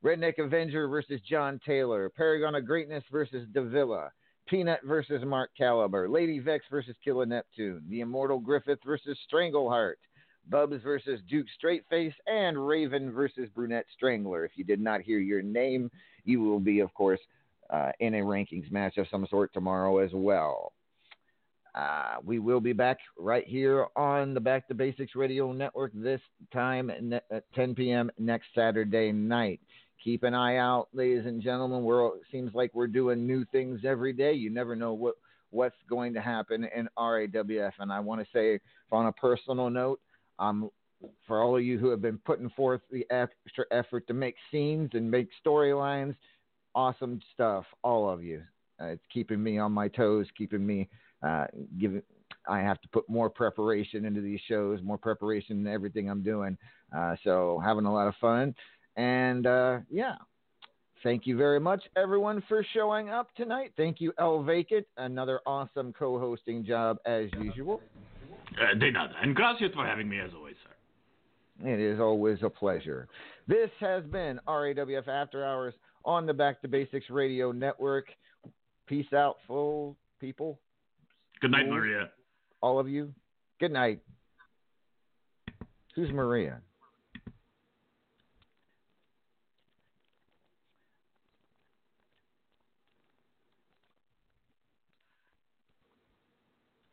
Redneck Avenger versus John Taylor. Paragon of Greatness versus Davila. Peanut versus Mark Caliber. Lady Vex versus Killa Neptune. The Immortal Griffith versus Strangleheart. Bubs versus Duke Straightface, and Raven versus Brunette Strangler. If you did not hear your name, you will be, of course, uh, in a rankings match of some sort tomorrow as well. Uh, we will be back right here on the Back to Basics Radio Network this time at 10 p.m. next Saturday night. Keep an eye out, ladies and gentlemen. We're seems like we're doing new things every day. You never know what what's going to happen in RAWF. And I want to say, on a personal note, um, for all of you who have been putting forth the extra effort to make scenes and make storylines, awesome stuff, all of you. Uh, it's keeping me on my toes, keeping me uh, giving. I have to put more preparation into these shows, more preparation in everything I'm doing. Uh, so having a lot of fun, and uh, yeah, thank you very much, everyone, for showing up tonight. Thank you, El Vacant, another awesome co-hosting job as usual. Uh, de nada. And gracias for having me as always, sir. It is always a pleasure. This has been RAWF After Hours on the Back to Basics Radio Network. Peace out, full people. Good night, Maria. All of you. Good night. Who's Maria?